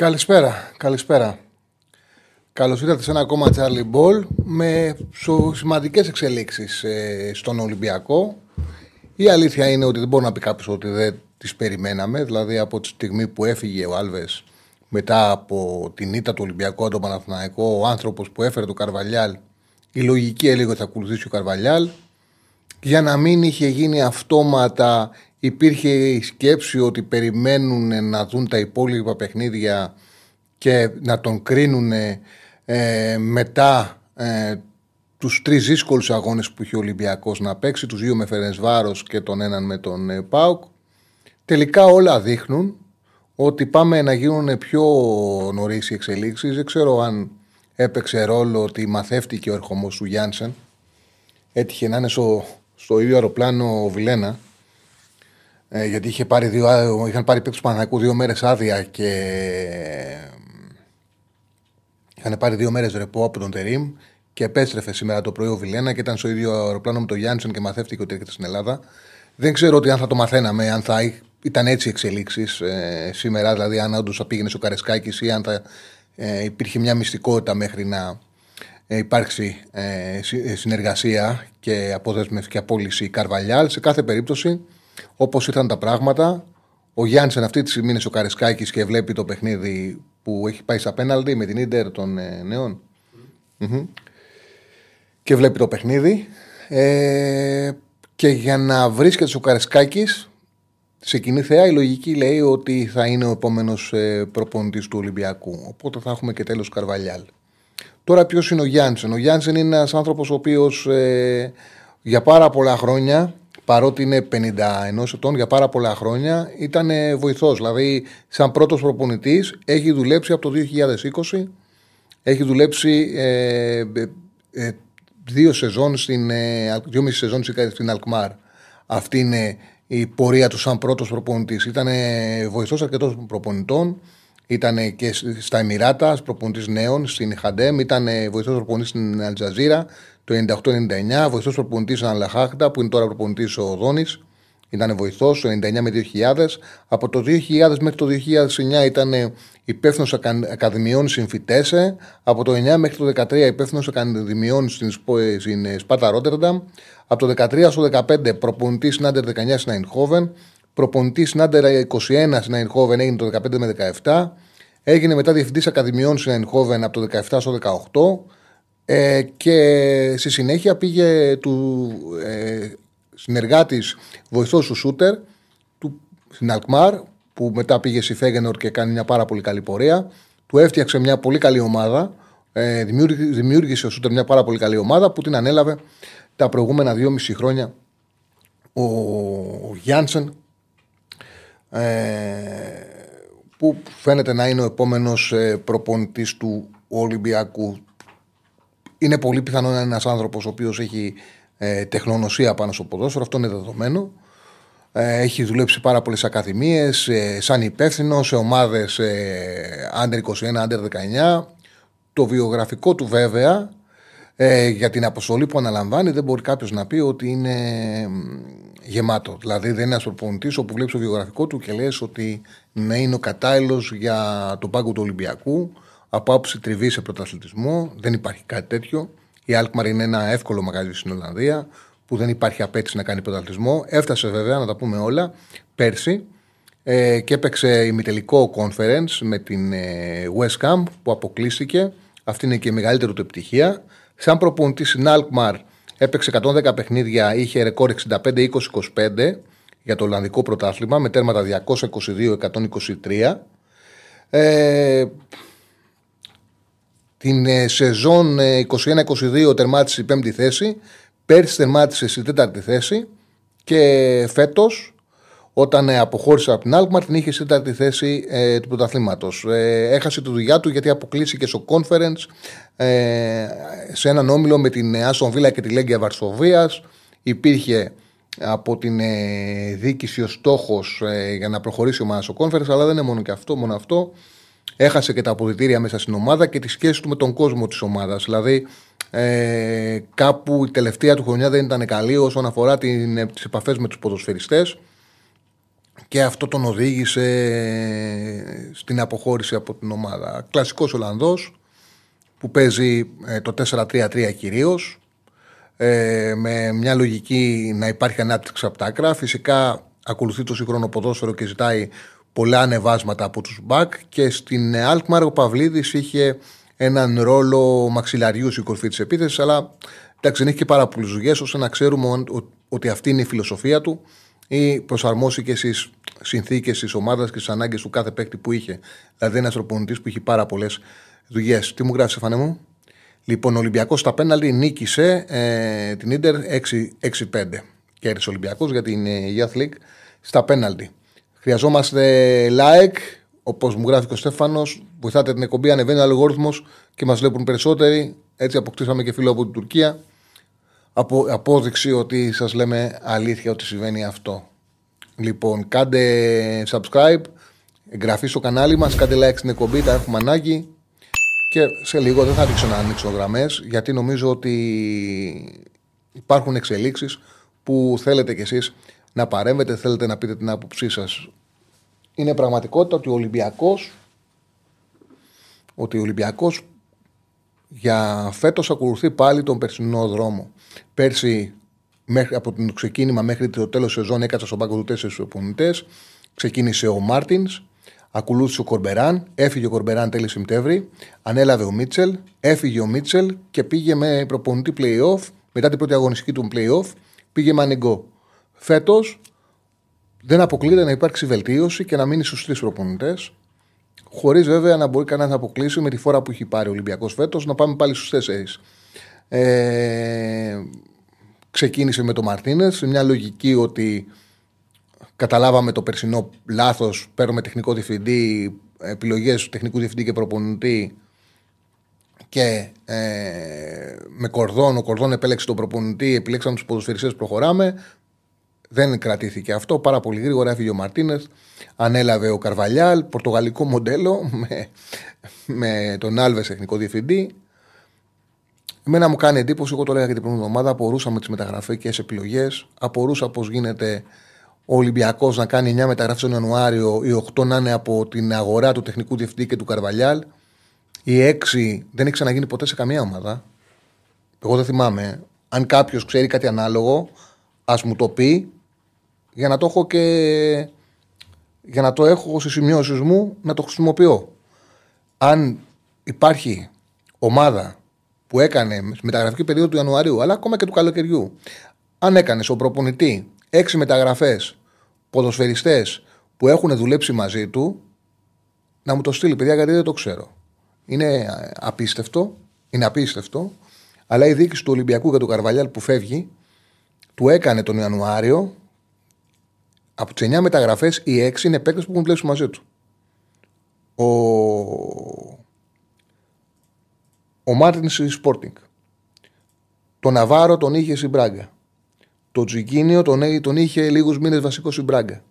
Καλησπέρα, καλησπέρα. Καλώς ήρθατε σε ένα ακόμα Charlie Ball με σημαντικές εξελίξεις ε, στον Ολυμπιακό. Η αλήθεια είναι ότι δεν μπορεί να πει κάποιος ότι δεν τις περιμέναμε. Δηλαδή από τη στιγμή που έφυγε ο Άλβες μετά από την ήττα του Ολυμπιακού τον Παναθηναϊκό, ο άνθρωπος που έφερε το Καρβαλιάλ, η λογική έλεγε ότι θα ακολουθήσει ο Καρβαλιάλ. Για να μην είχε γίνει αυτόματα, υπήρχε η σκέψη ότι περιμένουν να δουν τα υπόλοιπα παιχνίδια και να τον κρίνουν ε, μετά ε, τους τρεις δύσκολους αγώνες που είχε ο Ολυμπιακός να παίξει, τους δύο με Φερενσβάρος και τον έναν με τον ε, Πάουκ. Τελικά όλα δείχνουν ότι πάμε να γίνουν πιο νωρίς οι εξελίξεις. Δεν ξέρω αν έπαιξε ρόλο ότι μαθεύτηκε ο ερχομός του Γιάνσεν. Έτυχε να είναι στο, στο ίδιο αεροπλάνο ο Βιλένα. Ε, γιατί είχε πάρει δύο, είχαν πάρει παίκτες Παναγικού δύο μέρες άδεια και είχαν πάρει δύο μέρες ρεπό από τον Τερίμ και επέστρεφε σήμερα το πρωί ο Βιλένα και ήταν στο ίδιο αεροπλάνο με τον Γιάνσεν και μαθεύτηκε ότι έρχεται στην Ελλάδα. Δεν ξέρω ότι αν θα το μαθαίναμε, αν θα ήταν έτσι οι εξελίξεις ε, σήμερα, δηλαδή αν όντως θα πήγαινε στο Καρεσκάκης ή αν θα ε, υπήρχε μια μυστικότητα μέχρι να ε, υπάρξει ε, συνεργασία και αποδέσμευση και απόλυση Καρβαλιάλ. Σε κάθε περίπτωση, όπως ήταν τα πράγματα, ο Γιάννη αυτή τη στιγμή είναι στο Καρεσκάκη και βλέπει το παιχνίδι που έχει πάει στα πέναλτι με την ντερ των ε, νεων Και βλέπει το παιχνίδι. Ε, και για να βρίσκεται στο Καρεσκάκη, σε κοινή θεά η λογική λέει ότι θα είναι ο επόμενος ε, προπονητής του Ολυμπιακού. Οπότε θα έχουμε και τέλος Καρβαλιάλ. Τώρα ποιος είναι ο Γιάννσεν. Ο Γιάννσεν είναι ένας άνθρωπος ο οποίος ε, για πάρα πολλά χρόνια, παρότι είναι 51 ετών, για πάρα πολλά χρόνια ήταν βοηθός. Δηλαδή, σαν πρώτος προπονητής, έχει δουλέψει από το 2020. Έχει δουλέψει ε, ε, δύο σεζόν στην, ε, δύο μισή σεζόν στην Αλκμάρ. Αυτή είναι η πορεία του σαν πρώτος προπονητής. Ήταν βοηθός αρκετών προπονητών. Ήταν και στα Εμμυράτα, προπονητής νέων στην Χαντέμ. Ήταν βοηθός προπονητής στην Αλτζαζίρα το 98-99. Βοηθός προπονητής στην Αλαχάχτα, που είναι τώρα προπονητής ο Δόνη. Ήταν βοηθός το 99 με 2000. Από το 2000 μέχρι το 2009 ήταν υπεύθυνος ακαδημιών στην Φιτέσε. Από το 9 μέχρι το 2013 υπεύθυνος ακαδημιών στην Σπάτα Ρότερνταμ. Από το 2013 στο 2015 προπονητής στην Άντερ 19 στην Αϊνχόβεν. Προπονητής στην Άντερ 21 στην Αϊνχόβεν έγινε το 15 με 17. Έγινε μετά διευθυντής ακαδημιών στην Αϊνχόβεν από το 17 στο 18. Ε, και στη συνέχεια πήγε του ε, συνεργάτης βοηθός του Σούτερ του, στην Αλκμάρ που μετά πήγε στη Φέγενορ και κάνει μια πάρα πολύ καλή πορεία. Του έφτιαξε μια πολύ καλή ομάδα. Ε, δημιούργησε ο Σούτερ μια πάρα πολύ καλή ομάδα που την ανέλαβε τα προηγούμενα δυόμιση χρόνια ο Γιάνσεν ε, που φαίνεται να είναι ο επόμενος ε, προπονητής του Ολυμπιακού. Είναι πολύ πιθανό να είναι ένας άνθρωπος ο οποίος έχει ε, τεχνονοσία πάνω στο ποδόσφαιρο, αυτό είναι δεδομένο. Ε, έχει δουλέψει πάρα πολλές ακαδημίες, ε, σαν υπεύθυνο σε ομάδες ε, under 21, under 19. Το βιογραφικό του βέβαια ε, για την αποστολή που αναλαμβάνει δεν μπορεί κάποιος να πει ότι είναι γεμάτο. Δηλαδή δεν είναι ένας προπονητής όπου βλέπεις το βιογραφικό του και λες ότι ναι, είναι ο κατάλληλος για τον πάγκο του Ολυμπιακού από άποψη τριβής σε πρωταθλητισμό. Δεν υπάρχει κάτι τέτοιο. Η Αλκμαρ είναι ένα εύκολο μαγαζί στην Ολλανδία που δεν υπάρχει απέτηση να κάνει πρωταθλητισμό. Έφτασε βέβαια, να τα πούμε όλα, πέρσι ε, και έπαιξε ημιτελικό conference με την ε, West Camp που αποκλείστηκε. Αυτή είναι και η μεγαλύτερη του επιτυχία. Σαν προπονητής στην Αλκμαρ έπαιξε 110 παιχνίδια, είχε ρεκόρ 65-20-25 για το Ολλανδικό πρωτάθλημα με τέρματα 222-123. Ε, την ε, σεζόν 21-22 ε, τερμάτισε η πέμπτη θέση. Πέρσι τερμάτισε στη τέταρτη θέση. Και φέτος όταν ε, αποχώρησε από την Alkmaar την είχε στην τέταρτη θέση ε, του πρωταθλήματος. Ε, έχασε τη δουλειά του γιατί αποκλείστηκε στο conference ε, σε έναν όμιλο με την Άσον Βίλα και τη Λέγκια Βαρσοβία. Υπήρχε από την ε, διοίκηση ο στόχος ε, για να προχωρήσει ο ομάδα στο conference, αλλά δεν είναι μόνο και αυτό, μόνο αυτό. Έχασε και τα αποδητήρια μέσα στην ομάδα και τη σχέση του με τον κόσμο της ομάδας. Δηλαδή, ε, κάπου η τελευταία του χρονιά δεν ήταν καλή όσον αφορά τις επαφές με τους ποδοσφαιριστές και αυτό τον οδήγησε στην αποχώρηση από την ομάδα. Κλασικός Ολλανδός που παίζει ε, το 4-3-3 κυρίως ε, με μια λογική να υπάρχει ανάπτυξη από τα άκρα. Φυσικά ακολουθεί το σύγχρονο ποδόσφαιρο και ζητάει πολλά ανεβάσματα από τους μπακ και στην Αλκμαρ ο Παυλίδης είχε έναν ρόλο μαξιλαριούς στην κορφή της επίθεσης, αλλά εντάξει, δεν έχει και πάρα πολλές δουλειέ ώστε να ξέρουμε ότι αυτή είναι η φιλοσοφία του ή προσαρμόσει στις συνθήκες της ομάδας και στις ανάγκες του κάθε παίκτη που είχε. Δηλαδή, ένας προπονητή που έχει πάρα πολλές δουλειέ. Τι μου γράφεις, Φανέ μου; Λοιπόν, ο Ολυμπιακός στα πέναλτι νίκησε ε, την ντερ 6-5. Κέρδισε ο Ολυμπιακός για την ε, Youth League στα πέναλτι. Χρειαζόμαστε like, όπως μου γράφει και ο Στέφανος. Βοηθάτε την εκπομπή, ανεβαίνει ο αλγόριθμος και μας βλέπουν περισσότεροι. Έτσι αποκτήσαμε και φίλο από την Τουρκία. Από, απόδειξη ότι σας λέμε αλήθεια ότι συμβαίνει αυτό. Λοιπόν, κάντε subscribe, εγγραφή στο κανάλι μας, κάντε like στην εκπομπή, τα έχουμε ανάγκη. Και σε λίγο δεν θα ρίξω να ανοίξω γραμμές, γιατί νομίζω ότι υπάρχουν εξελίξεις που θέλετε κι εσείς να παρέμβετε, θέλετε να πείτε την άποψή σας. Είναι πραγματικότητα ότι ο Ολυμπιακός ότι ο Ολυμπιακός για φέτος ακολουθεί πάλι τον περσινό δρόμο. Πέρσι μέχρι, από το ξεκίνημα μέχρι το τέλος τη σεζόν έκατσα στον πάγκο του τέσσερις οπονητές. Ξεκίνησε ο Μάρτινς, ακολούθησε ο Κορμπεράν, έφυγε ο Κορμπεράν τέλης Σεπτέμβρη, ανέλαβε ο Μίτσελ, έφυγε ο Μίτσελ και πήγε με προπονητή playoff. Μετά την πρώτη αγωνιστική του playoff, πήγε με ανεγκό. Φέτος δεν αποκλείεται να υπάρξει βελτίωση και να μείνει στους τρεις προπονητές. Χωρίς βέβαια να μπορεί κανένας να αποκλείσει με τη φορά που έχει πάρει ο Ολυμπιακός φέτος να πάμε πάλι στους τέσσερις. Ε, ξεκίνησε με το Μαρτίνες, σε μια λογική ότι καταλάβαμε το περσινό λάθος, παίρνουμε τεχνικό διευθυντή, επιλογές τεχνικού διευθυντή και προπονητή και ε, με κορδόν, ο κορδόν επέλεξε τον προπονητή, επιλέξαμε τους ποδοσφαιριστές, προχωράμε. Δεν κρατήθηκε αυτό. Πάρα πολύ γρήγορα έφυγε ο Μαρτίνες. Ανέλαβε ο Καρβαλιάλ, πορτογαλικό μοντέλο, με, με τον Άλβες τεχνικό διευθυντή. Εμένα μου κάνει εντύπωση, εγώ το λέγα και την προηγούμενη εβδομάδα, απορούσα με τις μεταγραφικέ επιλογές. Απορούσα πώς γίνεται ο Ολυμπιακός να κάνει 9 μεταγραφέ τον Ιανουάριο, οι 8 να είναι από την αγορά του τεχνικού διευθυντή και του Καρβαλιάλ. Οι 6 δεν έχει ξαναγίνει ποτέ σε καμία ομάδα. Εγώ δεν θυμάμαι. Αν κάποιος ξέρει κάτι ανάλογο, ας μου το πει για να το έχω και. για να το έχω στις σημειώσεις μου να το χρησιμοποιώ. Αν υπάρχει ομάδα που έκανε μεταγραφική περίοδο του Ιανουαρίου, αλλά ακόμα και του καλοκαιριού, αν έκανες ο προπονητή έξι μεταγραφές ποδοσφαιριστές που έχουν δουλέψει μαζί του, να μου το στείλει, παιδιά, γιατί δεν το ξέρω. Είναι απίστευτο, είναι απίστευτο, αλλά η διοίκηση του Ολυμπιακού και του Καρβαλιάλ που φεύγει, του έκανε τον Ιανουάριο, από τις 9 μεταγραφές, οι 6 είναι παίκτες που έχουν δουλέψει μαζί του. Ο ο Μάρτιν στη Sporting. Το Ναβάρο τον είχε στην Μπράγκα. Το Τζικίνιο τον, τον είχε λίγους μήνες βασικό στην Μπράγκα.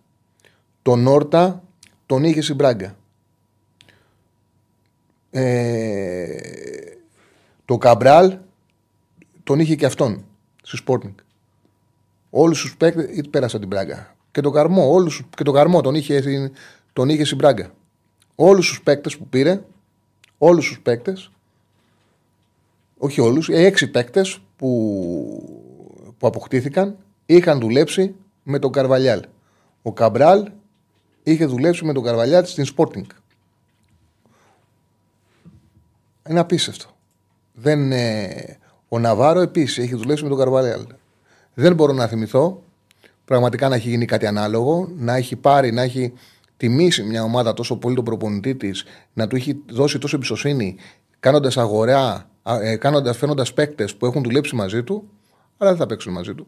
Το Νόρτα τον είχε στην Μπράγκα. Ε, το Καμπράλ τον είχε και αυτόν στη Sporting. Όλους τους παίκτες πέρασαν την Μπράγκα. Και το Καρμό, όλους, και το Καρμό τον είχε, τον είχε στην Μπράγκα. Όλους τους παίκτες που πήρε, όλους τους παίκτες όχι όλους, οι έξι παίκτες που, που αποκτήθηκαν είχαν δουλέψει με τον Καρβαλιάλ. Ο Καμπράλ είχε δουλέψει με τον Καρβαλιάλ στην Sporting. Είναι απίστευτο. Δεν, ε, ο Ναβάρο επίσης έχει δουλέψει με τον Καρβαλιάλ. Δεν μπορώ να θυμηθώ πραγματικά να έχει γίνει κάτι ανάλογο, να έχει πάρει, να έχει τιμήσει μια ομάδα τόσο πολύ τον προπονητή της, να του έχει δώσει τόσο εμπιστοσύνη, κάνοντας αγορά ε, κάνοντας, φαίνοντας παίκτες που έχουν δουλέψει μαζί του, αλλά δεν θα παίξουν μαζί του.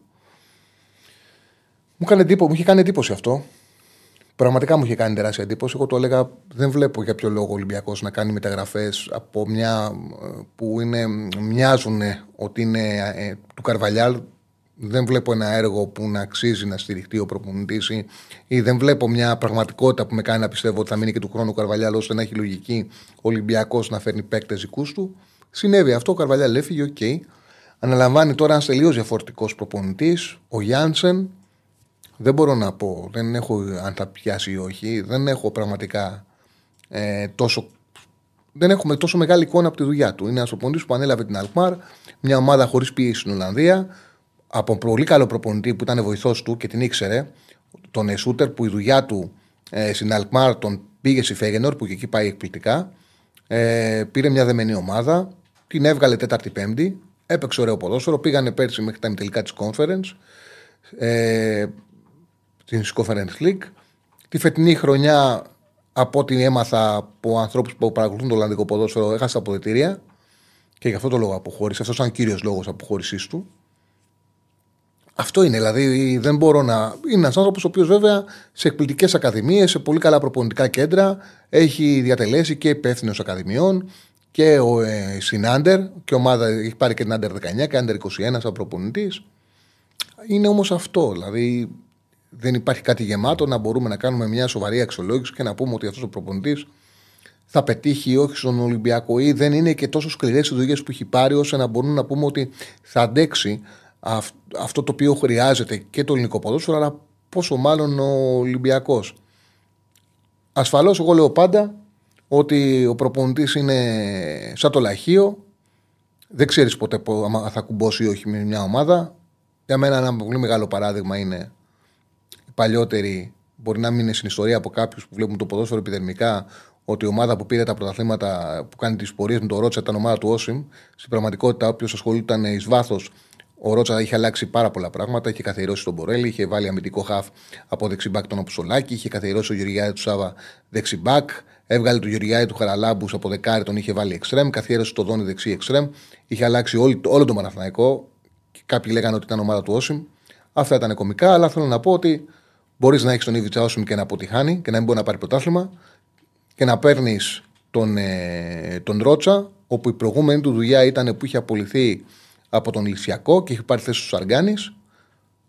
Μου, έκανε εντύπωση, μου είχε κάνει εντύπωση αυτό. Πραγματικά μου είχε κάνει τεράστια εντύπωση. Εγώ το έλεγα, δεν βλέπω για ποιο λόγο ο Ολυμπιακός να κάνει μεταγραφές από μια που είναι, μοιάζουν ότι είναι ε, του Καρβαλιάλ. Δεν βλέπω ένα έργο που να αξίζει να στηριχτεί ο προπονητής ή, ή δεν βλέπω μια πραγματικότητα που με κάνει να πιστεύω ότι θα μείνει και του χρόνου ο Καρβαλιάλ ώστε να έχει λογική ο Ολυμπιακός να φέρνει παίκτες δικούς του. Συνέβη αυτό, ο Καρβαλιάλ έφυγε, OK. Okay. Αναλαμβάνει τώρα ένας τελείως διαφορετικός προπονητής, ο Γιάνσεν, δεν μπορώ να πω, δεν έχω αν θα πιάσει ή όχι, δεν έχω πραγματικά ε, τόσο. Δεν έχουμε τόσο μεγάλη εικόνα από τη δουλειά του. Είναι ένας προπονητής που ανέλαβε την Αλκμάρ, μια ομάδα χωρίς πίεση στην Ολλανδία, από πολύ καλό προπονητή που ήταν βοηθός του και την ήξερε, τον Εσούτερ, που η δουλειά του ε, στην Αλκμάρ τον πήγε στη Φέγενορ, που και εκεί πάει εκπληκτικά. Ε, πήρε μια δεμένη ομάδα, την έβγαλε Τέταρτη-Πέμπτη, έπαιξε ωραίο ποδόσφαιρο, πήγανε πέρσι μέχρι τα τελικά της conference. Ε, στην Conference League. Τη φετινή χρονιά, από ό,τι έμαθα από ανθρώπους που παρακολουθούν το Ολλανδικό ποδόσφαιρο, έχασε τα αποδετήρια και γι' αυτό το λόγο αποχώρησε. Αυτός ήταν κύριος λόγος αποχώρησής του. Αυτό είναι, δηλαδή δεν μπορώ να. Είναι ένας άνθρωπος ο οποίος βέβαια σε εκπληκτικές ακαδημίες, σε πολύ καλά προπονητικά κέντρα, έχει διατελέσει και υπεύθυνος ακαδημιών και ο, ε, στην Άντερ και ομάδα έχει πάρει και την Άντερ 19 και Άντερ 21 σαν προπονητής. Είναι όμως αυτό. Δηλαδή δεν υπάρχει κάτι γεμάτο να μπορούμε να κάνουμε μια σοβαρή αξιολόγηση και να πούμε ότι αυτός ο προπονητής θα πετύχει ή όχι στον Ολυμπιακό ή δεν είναι και τόσο σκληρές οι δουλειές που έχει πάρει ώστε να μπορούμε να πούμε ότι θα αντέξει αυτό το οποίο χρειάζεται και το ελληνικό ποδόσφαιρο, αλλά πόσο μάλλον ο Ολυμπιακός. Ασφαλώς, εγώ λέω πάντα ότι ο προπονητής είναι σαν το λαχείο. Δεν ξέρεις ποτέ θα κουμπώσει ή όχι με μια ομάδα. Για μένα, ένα πολύ μεγάλο παράδειγμα είναι παλιότεροι μπορεί να μην είναι στην ιστορία από κάποιους που βλέπουν το ποδόσφαιρο επιδερμικά ότι η ομάδα που πήρε τα πρωταθλήματα που κάνει τις πορείες με το Ρότσα ήταν ομάδα του Όσιμ. Στην πραγματικότητα, όποιος ασχολούταν εις βάθος, ο Ρότσα είχε αλλάξει πάρα πολλά πράγματα. Είχε καθιερώσει τον Μπορέλη, είχε βάλει αμυντικό χαφ από δεξιμπάκ τον Οπουσολάκη, είχε καθιερώσει τον Γεωργιάδη του Σάβα δεξιμπάκ, έβγαλε τον Γεωργιάδη του Χαραλάμπους από δεκάρι, τον είχε βάλει εξτρέμ, καθιέρωσε τον Δόνι δεξί εξτρέμ, είχε αλλάξει όλο, όλο το Παναθηναϊκό. Κάποιοι λέγανε ότι ήταν ομάδα του Όσιμ. Αυτά ήταν κομικά, αλλά θέλω να πω ότι Μπορείς να έχεις τον Ήβιτσα Όσιμ και να αποτυχάνει και να μην μπορεί να πάρει πρωτάθλημα και να παίρνεις τον, ε, τον Ρότσα, όπου η προηγούμενη του δουλειά ήταν που είχε απολυθεί από τον Λυσιακό και είχε πάρει θέση στους Αργάνης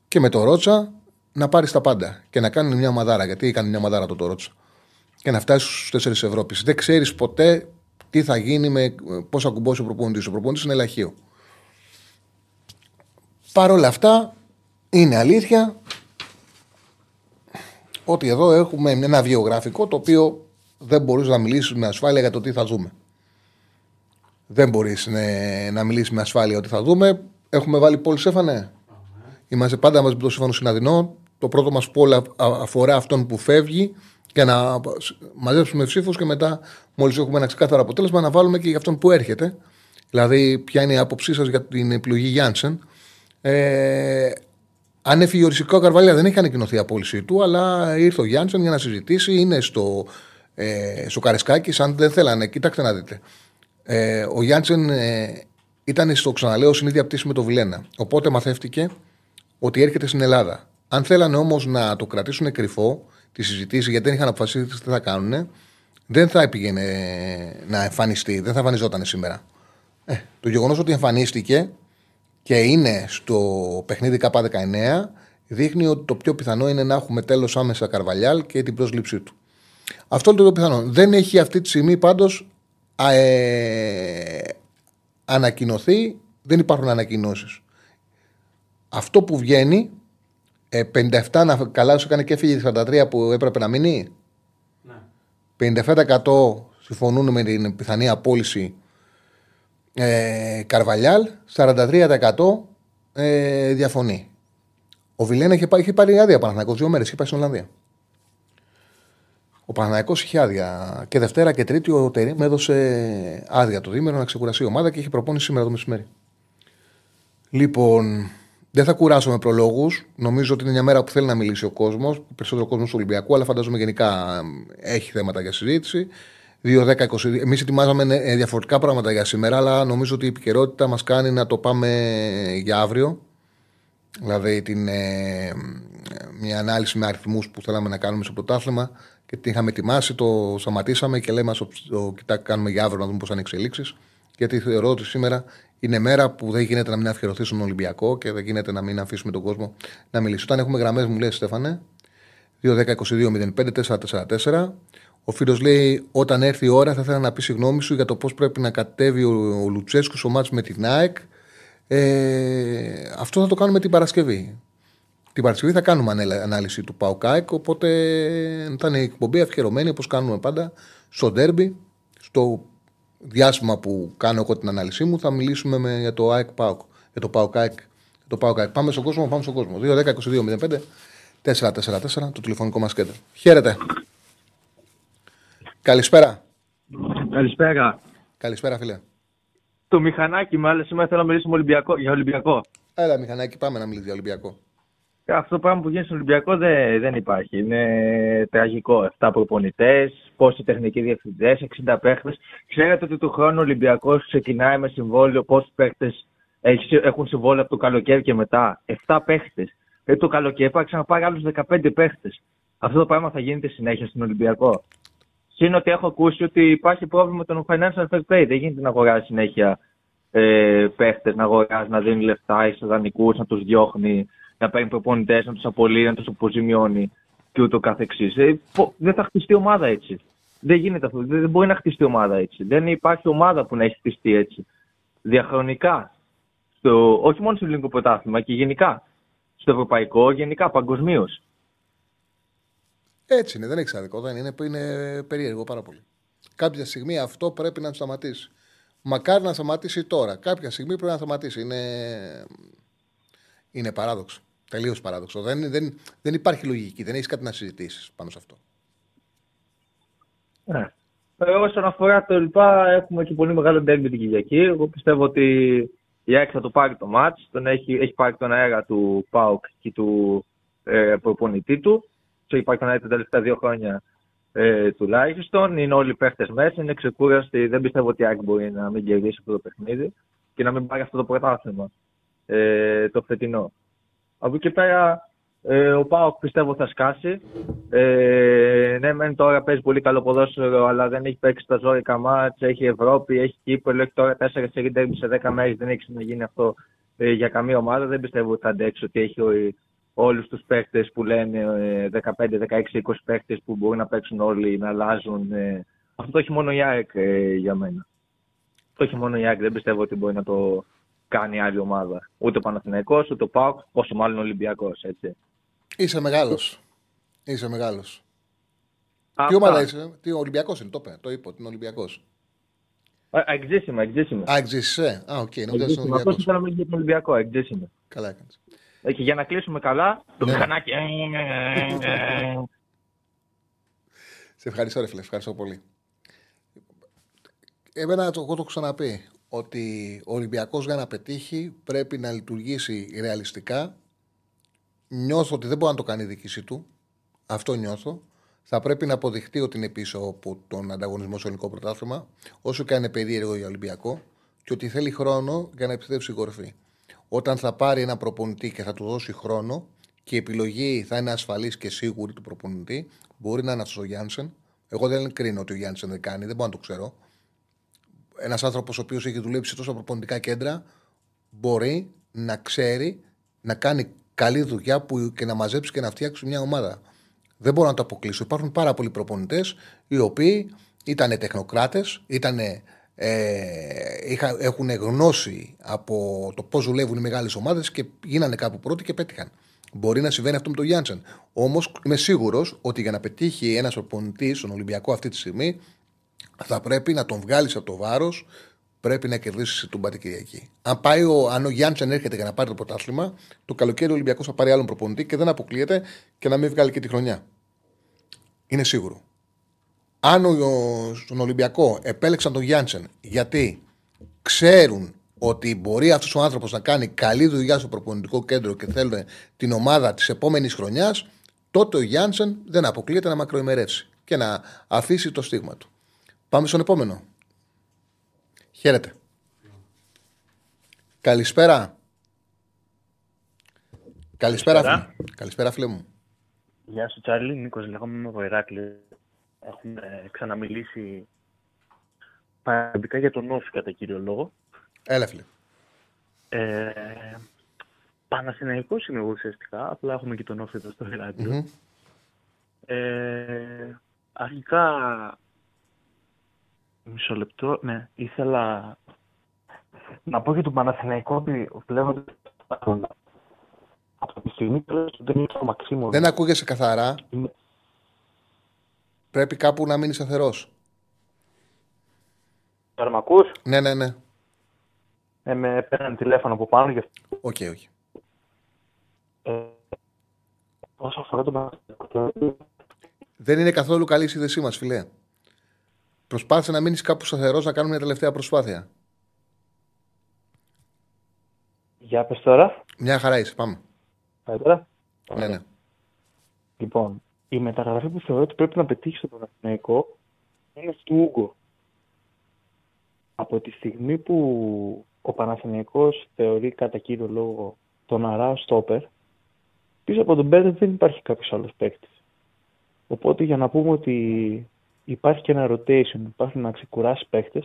και με τον Ρότσα να πάρει τα πάντα και να κάνει μια μαδάρα. Γιατί έκανε μια μαδάρα το, το Ρότσα. Και να φτάσει στους τέσσερις Ευρώπης. Δεν ξέρεις ποτέ τι θα γίνει με πώς θα κουμπώσει ο προπονητής. Ο προπονητής είναι ελαχείο. Παρ' όλα αυτά, είναι αλήθεια ότι εδώ έχουμε ένα βιογραφικό το οποίο δεν μπορείς να μιλήσεις με ασφάλεια για το τι θα δούμε. Δεν μπορείς ναι, να μιλήσεις με ασφάλεια ότι θα δούμε. Έχουμε βάλει πόλη Σέφανε. Είμαστε πάντα μαζί με τον Σέφανο Συναδεινό. Το πρώτο μας πόλη αφορά αυτόν που φεύγει και να μαζέψουμε ψήφους και μετά, μόλις έχουμε ένα ξεκάθαρο αποτέλεσμα, να βάλουμε και για αυτόν που έρχεται. Δηλαδή, ποια είναι η άποψή σας για την επιλογή Γιάνσεν. Ε, αν έφυγε οριστικό Καρβαλιά, δεν έχει ανακοινωθεί η απόλυσή του, αλλά ήρθε ο Γιάννη για να συζητήσει. Είναι στο, ε, στο Καρεσκάκι, αν δεν θέλανε. Κοιτάξτε να δείτε. Ε, ο Γιάννη ε, ήταν στο ξαναλέω συνήθεια πτήση με το Βιλένα. Οπότε μαθεύτηκε ότι έρχεται στην Ελλάδα. Αν θέλανε όμως να το κρατήσουν κρυφό τη συζητήση, γιατί δεν είχαν αποφασίσει τι θα κάνουν, δεν θα πήγαινε να εμφανιστεί, δεν θα εμφανιζόταν σήμερα. Ε, το γεγονός ότι εμφανίστηκε και είναι στο παιχνίδι K19 δείχνει ότι το πιο πιθανό είναι να έχουμε τέλος άμεσα Καρβαλιάλ και την πρόσληψή του. Αυτό είναι το πιο πιθανό. Δεν έχει αυτή τη στιγμή πάντως ε, ανακοινωθεί, δεν υπάρχουν ανακοινώσεις. Αυτό που βγαίνει, ε, 57 να καλά σου έκανε και έφυγε 43 που έπρεπε να μείνει; Ναι. 57% συμφωνούν με την πιθανή απόλυση ε, Καρβαλιάλ, 43% ε, διαφωνεί. Ο Βιλένα είχε, είχε πάρει άδεια Παναθηναϊκός δύο μέρες, είχε πάει στην Ολλανδία. Ο Παναθηναϊκός είχε άδεια. Και Δευτέρα και Τρίτη ο Τερήμ έδωσε άδεια το δίμερο να ξεκουραστεί η ομάδα και είχε προπόνηση σήμερα το μεσημέρι. Λοιπόν, δεν θα κουράσω με προλόγους. Νομίζω ότι είναι μια μέρα που θέλει να μιλήσει ο κόσμος. Περισσότερο κόσμος του Ολυμπιακού, αλλά φαντάζομαι γενικά έχει θέματα για συζήτηση. 2-10-20. Εμείς ετοιμάζαμε ε, διαφορετικά πράγματα για σήμερα, αλλά νομίζω ότι η επικαιρότητα μας κάνει να το πάμε για αύριο. Δηλαδή την, ε, μια ανάλυση με αριθμούς που θέλαμε να κάνουμε στο πρωτάθλημα και την είχαμε ετοιμάσει, το σταματήσαμε και λέμε το, το κοιτά, κάνουμε για αύριο να δούμε πώς θα είναι εξελίξεις. Γιατί θεωρώ ότι σήμερα είναι μέρα που δεν γίνεται να μην αφιερωθεί στον Ολυμπιακό και δεν γίνεται να μην αφήσουμε τον κόσμο να μιλήσει. Όταν έχουμε γραμμές, μου λέει Στέφανε, 2-10-22-05-4-4-4. Ο φίλος λέει: Όταν έρθει η ώρα, θα ήθελα να πει συγγνώμη σου για το πώς πρέπει να κατέβει ο, ο Λουτσέσκου στο μάτι με την ΑΕΚ. Ε, αυτό θα το κάνουμε την Παρασκευή. Την Παρασκευή θα κάνουμε ανάλυση του ΠΑΟΚΑΕΚ, οπότε θα είναι η εκπομπή αφιερωμένη όπως κάνουμε πάντα στο ντέρμπι. Στο διάστημα που κάνω εγώ την ανάλυσή μου θα μιλήσουμε με, για το ΑΕΚ ΠΑΟΚ. Για το ΠΑΟΚΑΕΚ. Το ΠΑΟΚΑΕΚ. Πάμε στον κόσμο, πάμε στον κόσμο. 2-10-22-05 444 το τηλεφωνικό μας κέντρο. Χαίρετε. Καλησπέρα. Καλησπέρα. Καλησπέρα, φίλε. Το μηχανάκι, μάλλον σήμερα θέλω να μιλήσουμε Ολυμπιακό, για Ολυμπιακό. Έλα, μηχανάκι, πάμε να μιλήσουμε για Ολυμπιακό. Αυτό το πράγμα που γίνεται στον Ολυμπιακό δεν, δεν υπάρχει. Είναι τραγικό. 7 προπονητές, πόσοι τεχνικοί διευθυντές, 60 παίχτες. Ξέρετε ότι του χρόνου ο Ολυμπιακός ξεκινάει με συμβόλαιο πόσοι παίχτες έχουν συμβόλαιο από το καλοκαίρι και μετά. 7 παίχτες. Ε, το καλοκαίρι θα ξαναπάρει άλλους 15 παίχτες. Αυτό το πράγμα θα γίνεται συνέχεια στον Ολυμπιακό. Συν ότι έχω ακούσει ότι υπάρχει πρόβλημα με τον financial fair play. Δεν γίνεται να αγοράζει συνέχεια ε, παίχτες, να αγοράζει, να δίνει λεφτά σε δανεικούς, να τους διώχνει, να παίρνει προπονητές, να τους απολύει, να τους αποζημιώνει και ούτω καθεξής. Ε, δεν θα χτιστεί ομάδα έτσι. Δεν γίνεται αυτό. Δεν μπορεί να χτιστεί ομάδα έτσι. Δεν υπάρχει ομάδα που να έχει χτιστεί έτσι. Διαχρονικά. Στο, όχι μόνο στο ελληνικό πρωτάθλημα και γενικά στο ευρωπαϊκό, γενικά παγκοσμίως. Έτσι είναι, δεν έχει άδικο. Δεν είναι, είναι περίεργο πάρα πολύ. Κάποια στιγμή αυτό πρέπει να σταματήσει. Μακάρι να σταματήσει τώρα. Κάποια στιγμή πρέπει να σταματήσει. Είναι, είναι παράδοξο. Τελείως παράδοξο. Δεν, δεν, δεν υπάρχει λογική. Δεν έχεις κάτι να συζητήσεις πάνω σε αυτό. Ναι. Ε, όσον αφορά το λοιπά, έχουμε και πολύ μεγάλο ντέρμπι την Κυριακή. Εγώ πιστεύω ότι η ΑΕΚ θα το πάρει το μάτς, τον έχει, έχει πάρει τον αέρα του ΠΑΟΚ και του ε, προπονητή του. Το έχει πάρει τον αέρα τα τελευταία δύο χρόνια ε, τουλάχιστον. Είναι όλοι οι παίχτες μέσα, είναι ξεκούραστοι. Δεν πιστεύω ότι η ΑΕΚ μπορεί να μην κερδίσει αυτό το παιχνίδι και να μην πάρει αυτό το πρωτάθλημα ε, το φετινό. Από εκεί πέρα ε, ο Πάοκ πιστεύω θα σκάσει. Ε, ναι, μεν τώρα παίζει πολύ καλό ποδόσφαιρο, αλλά δεν έχει παίξει τα ζώρικα μάτς, έχει Ευρώπη, έχει Κύπρο, έχει τώρα 4 σε σε 10 μέρες, δεν έχει ξαναγίνει αυτό ε, για καμία ομάδα. Δεν πιστεύω ότι θα αντέξει ότι έχει όλους τους παίκτες που λένε 15, 16, 20 παίκτες που μπορούν να παίξουν όλοι, να αλλάζουν. Ε. Αυτό το έχει μόνο η ΑΕΚ ε, για μένα. Το έχει μόνο η ΑΕΚ, δεν πιστεύω ότι μπορεί να το κάνει άλλη ομάδα. Ούτε ο Παναθηναϊκός, ούτε ο ΠΑΟΚ, πόσο μάλλον ο Ολυμπιακός, έτσι. Είσαι μεγάλος. Είσαι μεγάλος. Τι ομάδα είσαι, τι Ολυμπιακός είναι, το είπε, το είπε, είναι Ολυμπιακός. Εξήσιμα, εξήσιμα. Α, εξήσισε. Α, οκ, νομίζω Αυτό ήθελα να μιλήσω για τον Ολυμπιακό, εξήσιμα. Καλά έκανες. Και για να κλείσουμε καλά, το ναι. μηχανάκι. Σε ευχαριστώ, ρε φίλε, ευχαριστώ πολύ. Εμένα, εγώ το έχω ξαναπεί, ότι ο Ολυμπιακός για να πετύχει πρέπει να λειτουργήσει ρεαλιστικά νιώθω ότι δεν μπορεί να το κάνει η διοίκησή του. Αυτό νιώθω. Θα πρέπει να αποδειχτεί ότι είναι πίσω από τον ανταγωνισμό στο ελληνικό πρωτάθλημα, όσο και αν είναι περίεργο για Ολυμπιακό, και ότι θέλει χρόνο για να επιστρέψει η κορυφή. Όταν θα πάρει ένα προπονητή και θα του δώσει χρόνο και η επιλογή θα είναι ασφαλής και σίγουρη του προπονητή, μπορεί να είναι αυτός ο Γιάνσεν. Εγώ δεν κρίνω ότι ο Γιάνσεν δεν κάνει, δεν μπορώ να το ξέρω. Ένας άνθρωπος ο οποίος έχει δουλέψει σε τόσα προπονητικά κέντρα μπορεί να ξέρει να κάνει καλή δουλειά που και να μαζέψει και να φτιάξει μια ομάδα. Δεν μπορώ να το αποκλείσω. Υπάρχουν πάρα πολλοί προπονητές οι οποίοι ήταν τεχνοκράτες, ε, έχουν γνώση από το πώς δουλεύουν οι μεγάλες ομάδες και γίνανε κάπου πρώτοι και πέτυχαν. Μπορεί να συμβαίνει αυτό με τον Γιάντσεν. Όμως είμαι σίγουρος ότι για να πετύχει ένας προπονητής στον Ολυμπιακό αυτή τη στιγμή θα πρέπει να τον βγάλεις από το βάρος πρέπει να κερδίσεις την Πάτη Κυριακή. Αν, πάει ο, αν ο Γιάνντσεν έρχεται για να πάρει το πρωτάθλημα, το καλοκαίρι ο Ολυμπιακός θα πάρει άλλον προπονητή και δεν αποκλείεται και να μην βγάλει και τη χρονιά. Είναι σίγουρο. Αν ο, στον Ολυμπιακό επέλεξαν τον Γιάνντσεν γιατί ξέρουν ότι μπορεί αυτός ο άνθρωπος να κάνει καλή δουλειά στο προπονητικό κέντρο και θέλουν την ομάδα της επόμενης χρονιάς, τότε ο Γιάνντσεν δεν αποκλείεται να μακροημερεύσει και να αφήσει το στίγμα του. Πάμε στον επόμενο. Χαίρετε. Καλησπέρα. Καλησπέρα, φίλε. Καλησπέρα, φίλε μου. Γεια σου, Τσάρλι. Νίκος, λέγομαι με το Ηράκλειο. Έχουμε ξαναμιλήσει παραδικά για τον Όφη κατά κύριο λόγο. Έλα, φίλε. Ε, Παναθηναϊκός είμαι εγώ ουσιαστικά, απλά έχουμε και τον Όφη εδώ στο ηρακλειο Ε, αρχικά, μισό λεπτό, ναι, ήθελα να πω για τον Παναθηναϊκό ότι βλέπω από τη στιγμή που δεν είναι το Μαξίμο. Δεν ακούγεσαι καθαρά. Πρέπει κάπου να μείνεις σταθερός. Τώρα με ακούς; Ναι, ναι, ναι. Ε, με παίρνει τηλέφωνο από πάνω γι' αυτό. OK, okay, OK. Okay. Ε, όσο αφορά τον Παναθηναϊκό... Δεν είναι καθόλου καλή η σύνδεσή μας, φίλε. Προσπάθησε να μείνεις κάπου σταθερός να κάνουμε μια τελευταία προσπάθεια. Για πες τώρα. Μια χαρά είσαι, πάμε. Πάει τώρα. Ναι, ναι. Λοιπόν, η μεταγραφή που θεωρώ ότι πρέπει να πετύχεις στο Παναθηναϊκό είναι αυτή του Ούγκο. Από τη στιγμή που ο Παναθηναϊκός θεωρεί κατά κύριο λόγο τον Αράο Στόπερ, πίσω από τον Μπέρντ δεν υπάρχει κάποιος άλλος παίκτης. Οπότε για να πούμε ότι υπάρχει και ένα rotation, υπάρχει να ξεκουράσει παίκτε,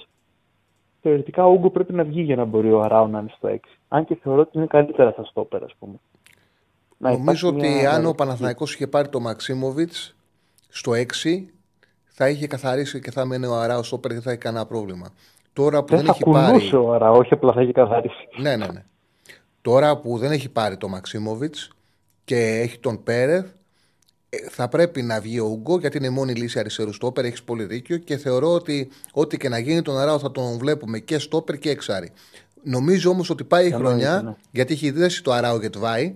θεωρητικά ο Ούγκο πρέπει να βγει για να μπορεί ο Αράο να είναι στο 6. Αν και θεωρώ ότι είναι καλύτερα στα Στόπερ, ας πούμε. Νομίζω ότι αν ο Παναθηναϊκός είχε πάρει το Μαξίμοβιτς στο 6, θα είχε καθαρίσει και θα μένει ο Αράο Στόπερ και δεν θα είχε κανένα πρόβλημα. Τώρα που δεν, δεν έχει πάρει. ο Αράο, όχι απλά θα είχε καθαρίσει. Ναι, ναι, ναι. Τώρα που δεν έχει πάρει το Μαξίμοβιτς και έχει τον Πέρεθ, ε, θα πρέπει να βγει ο Ούγκο γιατί είναι η μόνη λύση αριστερού στόπερ. Έχεις πολύ δίκιο και θεωρώ ότι ό,τι και να γίνει τον Αράο θα τον βλέπουμε και στόπερ και εξάρι. Νομίζω όμως ότι πάει η χρονιά ναι. γιατί έχει δέσει το Αράο Γετβάη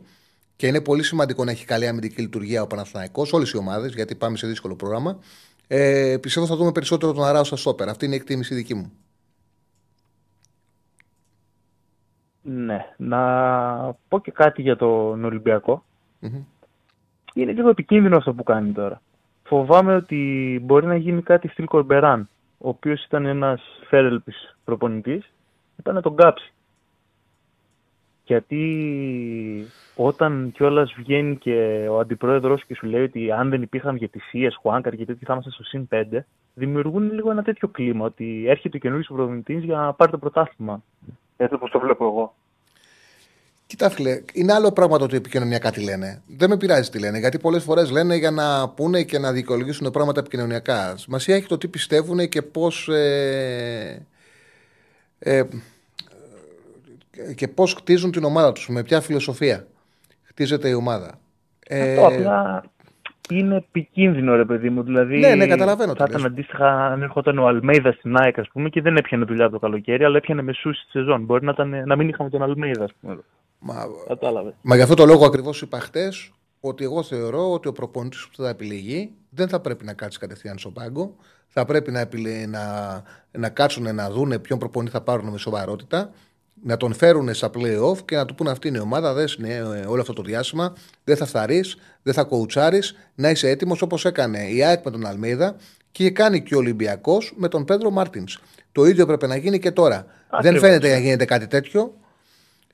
και είναι πολύ σημαντικό να έχει καλή αμυντική λειτουργία ο Παναθηναϊκός, όλες οι ομάδες, γιατί πάμε σε δύσκολο πρόγραμμα. Ε, πιστεύω θα δούμε περισσότερο τον Αράο στα στόπερ. Αυτή είναι η εκτίμηση δική μου. Ναι. Να πω και κάτι για τον ολυμπιακο Είναι λίγο επικίνδυνο αυτό που κάνει τώρα. Φοβάμαι ότι μπορεί να γίνει κάτι στυλ Κορμπεράν, ο οποίος ήταν ένας φέρελπης προπονητής, ήταν να τον κάψει. Γιατί όταν κιόλας βγαίνει και ο αντιπρόεδρος και σου λέει ότι αν δεν υπήρχαν διαιτησίε, Χουάνκαρ και τέτοιοι θα είμαστε στο συν 5, δημιουργούν λίγο ένα τέτοιο κλίμα ότι έρχεται ο καινούριο προπονητής για να πάρει το πρωτάθλημα. Έτσι όπως το βλέπω εγώ. Κοιτά, φίλε, είναι άλλο πράγμα το ότι επικοινωνιακά τι λένε. Δεν με πειράζει τι λένε, γιατί πολλές φορές λένε για να πούνε και να δικαιολογήσουν πράγματα επικοινωνιακά. Σημασία έχει το τι πιστεύουν και πώς. Ε, ε, και πώς χτίζουν την ομάδα τους, με ποια φιλοσοφία χτίζεται η ομάδα. Αυτό ε... απλά είναι επικίνδυνο, ρε παιδί μου. Δηλαδή, ναι, ναι, καταλαβαίνω. Θα ήταν αντίστοιχα αν έρχονταν ο Αλμέιδα στην ΑΕΚ, ας πούμε, και δεν έπιανε δουλειά το καλοκαίρι, αλλά έπιανε μεσού τη σεζόν. Μπορεί να, ήταν, να μην είχαμε τον Αλμέιδα, ας πούμε. Μα, Κατάλαβες. Μα γι' αυτό το λόγο ακριβώς είπα χτες ότι εγώ θεωρώ ότι ο προπονητής που θα επιλεγεί δεν θα πρέπει να κάτσει κατευθείαν στον πάγκο. Θα πρέπει να, να, να κάτσουν να δουν ποιον προπονητή θα πάρουν με σοβαρότητα να τον φέρουν στα playoff και να του πούνε αυτή είναι η ομάδα, δες είναι όλο αυτό το διάστημα, δεν θα φθαρείς, δεν θα κοουτσάρεις, να είσαι έτοιμος όπως έκανε η ΑΕΚ με τον Αλμίδα και κάνει και ο Ολυμπιακός με τον Πέντρο Μάρτινς. Το ίδιο πρέπει να γίνει και τώρα. Δεν φαίνεται να γίνεται κάτι τέτοιο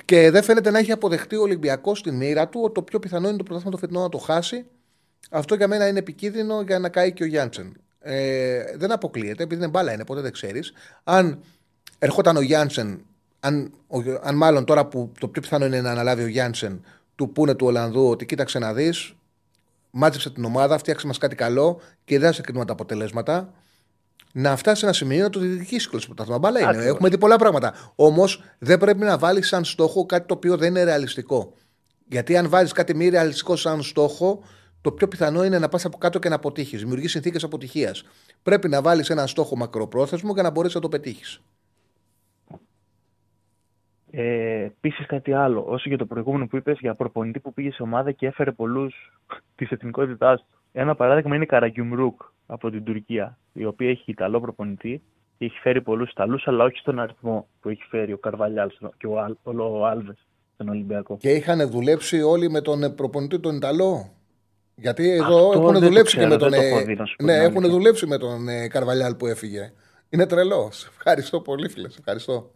και δεν φαίνεται να έχει αποδεχτεί ο Ολυμπιακός στην μοίρα του ότι το πιο πιθανό είναι το πρωτάθλημα το φετινό να το χάσει. Αυτό για μένα είναι επικίνδυνο για να καεί και ο Γιάντσεν. Ε, δεν αποκλείεται, επειδή είναι μπάλα είναι, ποτέ δεν ξέρεις. Αν ερχόταν ο Γιάντσεν αν, αν μάλλον τώρα που το πιο πιθανό είναι να αναλάβει ο Γιάνσεν, του πούνε του Ολλανδού ότι κοίταξε να δεις, μάζεψε την ομάδα, φτιάξε μας κάτι καλό και δεν σε κρίνουμε τα αποτελέσματα. Να φτάσει σε ένα σημείο να το διεκδικήσει το πρωτάθλημα. Μπαλά είναι. Έχουμε δει πολλά πράγματα. Όμως δεν πρέπει να βάλεις σαν στόχο κάτι το οποίο δεν είναι ρεαλιστικό. Γιατί αν βάζεις κάτι μη ρεαλιστικό σαν στόχο, το πιο πιθανό είναι να πας από κάτω και να αποτύχεις. Δημιουργείς συνθήκες αποτυχίας. Πρέπει να βάλεις ένα στόχο μακροπρόθεσμο για να μπορέσει να το πετύχεις. Ε, Επίσης κάτι άλλο, όσο για το προηγούμενο που είπες για προπονητή που πήγε σε ομάδα και έφερε πολλούς της εθνικότητάς του. Ένα παράδειγμα είναι η Καραγκιουμρούκ από την Τουρκία, η οποία έχει Ιταλό προπονητή και έχει φέρει πολλούς Ιταλού, αλλά όχι στον αριθμό που έχει φέρει ο Καρβαλιάλ και ο, Αλ, ο Άλβες στον Ολυμπιακό. Και είχαν δουλέψει όλοι με τον προπονητή τον Ιταλό. Γιατί εδώ έχουν δουλέψει και με τον. ναι, έχουν δουλέψει με τον Καρβαλιάλ που έφυγε. Είναι τρελό. Ευχαριστώ πολύ, φίλε. Ευχαριστώ.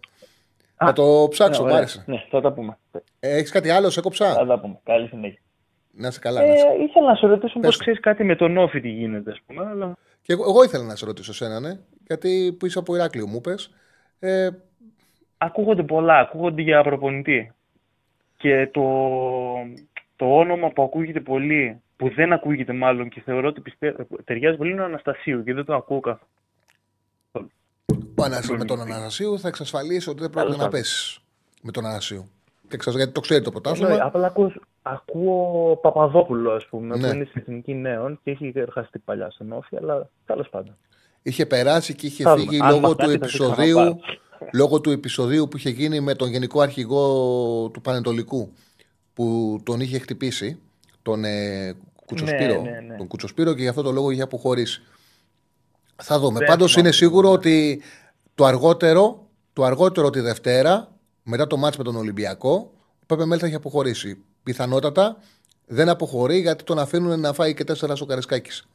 Θα το ψάξω, Ναι, μου ωραία. άρεσε. Ναι, θα τα πούμε. Έχεις κάτι άλλο, σε Θα έκοψα. τα πούμε. Καλή συνέχεια. Να είσαι καλά. να είσαι. Ε, ήθελα να σε ρωτήσω Πες πώς ξέρεις κάτι με τον Όφη τι γίνεται, ας πούμε. Αλλά... Και εγώ, εγώ ήθελα να σε ρωτήσω σένα, ναι. Γιατί που είσαι από Ηράκλειο, μου πες. Ε, Ακούγονται πολλά, ακούγονται για προπονητή. Και το, το όνομα που ακούγεται πολύ, που δεν ακούγεται μάλλον και θεωρώ ότι πιστε... ταιριάζει πολύ είναι ο Αναστασίου και δεν το ακούω καθόλου. Ο Ανασ... με τον Αναστασίου θα εξασφαλίσει ότι δεν πρόκειται Τέλος να πάντων. πέσεις με τον Αναστασίου. Και εξασ- Γιατί το ξέρει το Εννοεί, πρωτάθλημα. απλά ακούω, ακούω Παπαδόπουλο, ας πούμε, Ναι. που είναι στην Εθνική Νέων και έχει εργαστεί παλιά στον Όφη, αλλά τέλος πάντων. Είχε περάσει και είχε Θα φύγει δούμε. Αν λόγω μας του, κάτι θα σε επεισοδίου, ξαναπάρω. λόγω του επεισοδίου που είχε γίνει με τον γενικό αρχηγό του Πανετολικού που τον είχε χτυπήσει, τον ε, Κουτσοσπύρο, Ναι, ναι, ναι. τον Κουτσοσπύρο και γι' αυτό το λόγο είχε αποχωρήσει. Θα δούμε. Δεν Πάντως θυμάμαι. είναι σίγουρο ότι το αργότερο, το αργότερο τη Δευτέρα, μετά το μάτς με τον Ολυμπιακό, ο Πέπε Μέλ θα έχει αποχωρήσει. Πιθανότατα δεν αποχωρεί γιατί τον αφήνουν να φάει και τέσσερα στο Καρεσκάκης.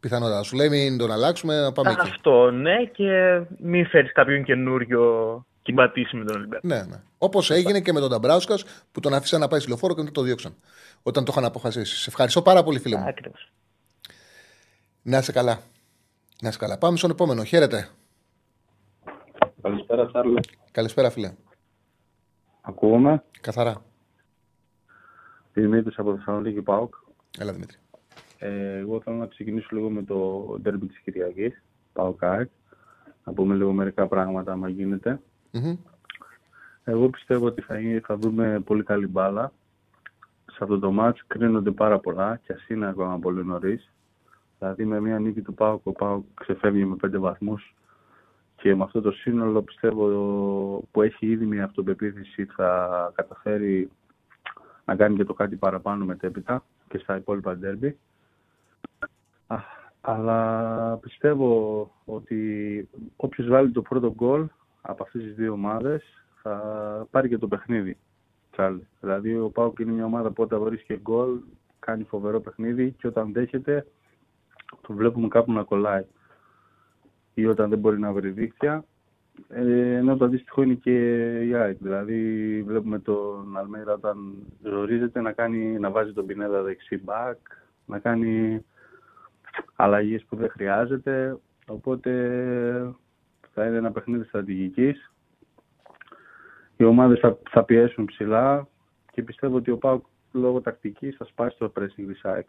Πιθανότατα. Σου λέει μην τον αλλάξουμε, να πάμε εκεί. Αυτό, ναι, και μην φέρεις κάποιον καινούριο κυμπατήσει με τον Ολυμπιακό. Ναι, ναι. Όπως έγινε και με τον Νταμπράουσκας που τον αφήσαν να πάει στη λεωφόρο και μετά το διώξαν. Όταν το είχαν αποφασίσει. Σε ευχαριστώ πάρα πολύ, φίλε μου. Άκριβος. Να είσαι καλά. Να είσαι καλά. Πάμε στον επόμενο. Χαίρετε. Καλησπέρα, Τσάρλε. Καλησπέρα, φίλε. Ακούγομαι; Καθαρά. Δημήτρης από Θεσσαλονίκη ΠΑΟΚ. Έλα, Δημήτρη. Ε, εγώ θέλω να ξεκινήσω λίγο με το ντέρμπι της Κυριακής, ΠΑΟΚ ΑΕΚ. Να πούμε λίγο μερικά πράγματα, άμα γίνεται. Μμμ. Εγώ πιστεύω ότι θα, είναι- θα δούμε πολύ καλή μπάλα. Σε αυτό το μάτς κρίνονται πάρα πολλά και ας είναι ακόμα πολύ νωρίς. Δηλαδή με μια νίκη του ΠΑΟΚ, ο ΠΑΟΚ ξεφεύγει με πέντε βαθμούς και με αυτό το σύνολο πιστεύω που έχει ήδη μια αυτοπεποίθηση θα καταφέρει να κάνει και το κάτι παραπάνω μετέπειτα και στα υπόλοιπα ντέρμπι. Α, Αλλά πιστεύω ότι όποιος βάλει το πρώτο γκολ από αυτές τις δύο ομάδες θα πάρει και το παιχνίδι. Τσάρλι. Δηλαδή ο Πάουκ είναι μια ομάδα που όταν βρίσκει γκολ κάνει φοβερό παιχνίδι και όταν δέχεται το βλέπουμε κάπου να κολλάει. Ή όταν δεν μπορεί να βρει δίκτυα. Ε, ενώ το αντίστοιχο είναι και η ΑΕΚ. Δηλαδή βλέπουμε τον Αλμέιδα όταν ζορίζεται να, κάνει, να βάζει τον Πινέδα δεξί μπακ, να κάνει αλλαγές που δεν χρειάζεται. Οπότε θα είναι ένα παιχνίδι στρατηγικής. Οι ομάδες θα, θα πιέσουν ψηλά και πιστεύω ότι ο ΠΑΟΚ λόγω τακτικής θα σπάσει το pressing της ΑΕΚ.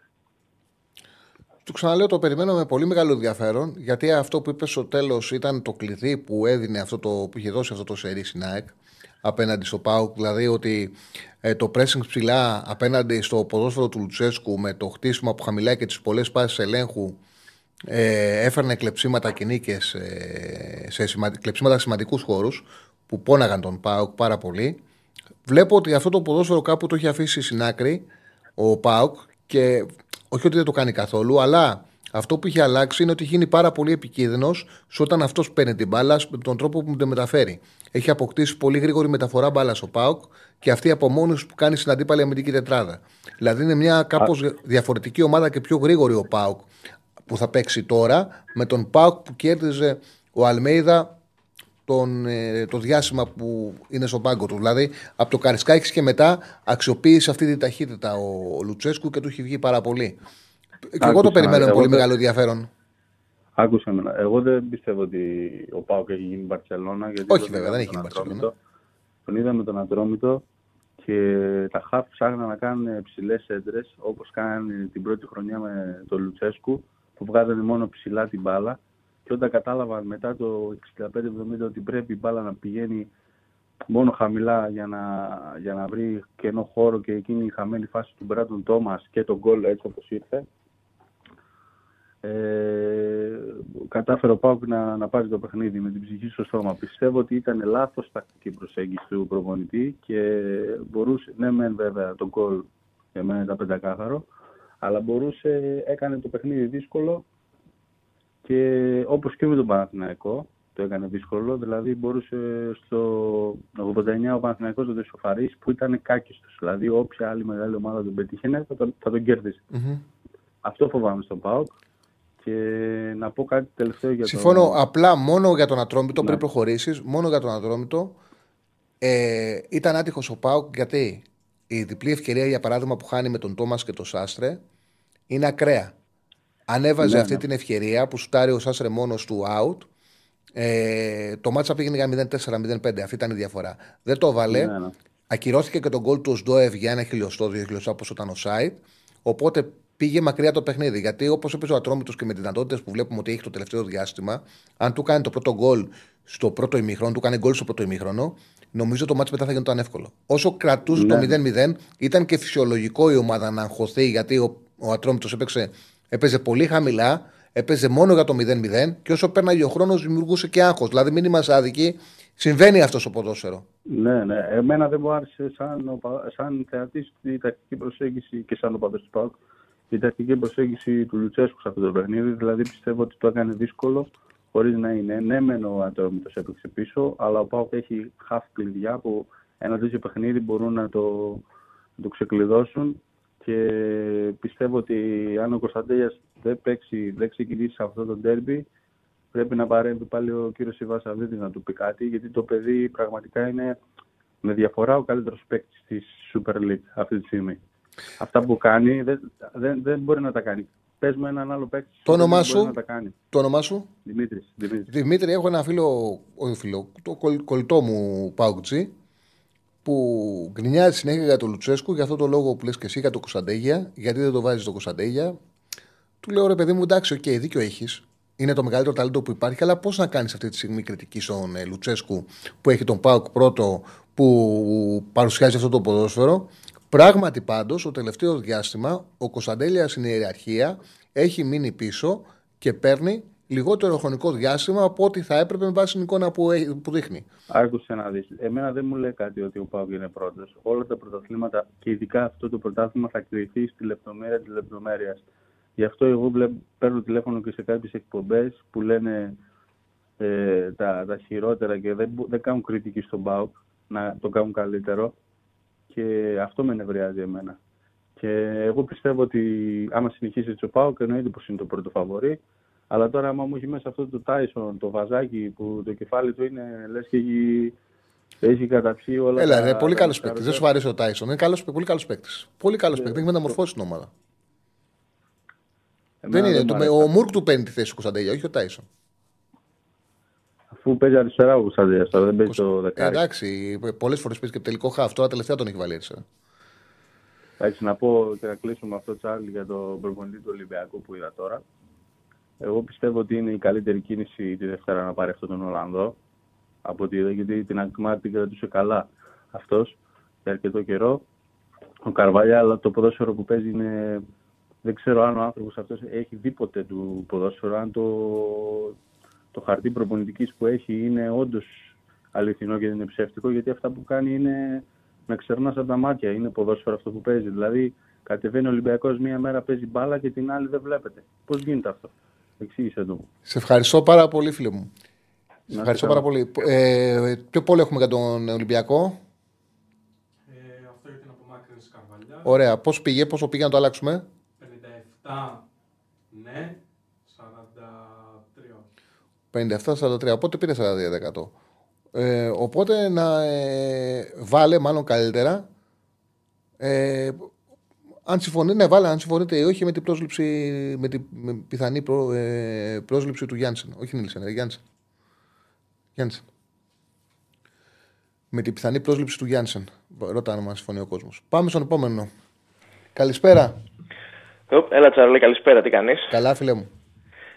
Του ξαναλέω, το περιμένω με πολύ μεγάλο ενδιαφέρον, γιατί αυτό που είπες στο τέλος ήταν το κλειδί που έδινε αυτό το, που είχε δώσει αυτό το σερί στην ΑΕΚ απέναντι στο ΠΑΟΚ. Δηλαδή ότι ε, το pressing ψηλά απέναντι στο ποδόσφαιρο του Λουτσέσκου με το χτίσιμο από χαμηλά και τις πολλές πάσει ελέγχου ε, έφερνε κλεψίματα και νίκες, ε, σε σημα... κλεψίματα σε σημαντικούς χώρους που πόναγαν τον ΠΑΟΚ πάρα πολύ. Βλέπω ότι αυτό το ποδόσφαιρο κάπου το έχει αφήσει στην άκρη ο ΠΑΟΚ και όχι ότι δεν το κάνει καθόλου, αλλά αυτό που έχει αλλάξει είναι ότι έχει γίνει πάρα πολύ επικίνδυνος όταν αυτός παίρνει την μπάλα με τον τρόπο που την μεταφέρει. Έχει αποκτήσει πολύ γρήγορη μεταφορά μπάλα ο ΠΑΟΚ και αυτή από μόνη που κάνει στην αντίπαλη αμυντική τετράδα. Δηλαδή είναι μια κάπως διαφορετική ομάδα και πιο γρήγορη ο ΠΑΟΚ που θα παίξει τώρα με τον ΠΑΟΚ που κέρδιζε ο Αλμέιδα τον, ε, το διάστημα που είναι στον πάγκο του. Δηλαδή, από το Καρισκάκης και μετά αξιοποίησε αυτή τη ταχύτητα ο, ο Λουτσέσκου και του έχει βγει πάρα πολύ. Και εγώ το Άκουσα, περιμένω με εγώ πολύ δεν- μεγάλο ενδιαφέρον. Άκουσα εμένα. Εγώ δεν πιστεύω ότι ο Πάοκ έχει γίνει Μπαρσελόνα. Γιατί Όχι, τον βέβαια, είδαμε δεν έχει τον γίνει Ατρόμητο. Μπαρσελόνα. Τον είδαμε τον Ατρόμητο και τα χαφ ψάχναν να κάνουν ψηλές έντρες όπως κάνανε την πρώτη χρονιά με τον Λουτσέσκου που βγάζανε μόνο ψηλά την μπάλα. Και όταν κατάλαβαν μετά το 65-70 ότι πρέπει η μπάλα να πηγαίνει μόνο χαμηλά για να, για να βρει κενό χώρο και εκείνη η χαμένη φάση του Μπράντον Τόμας και τον γκολ έτσι όπως ήρθε, ε, κατάφερε ο Πάουκ να, να πάρει το παιχνίδι με την ψυχή στο στόμα. Πιστεύω ότι ήταν λάθος τακτική προσέγγιση του προπονητή και μπορούσε, ναι μεν βέβαια το γκολ για μένα ήταν πεντακάθαρο, αλλά μπορούσε, έκανε το παιχνίδι δύσκολο και όπως και με τον Παναθηναϊκό το έκανε δύσκολο, δηλαδή μπορούσε στο 89 ο Παναθηναϊκός να το ισοφαρίσει που ήταν κάκιστος, δηλαδή όποια άλλη μεγάλη ομάδα τον πετύχαινε θα τον, θα τον κέρδιζε. Μμμ. Αυτό φοβάμαι στον ΠΑΟΚ. Και να πω κάτι τελευταίο για Συμφωνώ. το... Απλά μόνο για τον Ατρόμητο, Ναι. πριν προχωρήσεις, μόνο για τον Ατρόμητο, Ε, ήταν άτυχος ο Πάουκ γιατί η διπλή ευκαιρία για παράδειγμα που χάνει με τον Τόμας και τον Σάστρε είναι ακραία. Αν έβαζε Ναι, αυτή ναι. την ευκαιρία που σουτάρει ο Σάστρε μόνος του out, ε, το μάτσα πήγαινε για 0-4-0-5. Αυτή ήταν η διαφορά. Δεν το έβαλε. Ναι, ναι. Ακυρώθηκε και τον γκολ του Οσντόευ για ένα χιλιοστό, δύο χιλιοστά όπως ήταν ο Σάιτ. Οπότε πήγε μακριά το παιχνίδι. Γιατί όπως έπαιζε ο Ατρόμητος και με τις δυνατότητες που βλέπουμε ότι έχει το τελευταίο διάστημα, αν του κάνει το πρώτο γκολ στο πρώτο ημίχρονο, του κάνει γκολ στο πρώτο ημίχρονο, νομίζω το μάτι μετά θα γινόταν εύκολο. Όσο κρατούσε Ναι. το 0-0, ήταν και φυσιολογικό η ομάδα να αγχωθεί γιατί ο, ο Ατρόμητος έπαιξε, έπαιζε πολύ χαμηλά, έπαιζε μόνο για το 0-0 και όσο πέρναγε ο χρόνος δημιουργούσε και άγχος. Δηλαδή, μην είμαστε άδικοι, συμβαίνει αυτός στο ποδόσφαιρο. Ναι, ναι. Εμένα δεν μου άρεσε σαν, οπα- σαν θεατής η τακτική προσέγγιση και σαν οπαδός του ΠΑΟΚ η τακτική προσέγγιση του Λουτσέσκου σε αυτό το παιχνίδι. Δηλαδή πιστεύω ότι το έκανε δύσκολο χωρίς να είναι. Ναι, μεν ο Ατρόμητος έπαιξε πίσω, αλλά ο ΠΑΟΚ έχει half κλειδιά που ένα τέτοιο παιχνίδι μπορούν να το, να το ξεκλειδώσουν και πιστεύω ότι αν ο Κωνσταντέλιας δεν παίξει, δεν ξεκινήσει σε αυτό το ντέρμπι, πρέπει να παρέμβει πάλι ο κύριος Ιβάσαβίδης να του πει κάτι, γιατί το παιδί πραγματικά είναι με διαφορά ο καλύτερος παίκτης της Super League αυτή τη στιγμή. Αυτά που κάνει δεν, δεν, δεν μπορεί να τα κάνει. Πες με έναν άλλο παίκτη Το δεν όνομά μπορεί σου; να τα κάνει. Το όνομά σου; Δημήτρης, Δημήτρης. Δημήτρη, έχω ένα φίλο, όχι φίλο, το κολλ- κολλητό μου Πάουκτσι, που γκρινιάζει συνέχεια για τον Λουτσέσκου για αυτό το λόγο που λες και εσύ για το Κωνσταντέλια, γιατί δεν το βάζεις στο Κωνσταντέλια. Του λέω ρε παιδί μου, εντάξει, οκ, δίκιο έχεις. Είναι το μεγαλύτερο ταλέντο που υπάρχει, αλλά πώς να κάνεις αυτή τη στιγμή κριτική στον ε, Λουτσέσκου που έχει τον ΠΑΟΚ πρώτο που παρουσιάζει αυτό το ποδόσφαιρο. Πράγματι πάντως, το τελευταίο διάστημα ο Κωνσταντέλια στην ιεραρχία έχει μείνει πίσω και παίρνει λιγότερο χρονικό διάστημα από ό,τι θα έπρεπε με βάση την εικόνα που, έχει- που δείχνει. Άκουσε να δεις. Εμένα δεν μου λέει κάτι ότι ο Πάουκ είναι πρώτος. Όλα τα πρωταθλήματα και ειδικά αυτό το πρωτάθλημα θα κρυθεί στη λεπτομέρεια της λεπτομέρειας. Γι' αυτό εγώ βλέπ, παίρνω τηλέφωνο και σε κάποιες εκπομπές που λένε ε, τα, τα χειρότερα και δεν, μπο- δεν κάνουν κριτική στον Πάουκ να το κάνουν καλύτερο και αυτό με νευριάζει εμένα. Και εγώ πιστεύω ότι άμα συνεχίσει έτσι ο Πάουκ εννοείται πως είναι το πρώτο φαβορή αλλά τώρα άμα μου έχει μέσα αυτό το Τάισον, το βαζάκι που το κεφάλι του είναι λες και έχει, έχει καταπιεί όλα Έλα, τα- ρε, πολύ τα καλός μισά παίκτης. Δεν σου αρέσει ο Τάισον. Είναι καλός, πολύ καλός παίκτης. Πολύ καλός παίκτης. Έχει μεταμορφώσει την ομάδα. Εμένα Δεν είναι. μ' Το, αρέσει. ο Μουρκ του παίρνει τη θέση του Κωνσταντέλια, όχι ο Τάισον. Αφού παίζει αριστερά ο Κωνσταντίνος τώρα, δεν παίζει το Ε, δεκάρι. εντάξει, πολλές φορές παίζει και τελικό χάφ. Τώρα τελευταία τον έχει βάλει έτσι. Εντάξει, να πω και να κλείσουμε αυτό Τσάρλι για το προπονητή του Ολυμπιακού που είδα τώρα. Εγώ πιστεύω ότι είναι η καλύτερη κίνηση τη Δευτέρα να πάρει αυτόν τον Ολλανδό. Από ότι είδα, γιατί την Ακμάρ την κρατούσε καλά αυτός για αρκετό καιρό. Ο Καρβαλιά, αλλά το ποδόσφαιρο που παίζει είναι. Δεν ξέρω αν ο άνθρωπος αυτός έχει δει ποτέ του ποδόσφαιρο, αν το, το χαρτί προπονητικής που έχει είναι όντως αληθινό και δεν είναι ψεύτικο, γιατί αυτά που κάνει είναι να ξερνάς από τα μάτια. Είναι ποδόσφαιρο αυτό που παίζει. Δηλαδή, κατεβαίνει ο Ολυμπιακός μία μέρα παίζει μπάλα και την άλλη δεν βλέπετε. Πώς γίνεται αυτό, εξήγησε το μου. Σε ευχαριστώ πάρα πολύ, φίλε μου. Σε είστε ευχαριστώ καλά. πάρα πολύ. Ε, ποιο πόλο έχουμε για τον Ολυμπιακό; Ε, αυτό για την απομάκρυνση Καρβαλιάς. Ωραία. Πώς πήγε, πόσο πήγε να το αλλάξουμε; 57 ναι, 43 57-43. Οπότε πήρε 42%. Ε, οπότε να ε, βάλε μάλλον καλύτερα. Ε, αν συμφωνείτε, ναι, βάλε αν συμφωνείτε ή όχι με την πρόσληψη, με την με πιθανή προ, ε, πρόσληψη του Γιάνσεν. Όχι Νίλσεν, ε, Γιάνσεν. Γιάνσεν. Με την πιθανή πρόσληψη του Γιάνσεν. Ρώτα αν μας συμφωνεί ο κόσμος. Πάμε στον επόμενο. Καλησπέρα. Οπ, Έλα Τσαρλί, καλησπέρα, τι κάνεις; Καλά, φίλε μου.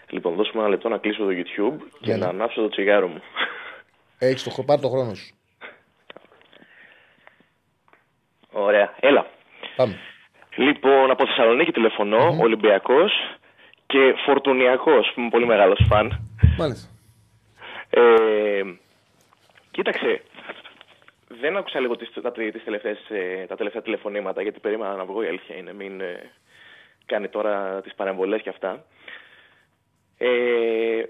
Λοιπόν, δώσουμε ένα λεπτό να κλείσω το YouTube και Έλα. να ανάψω το τσιγάρο μου. Έχεις το, πάρ' το χρόνο σου. Ωραία, έλα. Πάμε. Λοιπόν, από Θεσσαλονίκη τηλεφωνώ, Ολυμπιακός και Φορτουνιακός, που είμαι πολύ μεγάλος φαν. Μάλιστα. Ε, κοίταξε, δεν άκουσα λίγο τις, τα, τις τελευταίες, ε, τα τελευταία τηλεφωνήματα, γιατί περίμενα να βγω η αλήθεια είναι, μην ε, κάνει τώρα τις παρεμβολές και αυτά. Ε,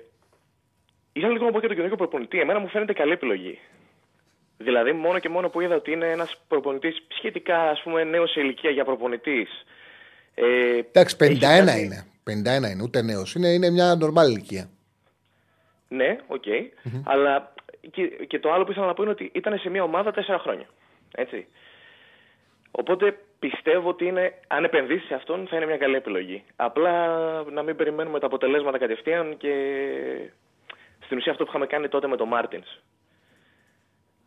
ήθελα λίγο να πω για τον καινούργιο προπονητή. Εμένα μου φαίνεται καλή επιλογή. Δηλαδή, μόνο και μόνο που είδα ότι είναι ένας προπονητής σχετικά, ας πούμε, νέος σε ηλικία για προπονητής. Ε, Εντάξει, 51 έχει κάνει- είναι. 51 είναι, ούτε νέος. Είναι, είναι μια νορμάλ ηλικία. Ναι, οκ. Αλλά και, και το άλλο που ήθελα να πω είναι ότι ήταν σε μια ομάδα τέσσερα χρόνια. Έτσι. Οπότε πιστεύω ότι είναι, αν επενδύσεις σε αυτόν θα είναι μια καλή επιλογή. Απλά να μην περιμένουμε τα αποτελέσματα κατευθείαν και στην ουσία αυτό που είχαμε κάνει τότε με τον Μάρτινς.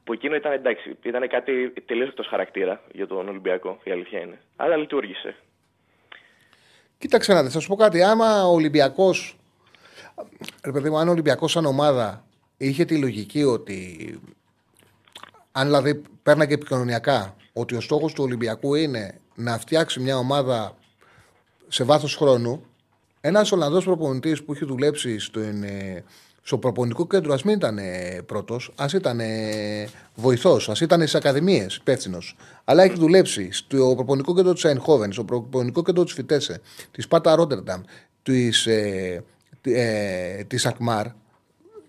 Που εκείνο ήταν εντάξει, ήταν κάτι τελείως εκτός χαρακτήρα για τον Ολυμπιακό, η αλήθεια είναι. Αλλά λειτουργήσε. Κοίταξε να δεις, θα σου πω κάτι. Άμα ο Ολυμπιακός. Ρε παιδί μου, αν ο Ολυμπιακός σαν ομάδα είχε τη λογική ότι. Αν δηλαδή πέρναγε επικοινωνιακά ότι ο στόχος του Ολυμπιακού είναι να φτιάξει μια ομάδα σε βάθος χρόνου, ένας Ολλανδός προπονητής που είχε δουλέψει στο, ε, στο προπονητικό κέντρο, ας μην ήταν πρώτος, ας ήταν βοηθός, ας ήταν στις ακαδημίες υπεύθυνος, αλλά έχει δουλέψει στο προπονητικό κέντρο της Αϊνχόβεν, στο προπονητικό κέντρο της Φιτέσε, της Πάτα Ρότερνταμ, της ε, ε, της Ακμάρ,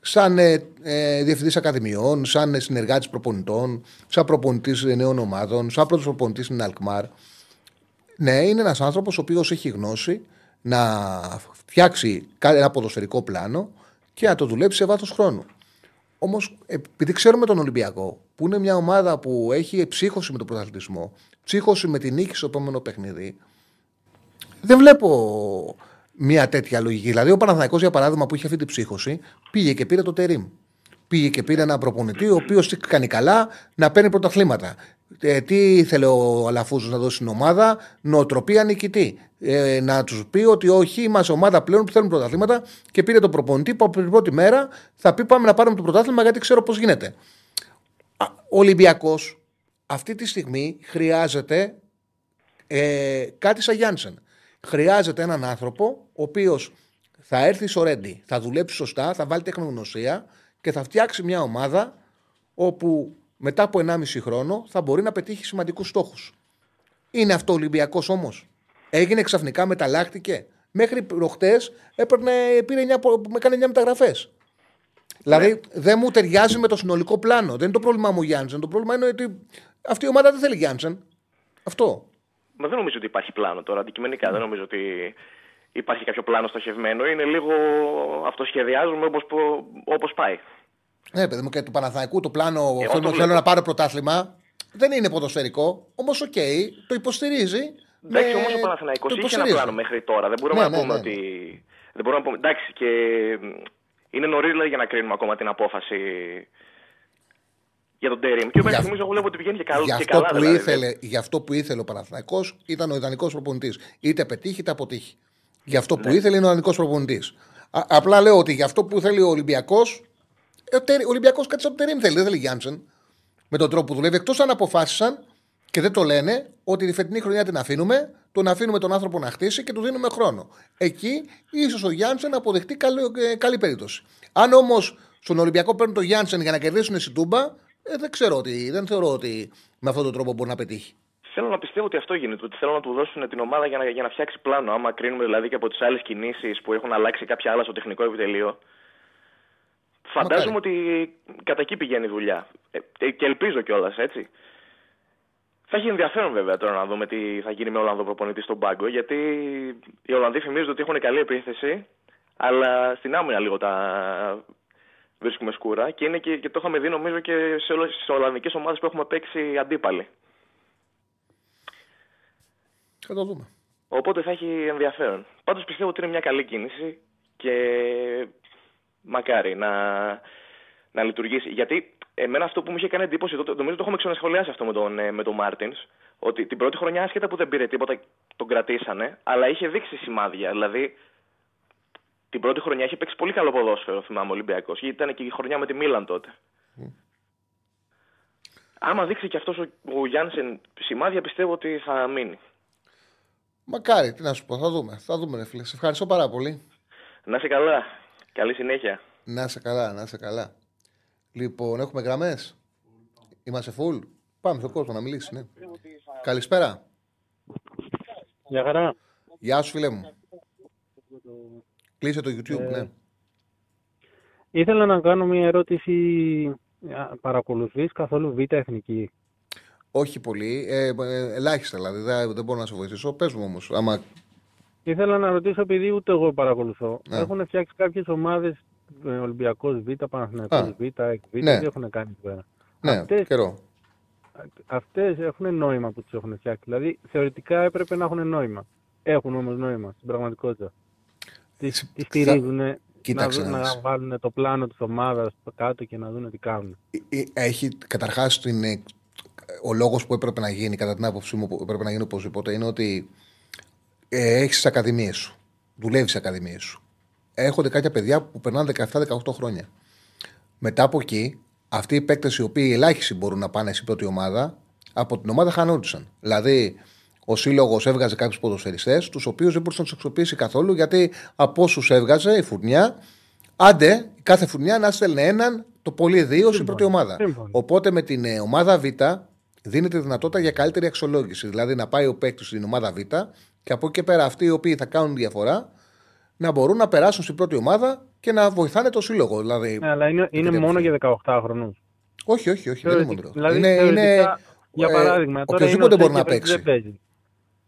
σαν ε, ε, διευθυντής ακαδημιών, σαν συνεργάτης προπονητών, σαν προπονητής νέων ομάδων, σαν πρώτος προπονητής στην Αλκμάρ. Ναι, είναι ένας άνθρωπος ο οποίος έχει γνώση να φτιάξει ένα ποδοσφαιρικό πλάνο και να το δουλέψει σε βάθος χρόνου. Όμως, επειδή ξέρουμε τον Ολυμπιακό, που είναι μια ομάδα που έχει ψύχωση με τον πρωταθλητισμό, ψύχωση με την νίκη στο επόμενο παιχνίδι, δεν βλέπω μια τέτοια λογική. Δηλαδή, ο Παναθηναϊκός για παράδειγμα, που είχε αυτή την ψύχωση, πήγε και πήρε το τερίμ. Πήγε και πήρε ένα προπονητή, ο οποίος κάνει καλά να παίρνει πρωταθλήματα. Ε, τι ήθελε ο Αλαφούζος να δώσει στην ομάδα, νοοτροπία νικητή. Ε, να τους πει ότι όχι, είμαστε ομάδα πλέον που θέλουν πρωταθλήματα και πήρε τον προπονητή που από την πρώτη μέρα θα πει πάμε να πάρουμε το πρωτάθλημα γιατί ξέρω πώς γίνεται. Ο Ολυμπιακός αυτή τη στιγμή χρειάζεται ε, κάτι σαν Γιάνσεν. Χρειάζεται έναν άνθρωπο ο οποίος θα έρθει στο Ρέντι, θα δουλέψει σωστά, θα βάλει τεχνογνωσία και θα φτιάξει μια ομάδα όπου μετά από 1,5 χρόνο θα μπορεί να πετύχει σημαντικούς στόχους. Είναι αυτό ο Ολυμπιακός όμως; Έγινε ξαφνικά, μεταλλάχτηκε; Μέχρι προχτές πήρε 9, έκανε 9 μεταγραφές. Δηλαδή ναι. δεν μου ταιριάζει με το συνολικό πλάνο. Δεν είναι το πρόβλημά μου Γιάννσεν. Το πρόβλημα είναι ότι αυτή η ομάδα δεν θέλει Γιάννσεν. Αυτό. Μα δεν νομίζω ότι υπάρχει πλάνο τώρα. Αντικειμενικά δεν νομίζω ότι υπάρχει κάποιο πλάνο στοχευμένο. Είναι λίγο αυτοσχεδιάζουμε όπως πάει. Ναι, παιδί μου, και του Παναθηναϊκού το πλάνο ε, θέλω, θέλω να πάρω πρωτάθλημα. Δεν είναι ποδοσφαιρικό. Όμως, OK, okay, το υποστηρίζει. Εντάξει, όμως ο Παναθηναϊκός είχε ένα πλάνο μέχρι τώρα. Δεν μπορούμε ναι, να ναι, πούμε ναι. ότι. Δεν μπορούμε να πούμε. Εντάξει, και είναι νωρίς δηλαδή, για να κρίνουμε ακόμα την απόφαση για τον Τέριμ. Και μέχρι στιγμή εγώ βλέπω ότι πηγαίνει και, καλό, για και καλά. Που δηλαδή. ήθελε, για αυτό που ήθελε ο Παναθηναϊκός ήταν ο ιδανικός προπονητής. Είτε πετύχει είτε αποτύχει. Για αυτό που ήθελε είναι ο ιδανικός προπονητής. Απλά λέω ότι για αυτό που θέλει ο Ολυμπιακός ε, ο Ολυμπιακός κάτι σαν το Τερήμ θέλει, δεν θέλει Γιάνσεν. Με τον τρόπο που δουλεύει. Εκτός αν αποφάσισαν και δεν το λένε ότι τη φετινή χρονιά την αφήνουμε, τον αφήνουμε τον άνθρωπο να χτίσει και του δίνουμε χρόνο. Εκεί ίσως ο Γιάνσεν αποδεχτεί καλή, ε, καλή περίπτωση. Αν όμως στον Ολυμπιακό παίρνουν τον Γιάνσεν για να κερδίσουν στην Τούμπα, ε, δεν ξέρω ότι, δεν θεωρώ ότι με αυτόν τον τρόπο μπορεί να πετύχει. Θέλω να πιστεύω ότι αυτό γίνεται. Ότι θέλω να του δώσουν την ομάδα για να, για να φτιάξει πλάνο. Άμα κρίνουμε δηλαδή και από τις άλλες κινήσεις που έχουν αλλάξει κάποια άλλα στο τεχνικό επιτελείο, Φαντάζομαι ότι κατά εκεί πηγαίνει η δουλειά. Ε, ε, και ελπίζω κιόλας, έτσι. Θα έχει ενδιαφέρον βέβαια τώρα να δούμε τι θα γίνει με Ολλανδό προπονητή στον πάγκο. Γιατί οι Ολλανδοί φημίζονται ότι έχουν καλή επίθεση, αλλά στην άμυνα λίγο τα βρίσκουμε σκούρα. Και, είναι και, και το είχαμε δει νομίζω και σε όλε τι Ολλανδικές ομάδες που έχουμε παίξει αντίπαλοι. Θα το δούμε. Οπότε θα έχει ενδιαφέρον. Πάντως πιστεύω ότι είναι μια καλή κίνηση και μακάρι να, να λειτουργήσει. Γιατί εμένα αυτό που μου είχε κάνει εντύπωση, το, νομίζω το έχουμε ξανασχολιάσει αυτό με τον, ε, με τον Μάρτινς, ότι την πρώτη χρονιά, άσχετα που δεν πήρε τίποτα, τον κρατήσανε, αλλά είχε δείξει σημάδια. Δηλαδή, την πρώτη χρονιά είχε παίξει πολύ καλό ποδόσφαιρο, θυμάμαι, ο Ολυμπιακός. Ήταν και η χρονιά με τη Μίλαν τότε. Mm. Άμα δείξει και αυτός ο, ο Γιάννη σημάδια, πιστεύω ότι θα μείνει. Μακάρι, τι να σου πω, θα δούμε. Θα δούμε, ρε φίλε. Σε ευχαριστώ πάρα πολύ. Να είσαι καλά. Καλή συνέχεια. Να είσαι καλά, να είσαι καλά. Λοιπόν, έχουμε γραμμές; Είμαστε full; Πάμε στον κόσμο να μιλήσεις. Ναι. Καλησπέρα. Γεια χαρά. Γεια σου, φίλε μου. Κλείσε το YouTube, ε, ναι. Ήθελα να κάνω μια ερώτηση. Παρακολουθείς καθόλου β' εθνική; Όχι πολύ. Ε, ε, ελάχιστα δηλαδή. Δεν, δεν μπορώ να σε βοηθήσω. Πες μου όμως. Άμα Ήθελα να ρωτήσω, επειδή ούτε εγώ παρακολουθώ. Ναι. Έχουν φτιάξει κάποιες ομάδες Ολυμπιακός Β, Παναθηναϊκός Α. Β, ΕΚ Β, Ναι. τι έχουν κάνει εκεί πέρα. Ναι, Αυτές- καιρό. Αυτές έχουν νόημα που τις έχουν φτιάξει. Δηλαδή, θεωρητικά έπρεπε να έχουν νόημα. Έχουν όμως νόημα στην πραγματικότητα. Τι Θα- στηρίζουν να, Κοίταξε δουν- να δεις. να βάλουν το πλάνο της ομάδας κάτω και να δουν τι κάνουν. Ε, Έχει καταρχάς την, ε, ο λόγος που έπρεπε να γίνει, κατά την άποψή μου, που έπρεπε να γίνει οπωσδήποτε, είναι ότι ε, έχεις τι ακαδημίες σου. Δουλεύεις στι ακαδημίες σου. Έρχονται κάποια παιδιά που περνάνε 17-18 χρόνια. Μετά από εκεί, αυτοί οι παίκτες οι οποίοι ελάχιστοι μπορούν να πάνε στην πρώτη ομάδα, από την ομάδα χανόντουσαν. Δηλαδή, ο σύλλογος έβγαζε κάποιους ποδοσφαιριστές, τους οποίους δεν μπορούσε να τους αξιοποιήσει καθόλου, γιατί από όσους έβγαζε η φουρνιά, άντε κάθε φουρνιά να στέλνε έναν, το πολύ δύο στην πρώτη ομάδα. Σύμφωνο. Οπότε με την ε, ομάδα Β δίνεται δυνατότητα για καλύτερη αξιολόγηση. Δηλαδή να πάει ο παίκτης στην ομάδα Β και από εκεί και πέρα αυτοί οι οποίοι θα κάνουν διαφορά να μπορούν να περάσουν στην πρώτη ομάδα και να βοηθάνε το σύλλογο. Δηλαδή, Ναι, αλλά είναι, είναι Επιτρέψτε. μόνο για 18 χρονού. όχι, όχι, όχι, δεν είναι μόνο. Δηλαδή, είναι, είναι, θεωρητικά, για ε, παράδειγμα, τώρα είναι οποιοδήποτε ο μπορεί να Σέγκεφελ παίξει. Δεν παίζει.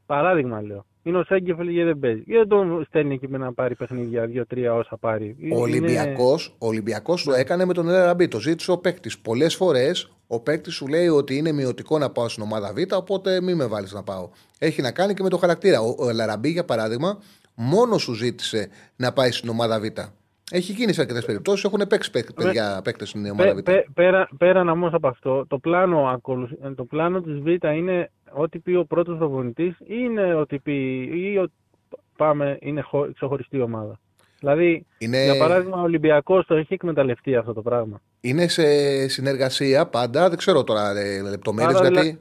Παράδειγμα λέω. Είναι ο Σέγκεφελ και δεν παίζει. Γιατί δεν τον στέλνει εκεί με να πάρει παιχνίδια, δύο-τρία όσα πάρει. Ο Είναι- Ολυμπιακός, ο Ολυμπιακός το έκανε με τον Ελαραμπή. Το ζήτησε ο παίκτης. Πολλές φορές ο παίκτης σου λέει ότι είναι μειωτικό να πάω στην ομάδα Β, οπότε μην με βάλεις να πάω. Έχει να κάνει και με το χαρακτήρα. Ο, ο Ελαραμπή, για παράδειγμα, μόνο σου ζήτησε να πάει στην ομάδα Β. Έχει γίνει σε αρκετές περιπτώσεις. Έχουν παίξει παίκ- παιδιά παίκτες στην ομάδα Β. Πέ- πέ- πέρα, πέραν όμω από αυτό, το πλάνο, ακολουθ- ε, το πλάνο της Β είναι ό,τι πει ο πρώτος προπονητής ή είναι ό,τι πει ή ο- πάμε, είναι χω- ξεχωριστή ομάδα. Δηλαδή, Είναι, για παράδειγμα, ο Ολυμπιακός το έχει εκμεταλλευτεί αυτό το πράγμα. είναι σε συνεργασία πάντα. Δεν ξέρω τώρα λεπτομέρειες Άρα, γιατί. δηλα-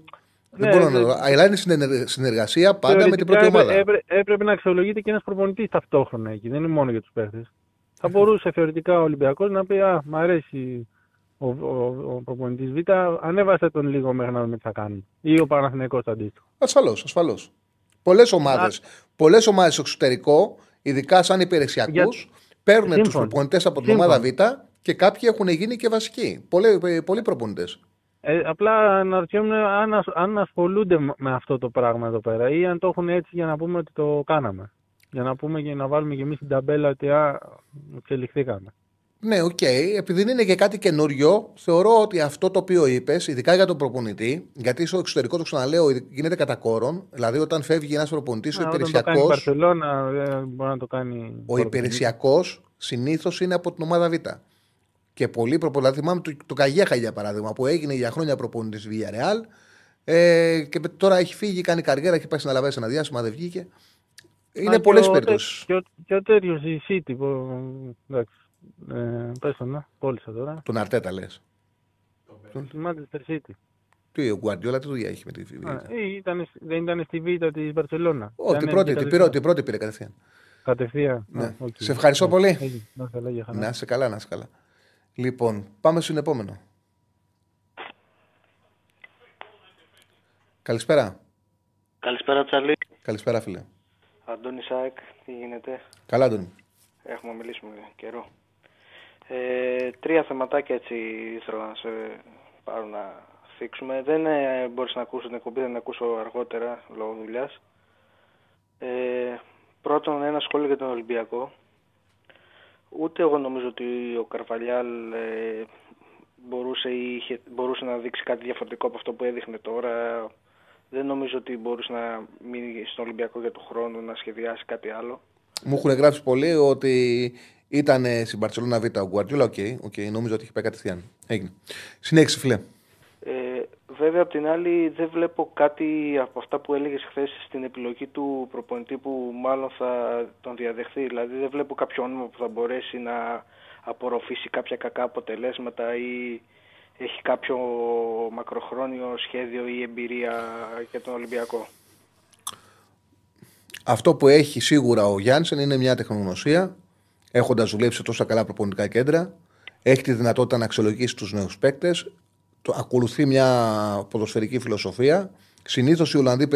Δεν Ναι, μπορώ να δε- το. Αλλά είναι συνεργ- συνεργασία πάντα με την Θεωρητικά πρώτη έπρε- ομάδα. έπρε- έπρεπε να αξιολογείται και ένας προπονητής ταυτόχρονα εκεί, δεν είναι μόνο για τους παίχτες. Θα μπορούσε θεωρητικά ο Ολυμπιακός να πει «Α, μ' αρέσει ο, ο, ο προπονητής Β, ανέβασε τον λίγο μέχρι να δούμε τι θα κάνουμε». Ή ο Παναθηναϊκός το αντίστοιχο. Ασφαλώς, ασφαλώς. Πολλές ομάδες πολλές ομάδες στο εξωτερικό, ειδικά σαν υπηρεσιακούς, Για- παίρνουν τους Σύμφωνο. προπονητές από την Σύμφωνο. ομάδα Β και κάποιοι έχουν γίνει και βασικοί. Πολλοί, πολλοί προπονητές. Ε, απλά αναρωτιόμουν αν, ασ- αν ασχολούνται μ- με αυτό το πράγμα εδώ πέρα ή αν το έχουν έτσι για να πούμε ότι το κάναμε. Για να πούμε και να βάλουμε και εμείς την ταμπέλα ότι α, εξελιχθήκαμε. Ναι, οκ. Επειδή είναι και κάτι καινούριο, θεωρώ ότι αυτό το οποίο είπες, ειδικά για τον προπονητή, γιατί στο εξωτερικό το ξαναλέω, γίνεται κατά κόρον. Δηλαδή, όταν φεύγει ένας προπονητής, ο Α, όταν το κάνει η υπηρεσιακό. Μπαρσελόνα δεν μπορεί να το κάνει. Ο υπηρεσιακός συνήθως είναι από την ομάδα Β. Και πολλοί προπονητέ, θυμάμαι το, το Καγιέχα για παράδειγμα, που έγινε για χρόνια προπονητής στη Villarreal. Ε, και τώρα έχει φύγει, κάνει καριέρα, έχει πάει στην Αλαβέ ένα διάστημα, δεν βγήκε. Είναι Α, πολλές και ο περιπτώσεις. τε- Και, ο- και ο τέτοιος η City που. Εντάξει. Ε, πες το, να. Κόλλησα τώρα. Τον Αρτέτα λες. Τη Manchester City. Τι, ο Γκουαρδιόλα τι δουλειά έχει με τη Β. Α, ή ήταν, δεν ήταν στη Β' της Μπαρσελόνα. Ω, την Ήταν πρώτη, και την κατευθείαν. πρώτη, την πρώτη πήρε κατευθείαν. Κατευθείαν. Ναι. Α, οκ. Σε ευχαριστώ Ναι, πολύ. έγινε. Να είσαι καλά, για χαρά. Να είσαι καλά, να είσαι καλά. Λοιπόν, πάμε στον επόμενο. Καλησπέρα. Καλησπέρα Τσάρλι. Καλησπέρα, φίλε. Αντώνης ΑΕΚ, τι γίνεται; Καλά, Αντώνη. Έχουμε μιλήσει με καιρό. Ε, τρία θεματάκια έτσι ήθελα να σε πάρω να θίξουμε. Δεν ε, μπορείς να ακούσω την εκπομπή, δεν την ακούσω αργότερα λόγω δουλειάς. Ε, πρώτον ένα σχόλιο για τον Ολυμπιακό. Ούτε εγώ νομίζω ότι ο Καρβαλιάλ ε, μπορούσε, ή είχε, μπορούσε να δείξει κάτι διαφορετικό από αυτό που έδειχνε τώρα. Δεν νομίζω ότι μπορούσε να μείνει στον Ολυμπιακό για τον χρόνο, να σχεδιάσει κάτι άλλο. Μου έχουν γράψει πολλοί ότι ήταν ε, στην Μπαρσελόνα Β ο Γκουαρδιόλα. OK, OK, νόμιζα ότι είχε πάει κατευθείαν. Έγινε. Συνέχισε, φίλε. Ε, βέβαια, απ' την άλλη, δεν βλέπω κάτι από αυτά που έλεγες χθες στην επιλογή του προπονητή που μάλλον θα τον διαδεχθεί. Δηλαδή, δεν βλέπω κάποιο όνομα που θα μπορέσει να απορροφήσει κάποια κακά αποτελέσματα ή έχει κάποιο μακροχρόνιο σχέδιο ή εμπειρία για τον Ολυμπιακό. Αυτό που έχει σίγουρα ο Γιάννησεν είναι μια τεχνογνωσία, έχοντας δουλέψει σε τόσα καλά προπονητικά κέντρα. Έχει τη δυνατότητα να αξιολογήσει τους νέους παίκτες. Ακολουθεί μια ποδοσφαιρική φιλοσοφία. Συνήθως οι Ολλανδοί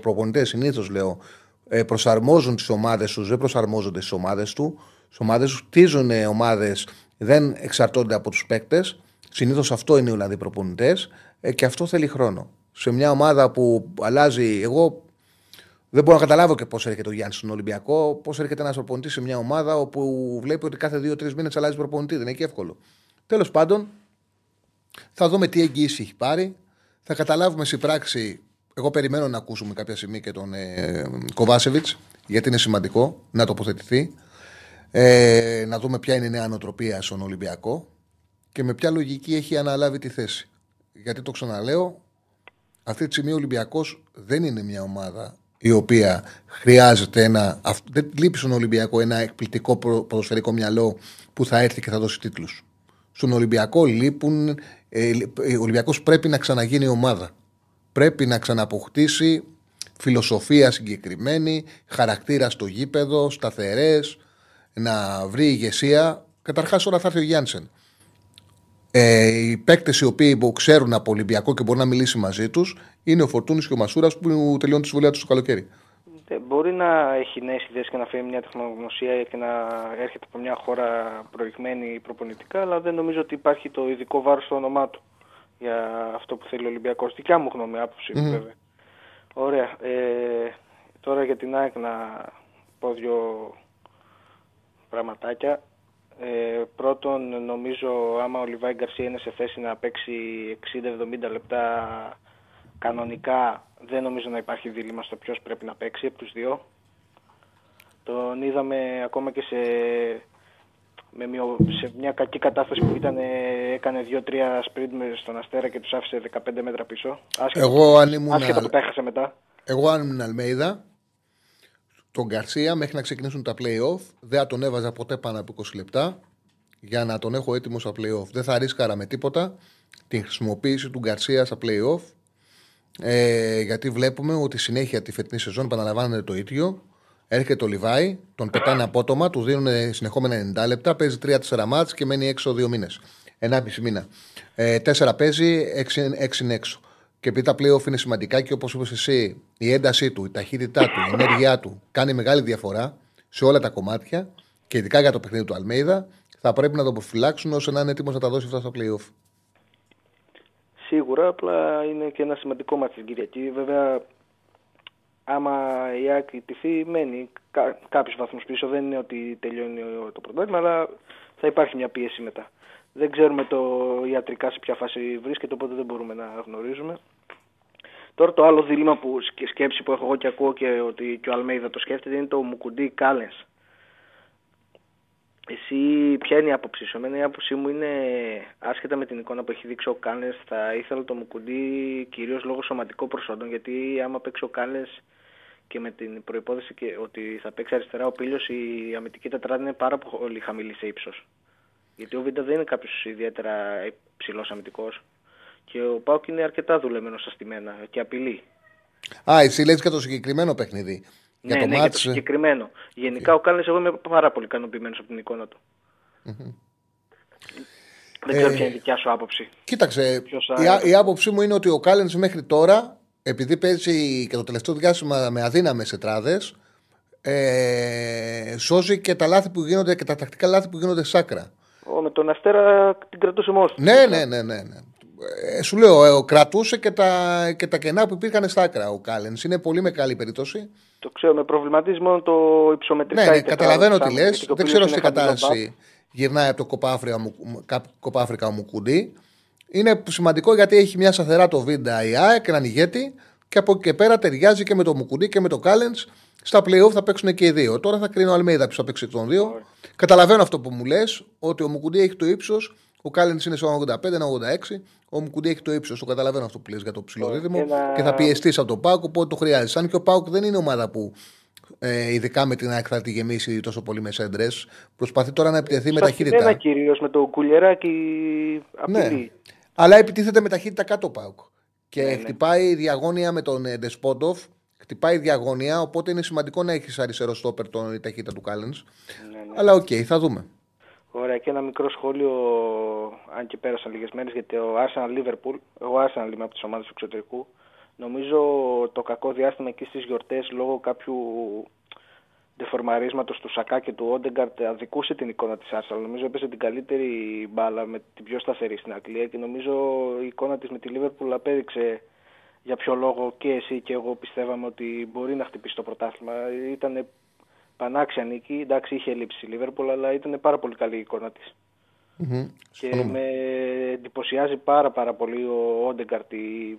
προπονητές, συνήθως λέω, ε, προσαρμόζουν τις ομάδες τους, δεν προσαρμόζονται στις ομάδες του. Στις ομάδες τους χτίζουν ομάδες, δεν εξαρτώνται από τους παίκτες. Συνήθως αυτό είναι οι Ολλανδοί προπονητές και αυτό θέλει χρόνο. Σε μια ομάδα που αλλάζει, εγώ Δεν μπορώ να καταλάβω και πώς έρχεται ο Γιάννης στον Ολυμπιακό, πώς έρχεται ένας προπονητής σε μια ομάδα όπου βλέπει ότι κάθε δύο-τρεις μήνες αλλάζει προπονητή. Δεν είναι και εύκολο. Τέλος πάντων, θα δούμε τι εγγύηση έχει πάρει. Θα καταλάβουμε στην πράξη. Εγώ περιμένω να ακούσουμε κάποια στιγμή και τον ε, Κοβάσεβιτς, γιατί είναι σημαντικό να τοποθετηθεί. Ε, να δούμε ποια είναι η νέα νοοτροπία στον Ολυμπιακό και με ποια λογική έχει αναλάβει τη θέση. Γιατί το ξαναλέω, αυτή τη στιγμή ο Ολυμπιακός δεν είναι μια ομάδα η οποία χρειάζεται ένα. Δεν λείπει στον Ολυμπιακό ένα εκπληκτικό ποδοσφαιρικό μυαλό που θα έρθει και θα δώσει τίτλους. Στον Ολυμπιακό λείπουν. Ε, ο Ολυμπιακός πρέπει να ξαναγίνει ομάδα. Πρέπει να ξαναποκτήσει φιλοσοφία συγκεκριμένη, χαρακτήρα στο γήπεδο, σταθερές, να βρει ηγεσία. Καταρχάς, όλα θα έρθει ο Γιάνσεν. Ε, οι παίκτες οι οποίοι ξέρουν από Ολυμπιακό και μπορεί να μιλήσει μαζί τους είναι ο Φορτούνης και ο Μασούρας που τελειώνουν τη συμβολία τους το καλοκαίρι. Ε, μπορεί να έχει νέες ιδέες και να φέρει μια τεχνογνωσία και να έρχεται από μια χώρα προηγμένη προπονητικά, αλλά δεν νομίζω ότι υπάρχει το ειδικό βάρος στο όνομά του για αυτό που θέλει ο Ολυμπιακός. Δικιά μου γνώμη, άποψη mm-hmm. βέβαια. Ωραία. Ε, τώρα για την ΑΕΚ να πω δύο πραγματάκια. Ε, πρώτον, νομίζω άμα ο Λιβάη Γκαρσία είναι σε θέση να παίξει 60-70 λεπτά κανονικά, δεν νομίζω να υπάρχει δίλημα στο ποιος πρέπει να παίξει από τους δύο. Τον είδαμε ακόμα και σε, με μειο, σε μια κακή κατάσταση που ήταν, έκανε 2-3 σπριντ στον Αστέρα και τους άφησε 15 μέτρα πίσω. Άσχετα, Εγώ αν ήμουν, άσχετα που τα έχασε μετά. Εγώ αν ήμουν Αλμέιδα, τον Γκαρσία μέχρι να ξεκινήσουν τα play-off. Δεν θα τον έβαζα ποτέ πάνω από 20 λεπτά για να τον έχω έτοιμο στα play-off. Δεν θα ρίσκαρα με τίποτα την χρησιμοποίηση του Γκαρσία στα play-off. Ε, γιατί βλέπουμε ότι συνέχεια τη φετινή σεζόν επαναλαμβάνεται το ίδιο. Έρχεται το Λιβάη, τον πετάνε απότομα, του δίνουν συνεχόμενα 90 λεπτά, παίζει 3-4 μάτς και μένει έξω 2 μήνες. 1,5 μήνα. Ε, 4 παίζει, 6 είναι έξω. Και επειδή τα playoff είναι σημαντικά και όπως είπες εσύ, η έντασή του, η ταχύτητά του, η ενέργειά του κάνει μεγάλη διαφορά σε όλα τα κομμάτια και ειδικά για το παιχνίδι του Αλμέιδα, θα πρέπει να το αποφυλάξουν ώστε να είναι έτοιμος να τα δώσει αυτά στα playoff. Σίγουρα, απλά είναι και ένα σημαντικό μάτι την Κυριακή. Βέβαια, άμα η Άκη τυφή, μένει κά, κάποιους βαθμούς πίσω. Δεν είναι ότι τελειώνει το πρωτάθλημα, αλλά θα υπάρχει μια πίεση μετά. Δεν ξέρουμε το ιατρικά σε ποια φάση βρίσκεται, οπότε δεν μπορούμε να γνωρίζουμε. Τώρα το άλλο δίλημα που σκέψη που έχω εγώ και ακούω και ότι και ο Αλμέιδα το σκέφτεται είναι το Μουκουντή Κάλενς. Εσύ ποια είναι η άποψή σου; Εμένα η άποψή μου είναι άσχετα με την εικόνα που έχει δείξει ο Κάλενς θα ήθελα το Μουκουντή κυρίως λόγω σωματικών προσόντων γιατί άμα παίξει ο Κάλενς και με την προπόθεση ότι θα παίξει αριστερά ο Πίλιος η αμυντική τετράδα είναι πάρα πολύ χαμηλή σε ύψος. Γιατί ο Βίντα δεν είναι κάποιος ιδιαίτερα ψηλό αμυντικός. Και ο Πάουκ είναι αρκετά δουλεμένος στα στημένα και απειλεί. Α, εσύ λες για το συγκεκριμένο παιχνίδι. Ναι, για το ναι, για το συγκεκριμένο. Γενικά ο Κάλλε, εγώ είμαι πάρα πολύ ικανοποιημένος από την εικόνα του. Mm-hmm. Δεν ξέρω ε, ποια είναι η δικιά σου άποψη. Κοίταξε, η, η άποψή μου είναι ότι ο Κάλεν μέχρι τώρα, επειδή παίζει και το τελευταίο διάστημα με αδύναμες ετράδε, ε, σώζει και τα λάθη που γίνονται και τα τακτικά λάθη που γίνονται σάκρα. Ο, με τον Αστέρα την κρατούσε μόνος ναι, ναι, ναι, ναι, ναι. Ε, σου λέω, ε, κρατούσε και τα, και τα κενά που υπήρχαν στα άκρα ο Κάλενς. Είναι πολύ μεγάλη περίπτωση. Το ξέρω, με προβληματίζει μόνο το υψομετρικά. Ναι, ναι καταλαβαίνω τι λες. Δεν ξέρω σε κατάσταση γυρνάει από το κοπάφρικα ο Μουκουντή. Είναι σημαντικό γιατί έχει μια σταθερά το Βίντα η ΑΕΚ, έναν ηγέτη και από εκεί και πέρα ταιριάζει και με το Μουκουντή και με το Κάλενς. Στα playoff θα παίξουν και οι δύο. Τώρα θα κρίνω ο Αλμέιδα που θα παίξει των δύο. Καταλαβαίνω αυτό που μου λες, ότι ο Μουκουντή έχει το ύψος, ο Κάλεν είναι στο 85, 86. Ο Μουκουντή έχει το ύψος. Το καταλαβαίνω αυτό που λες για το ψηλό ρύθμο και, θα πιεστείς από τον Πάουκ, οπότε το χρειάζεται. Σαν και ο Πάουκ δεν είναι ομάδα που ε, ειδικά με την ΑΕΚ θα τη γεμίσει τόσο πολύ με σέντρες. Προσπαθεί τώρα να επιτεθεί με ταχύτητα. Ένα κυρίως με το Κουλιεράκη απειλή. Ναι. Αλλά επιτίθεται με ταχύτητα κάτω ο ΠΑΟΚ. Και ναι, ναι. χτυπάει διαγώνια με τον Ντεσπόντοφ Χτυπάει διαγωνία, οπότε είναι σημαντικό να έχεις αριστερό στόπερ τον η ταχύτητα του Κάλενς. Ναι, ναι. Αλλά OK, okay, θα δούμε. Ωραία, και ένα μικρό σχόλιο, αν και πέρασαν λίγες μέρες, γιατί ο Arsenal Liverpool, εγώ Arsenal είμαι από τις ομάδες του εξωτερικού, νομίζω το κακό διάστημα εκεί στις γιορτές λόγω κάποιου δεφορμαρίσματος του Σακά και του Όντεγκαρτ αδικούσε την εικόνα της Arsenal. Νομίζω έπαιζε την καλύτερη μπάλα με την πιο σταθερή στην Αγγλία και νομίζω η εικόνα της με τη Liverpool απέδειξε για ποιο λόγο και εσύ και εγώ πιστεύαμε ότι μπορεί να χτυπήσει το πρωτάθλημα. Ήταν πανάξια νίκη. Εντάξει, είχε λείψει η Λίβερπουλ, αλλά ήταν πάρα πολύ καλή η εικόνα της. Μμμ. Και Συμφωνούμε. με εντυπωσιάζει πάρα πάρα πολύ ο Όντεγκαρτ η,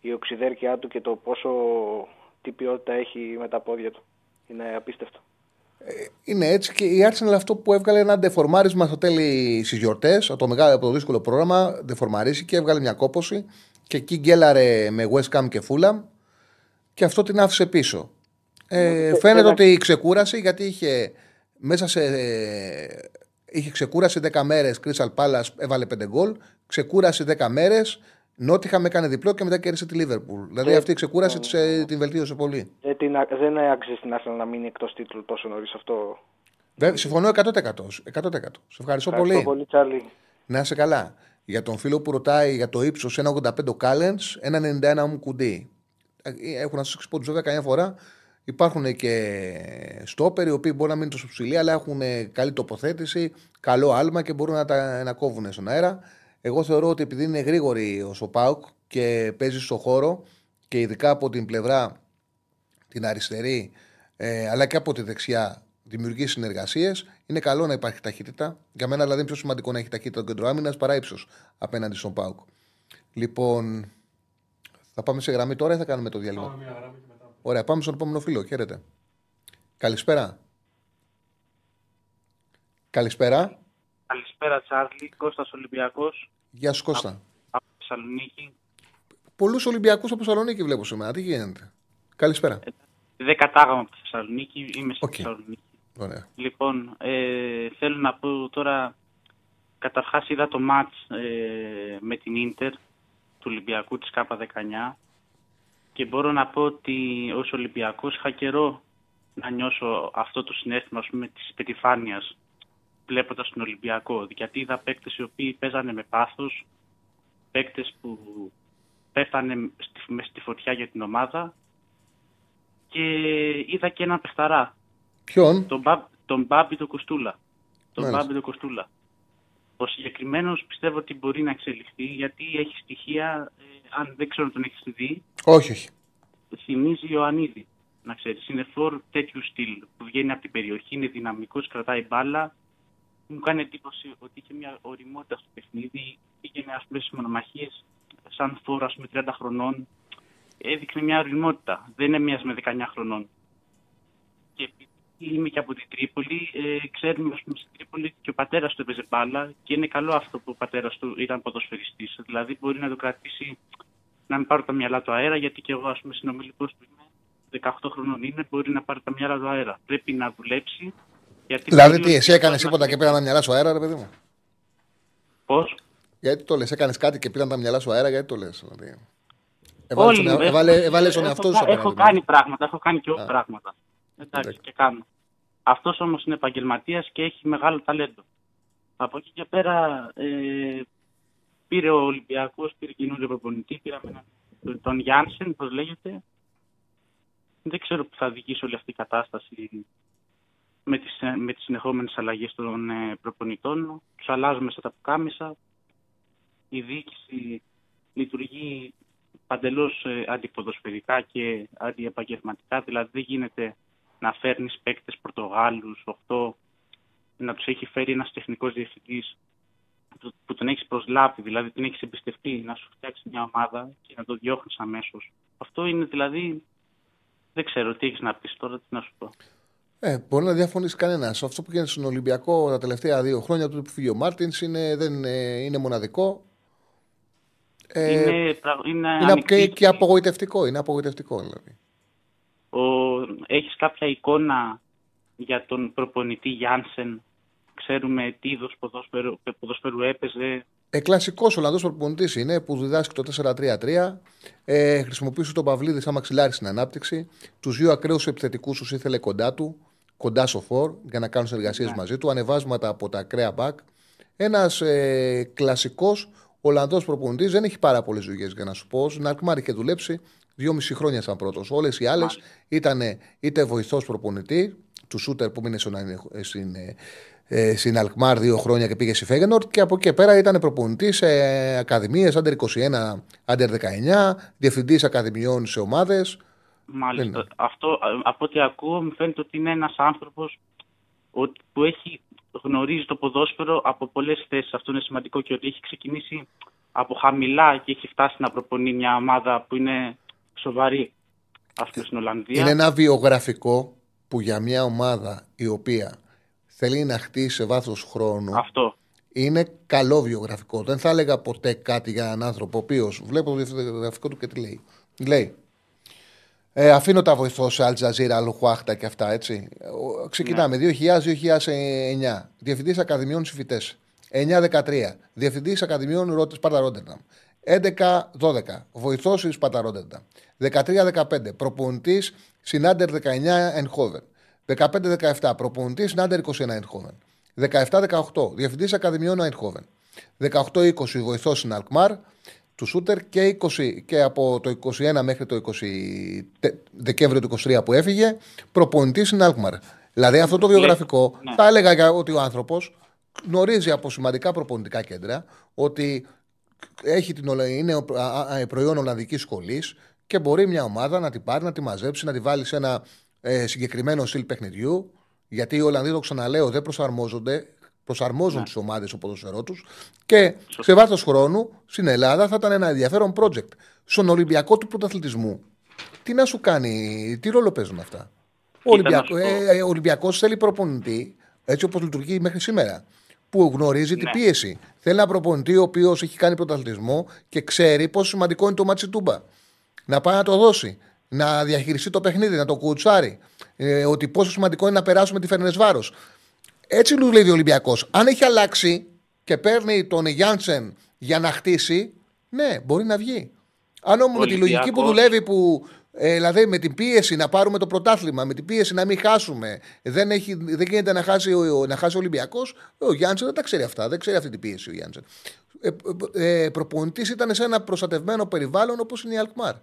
η οξυδέρκεια του και το πόσο τι ποιότητα έχει με τα πόδια του. Είναι απίστευτο. Είναι έτσι και η Arsenal αυτό που έβγαλε ένα ντεφορμάρισμα στο τέλη στις γιορτές, από το μεγάλο από το δύσκολο πρόγραμμα, ντεφορμαρίστηκε, έβγαλε μια κόποση και εκεί γκέλαρε με West Ham και Fulham και αυτό την άφησε πίσω. Ε, φαίνεται ότι ξεκούρασε γιατί είχε μέσα σε. Είχε ξεκούρασε 10 μέρε. Crystal Palace έβαλε 5 γκολ. Ξεκούρασε 10 μέρε. Νότιχα με έκανε διπλό και μετά κέρδισε τη Liverpool. Δηλαδή Ε, αυτή η ξεκούραση της, ε, την βελτίωσε πολύ. Δεν, την, δεν άξιζε στην Arsenal να μείνει εκτό τίτλου τόσο νωρί αυτό. Βέβαια, συμφωνώ 100%. 100%. Σε ευχαριστώ, Ευχαριστώ πολύ. πολύ, Τσάρλι. Να είσαι καλά. Για τον φίλο που ρωτάει για το ύψο 1,85 ο Κάλεν, 1,91 μου κουντί. Έχουν να σα εξυπότου βέβαια καμιά φορά. Υπάρχουν και στόπεροι οι οποίοι μπορεί να μείνουν τόσο ψηλοί, αλλά έχουν καλή τοποθέτηση, καλό άλμα και μπορούν να τα να κόβουν στον αέρα. Εγώ θεωρώ ότι επειδή είναι γρήγορη ο Σοπάουκ και παίζει στο χώρο και ειδικά από την πλευρά την αριστερή ε, αλλά και από τη δεξιά δημιουργεί συνεργασίες. Είναι καλό να υπάρχει ταχύτητα. Για μένα δηλαδή είναι πιο σημαντικό να έχει ταχύτητα το κέντρο άμυνας παρά ύψος απέναντι στον Πάουκ. Λοιπόν, θα πάμε σε γραμμή τώρα ή θα κάνουμε το διάλειμμα; Πάμε μια γραμμή και μετά. Ωραία, πάμε στον επόμενο φίλο. Χαίρετε. Καλησπέρα. Καλησπέρα. Καλησπέρα Τσάρλι, Κώστας Ολυμπιακός Γεια σου Κώστα. από Θεσσαλονίκη. Πολλούς Ολυμπιακούς από Θεσσαλονίκη βλέπω σήμερα. Τι γίνεται. Καλησπέρα. Δεν κατάγομαι από τη Θεσσαλονίκη, είμαι στη Οκ. Θεσσαλονίκη. Ωραία. Λοιπόν, ε, θέλω να πω τώρα, καταρχάς είδα το ματς ε, με την Ίντερ του Ολυμπιακού της ΚΑΠΑ19 και μπορώ να πω ότι ως Ολυμπιακός είχα καιρό να νιώσω αυτό το συνέστημα ας πούμε, της υπερηφάνειας βλέποντας τον Ολυμπιακό. Γιατί είδα παίκτες οι οποίοι παίζανε με πάθος, παίκτες που πέφτανε στη, μες στη φωτιά για την ομάδα και είδα και έναν παιχταρά, Ποιον; τον, Μπα, τον Μπάμπη τον Κοστούλα. Τον Μάλιστα. Μπάμπη τον Κοστούλα. Ο συγκεκριμένος πιστεύω ότι μπορεί να εξελιχθεί γιατί έχει στοιχεία, ε, αν δεν ξέρω αν τον έχεις δει, Όχι, όχι. θυμίζει Ιωαννίδη. Να ξέρεις, είναι φορ τέτοιου στυλ που βγαίνει από την περιοχή, είναι δυναμικός, κρατάει μπάλα. Μου κάνει εντύπωση ότι είχε μια οριμότητα στο παιχνίδι, πήγαινε ας πούμε στις μονομαχίες σαν φορ ας πούμε 30 χρονών. Έδειχνε μια οριμότητα, δεν είναι μιας με 19 χρονών. Και επειδή είμαι και από την Τρίπολη, ε, ξέρουμε ας πούμε, στην Τρίπολη και ο πατέρας του έπαιζε μπάλα και είναι καλό αυτό που ο πατέρας του ήταν ποδοσφαιριστής. Δηλαδή μπορεί να το κρατήσει να μην πάρω τα μυαλά του αέρα, γιατί και εγώ ας πούμε συνομιλικός του είμαι, 18 χρονών είναι, μπορεί να πάρει τα μυαλά του αέρα. Πρέπει να δουλέψει. Γιατί Δηλαδή μπορεί τι, ο- εσύ έκανες τίποτα και πήραν τα μυαλά σου αέρα, ρε παιδί μου; Πώς; Γιατί το λες, έκανες κάτι και πήραν τα μυαλά σου αέρα, γιατί το λες. Δηλαδή; Έβαλες Όλοι, τον, έχω- έβαλε, έβαλες τον έχω εαυτό σου κα- Έχω απέναντι. κάνει πράγματα, έχω κάνει και εγώ Α. πράγματα. Εντάξει, Εντάξει. και κάνω. Αυτός όμως είναι επαγγελματίας και έχει μεγάλο ταλέντο. Από εκεί και πέρα ε, πήρε ο Ολυμπιακός, πήρε καινούριο προπονητή, πήραμε έναν, τον Γιάνσεν, πώς λέγεται. Δεν ξέρω που θα οδηγήσει όλη αυτή η κατάσταση με τις, ε, με τις συνεχόμενες αλλαγές των ε, προπονητών. Τους αλλάζουμε στα τα πουκάμισα. Η διοίκηση λειτουργεί παντελώς ε, αντιποδοσφαιρικά και αντιεπαγγελματικά. Δηλαδή δεν γίνεται να φέρνεις παίκτες Πορτογάλους, 8, να τους έχει φέρει ένας τεχνικός διευθυντής που- που τον έχεις προσλάβει, δηλαδή την έχεις εμπιστευτεί να σου φτιάξει μια ομάδα και να το διώχνεις αμέσως. Αυτό είναι δηλαδή, δεν ξέρω τι έχεις να πεις τώρα, τι να σου πω. Ε, μπορεί να διαφωνήσει κανένας. Αυτό που γίνεται στον Ολυμπιακό τα τελευταία δύο χρόνια, του που φύγει ο Μάρτινς, είναι, δεν είναι, είναι μοναδικό. Ε, είναι, πρα- είναι, είναι ανοιχτή. και, και απογοητευτικό. Είναι απογοητευτικό δηλαδή. Ο, έχεις κάποια εικόνα για τον προπονητή Γιάνσεν, ξέρουμε τι είδος ποδόσφαιρου, ποδόσφαιρου έπαιζε, Ε, Κλασικός Ολλανδός προπονητής είναι που διδάσκει το 4-3-3. Ε, χρησιμοποιούσε τον Παυλίδη σαν μαξιλάρι στην ανάπτυξη. Τους δύο ακραίους επιθετικούς τους ήθελε κοντά του, κοντά στο φόρ, για να κάνουν συνεργασίες Ναι. μαζί του. Ανεβάσματα από τα ακραία μπακ. Ένας ε, κλασικός Ολλανδός προπονητής. Δεν έχει πάρα πολλές δουλειές για να σου πω. Στην Αλκμάρ είχε δουλέψει δυόμιση χρόνια σαν πρώτος. Όλες οι άλλες ήταν είτε βοηθός προπονητή, του Σούτερ που μείνε στον, στην, ε, ε, στην Αλκμάρ δύο χρόνια και πήγε στη Φέγενορτ και από εκεί και πέρα ήταν προπονητής σε ακαδημίες, άντερ 21, άντερ 19, διευθυντής ακαδημιών σε ομάδες. Μάλιστα. Αυτό, από ό,τι ακούω, μου φαίνεται ότι είναι ένας άνθρωπος που έχει γνωρίζει το ποδόσφαιρο από πολλές θέσεις. Αυτό είναι σημαντικό και ότι έχει ξεκινήσει από χαμηλά και έχει φτάσει να προπονεί μια ομάδα που είναι σοβαρή. Αυτό στην Ολλανδία. Είναι ένα βιογραφικό που για μια ομάδα η οποία θέλει να χτίσει σε βάθος χρόνου. Αυτό. Είναι καλό βιογραφικό. Δεν θα έλεγα ποτέ κάτι για έναν άνθρωπο ο οποίο βλέπω το βιογραφικό του και τι λέει. Λέει. Ε, αφήνω τα βοηθό σε Αλτζαζίρα, Αλουχουάχτα και αυτά έτσι. Ξεκινάμε. Ναι. 2000-2009. Διευθυντής Ακαδημιών Συμφιτέ. 9-13. Διευθυντής Ακαδημιών Ρότε Σπάρτα Ρότερνταμ. 11-12. Βοηθό τη Σπάρτα Ρότερνταμ. 13-15. Προπονητής Συνάντερ 19 Ενχόβεν. 15-17 προπονητής Νάντερ 21 Eindhoven. 17-18 διευθυντής Ακαδημιών Eindhoven. 18-20 βοηθός στην Αλκμάρ του Σούτερ και, 20, και από το 21 μέχρι το 20 Δεκέμβριο του 23 που έφυγε προπονητής στην Αλκμάρ. Δηλαδή αυτό το βιογραφικό ναι. θα έλεγα ότι ο άνθρωπος γνωρίζει από σημαντικά προπονητικά κέντρα ότι έχει την, είναι προϊόν Ολλανδικής σχολής και μπορεί μια ομάδα να την πάρει, να τη μαζέψει, να τη βάλει σε ένα ε, συγκεκριμένο στυλ παιχνιδιού. Γιατί οι Ολλανδοί, το ξαναλέω, δεν προσαρμόζονται. Προσαρμόζουν ναι. τις ομάδες στο ποδοσφαιρό τους και σε βάθος χρόνου στην Ελλάδα θα ήταν ένα ενδιαφέρον project. Στον Ολυμπιακό του πρωταθλητισμού, τι να σου κάνει, τι ρόλο παίζουν αυτά; Ο Ολυμπιακό ε, ε, Ολυμπιακός θέλει προπονητή, έτσι όπως λειτουργεί μέχρι σήμερα, που γνωρίζει ναι. την πίεση. Θέλει ένα προπονητή ο οποίος έχει κάνει πρωταθλητισμό και ξέρει πόσο σημαντικό είναι το ματς στην Τούμπα. Να πάει να το δώσει να διαχειριστεί το παιχνίδι, να το κοουτσάρει. Ε, ότι πόσο σημαντικό είναι να περάσουμε τη Φερεντσβάρος. Έτσι δουλεύει ο Ολυμπιακός. Αν έχει αλλάξει και παίρνει τον Γιάνσεν για να χτίσει, ναι, μπορεί να βγει. Αν όμως με τη λογική που δουλεύει, που, ε, δηλαδή με την πίεση να πάρουμε το πρωτάθλημα, με την πίεση να μην χάσουμε, δεν, έχει, δεν γίνεται να χάσει, ο, να χάσει ο Ολυμπιακός, ο Γιάνσεν δεν τα ξέρει αυτά. Δεν ξέρει αυτή την πίεση ο Γιάνσεν. Ε, ε, ε Προπονητής ήταν σε ένα προστατευμένο περιβάλλον όπως είναι η Αλκμάρ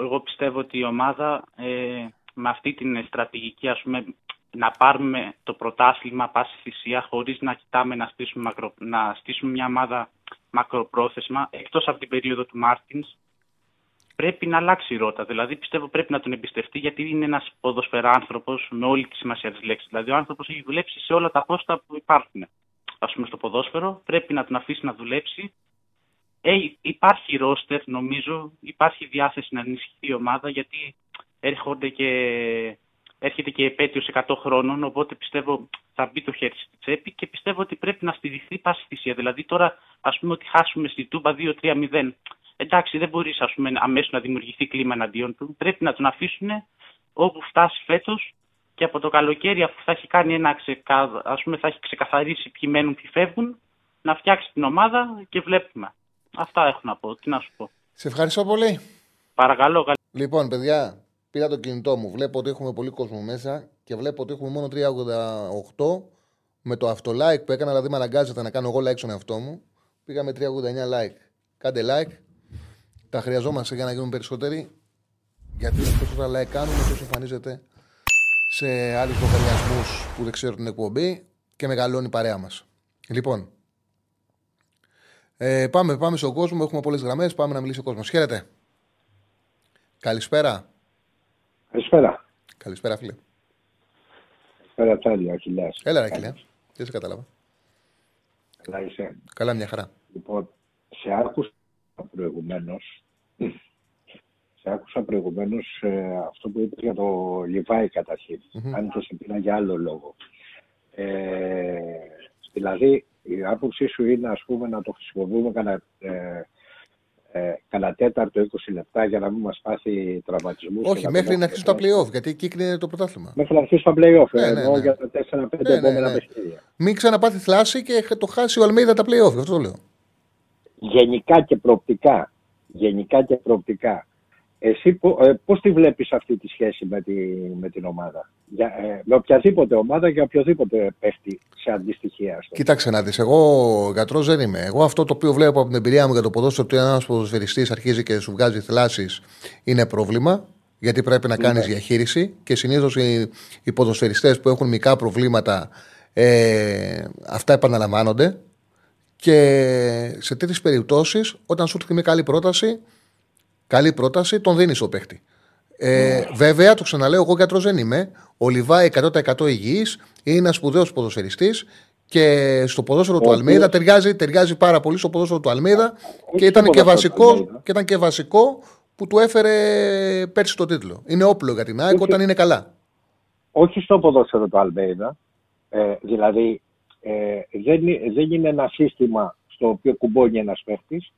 εγώ πιστεύω ότι η ομάδα ε, με αυτή την στρατηγική ας πούμε, να πάρουμε το πρωτάθλημα πάση θυσία χωρίς να κοιτάμε να στήσουμε, μακρο, να στήσουμε μια ομάδα μακροπρόθεσμα εκτός από την περίοδο του Μάρτινς πρέπει να αλλάξει η ρότα. Δηλαδή πιστεύω πρέπει να τον εμπιστευτεί γιατί είναι ένας ποδοσφαιράνθρωπος με όλη τη σημασία της λέξης. Δηλαδή ο άνθρωπος έχει δουλέψει σε όλα τα πόστα που υπάρχουν. Ας πούμε στο ποδόσφαιρο πρέπει να τον αφήσει να δουλέψει ε, υπάρχει ρόστερ νομίζω, υπάρχει διάθεση να ενισχυθεί η ομάδα γιατί έρχονται και, έρχεται και επέτειος 100 χρόνων οπότε πιστεύω θα μπει το χέρι στη τσέπη και πιστεύω ότι πρέπει να στηριχθεί πάση θυσία. Δηλαδή τώρα ας πούμε ότι χάσουμε στη Τούμπα 2-3-0 εντάξει δεν μπορείς ας πούμε αμέσως να δημιουργηθεί κλίμα εναντίον του πρέπει να τον αφήσουν όπου φτάσει φέτος και από το καλοκαίρι αφού θα έχει κάνει ένα ξεκα... ας πούμε θα έχει ξεκαθαρίσει ποιοι μένουν, ποιοι φεύγουν να φτιάξει την ομάδα και βλέπουμε. Αυτά έχω να πω. Τι να σου πω. Σε ευχαριστώ πολύ. Παρακαλώ. Καλή... Λοιπόν, παιδιά, πήρα το κινητό μου. Βλέπω ότι έχουμε πολύ κόσμο μέσα και βλέπω ότι έχουμε μόνο 388 με το αυτολike που έκανα, δηλαδή με αναγκάζεται να κάνω εγώ like στον εαυτό μου. Πήγαμε 389 like. Κάντε like. Τα χρειαζόμαστε για να γίνουν περισσότεροι. Γιατί όσο περισσότερα like κάνουμε, τόσο εμφανίζεται σε άλλους λογαριασμούς που δεν ξέρουν την εκπομπή και μεγαλώνει η παρέα μας. Λοιπόν, ε, πάμε, πάμε στον κόσμο. Έχουμε πολλές γραμμές. Πάμε να μιλήσει ο κόσμος. Χαίρετε. Καλησπέρα. Καλησπέρα. Καλησπέρα, φίλε. Καλησπέρα, Τσάρλι, Αχιλιάς. Έλα, Αχιλιά. Δεν σε κατάλαβα. Καλά, είσαι. Καλά, μια χαρά. Λοιπόν, σε άκουσα προηγουμένως. Σε άκουσα προηγουμένως ε, αυτό που είπε για το Λιβάη καταρχήν. Mm-hmm. Αν και σε πήρα για άλλο λόγο. Ε, δηλαδή, η άποψή σου είναι ας πούμε να το χρησιμοποιούμε κανένα, ε, ε, τέταρτο 20 λεπτά για να μην μας πάθει τραυματισμούς. Όχι, μέχρι να αρχίσει τα play-off, γιατί εκεί κλείνει το πρωτάθλημα. Μέχρι να αρχίσει τα play-off, ναι, ε, ναι, ναι. για τα 4-5 ναι, επόμενα ναι, ναι. παιχνίδια. Μην ξαναπάθεις θλάση και το χάσει ο Αλμίδα τα play-off, αυτό το λέω. Γενικά και προοπτικά, γενικά και προοπτικά, εσύ ε, πώς τη βλέπεις αυτή τη σχέση με, τη, με την ομάδα; Για, ε, με οποιαδήποτε ομάδα για οποιοδήποτε πέφτει σε αντιστοιχεία. Κοίταξε να δεις, εγώ γιατρός δεν είμαι. Εγώ αυτό το οποίο βλέπω από την εμπειρία μου για το ποδόσφαιρο ότι ένας ποδοσφαιριστής αρχίζει και σου βγάζει θλάσεις είναι πρόβλημα. Γιατί πρέπει να κάνεις ναι. διαχείριση και συνήθως οι, οι ποδοσφαιριστές που έχουν μικρά προβλήματα Ε, αυτά επαναλαμβάνονται. Και σε τέτοιες περιπτώσεις, όταν σου έρθει μια καλή πρόταση, καλή πρόταση, τον δίνεις ο παίχτη. Ε, βέβαια, το ξαναλέω, εγώ γιατρός δεν είμαι. Ο Λιβάη 100% υγιής, είναι ένας σπουδαίος ποδοσφαιριστής και στο ποδόσφαιρο του Αλμίδα ταιριάζει, ταιριάζει πάρα πολύ στο ποδόσφαιρο του Αλμίδα και ήταν και, βασικό, και ήταν και βασικό που του έφερε πέρσι το τίτλο. Είναι όπλο για την ΑΕΚ όταν είναι καλά. Όχι στο ποδόσφαιρο του Αλμίδα. Ε, δηλαδή, ε, δεν, δεν είναι ένα σύστημα στο οποίο κουμπώνει ένας παίχτης.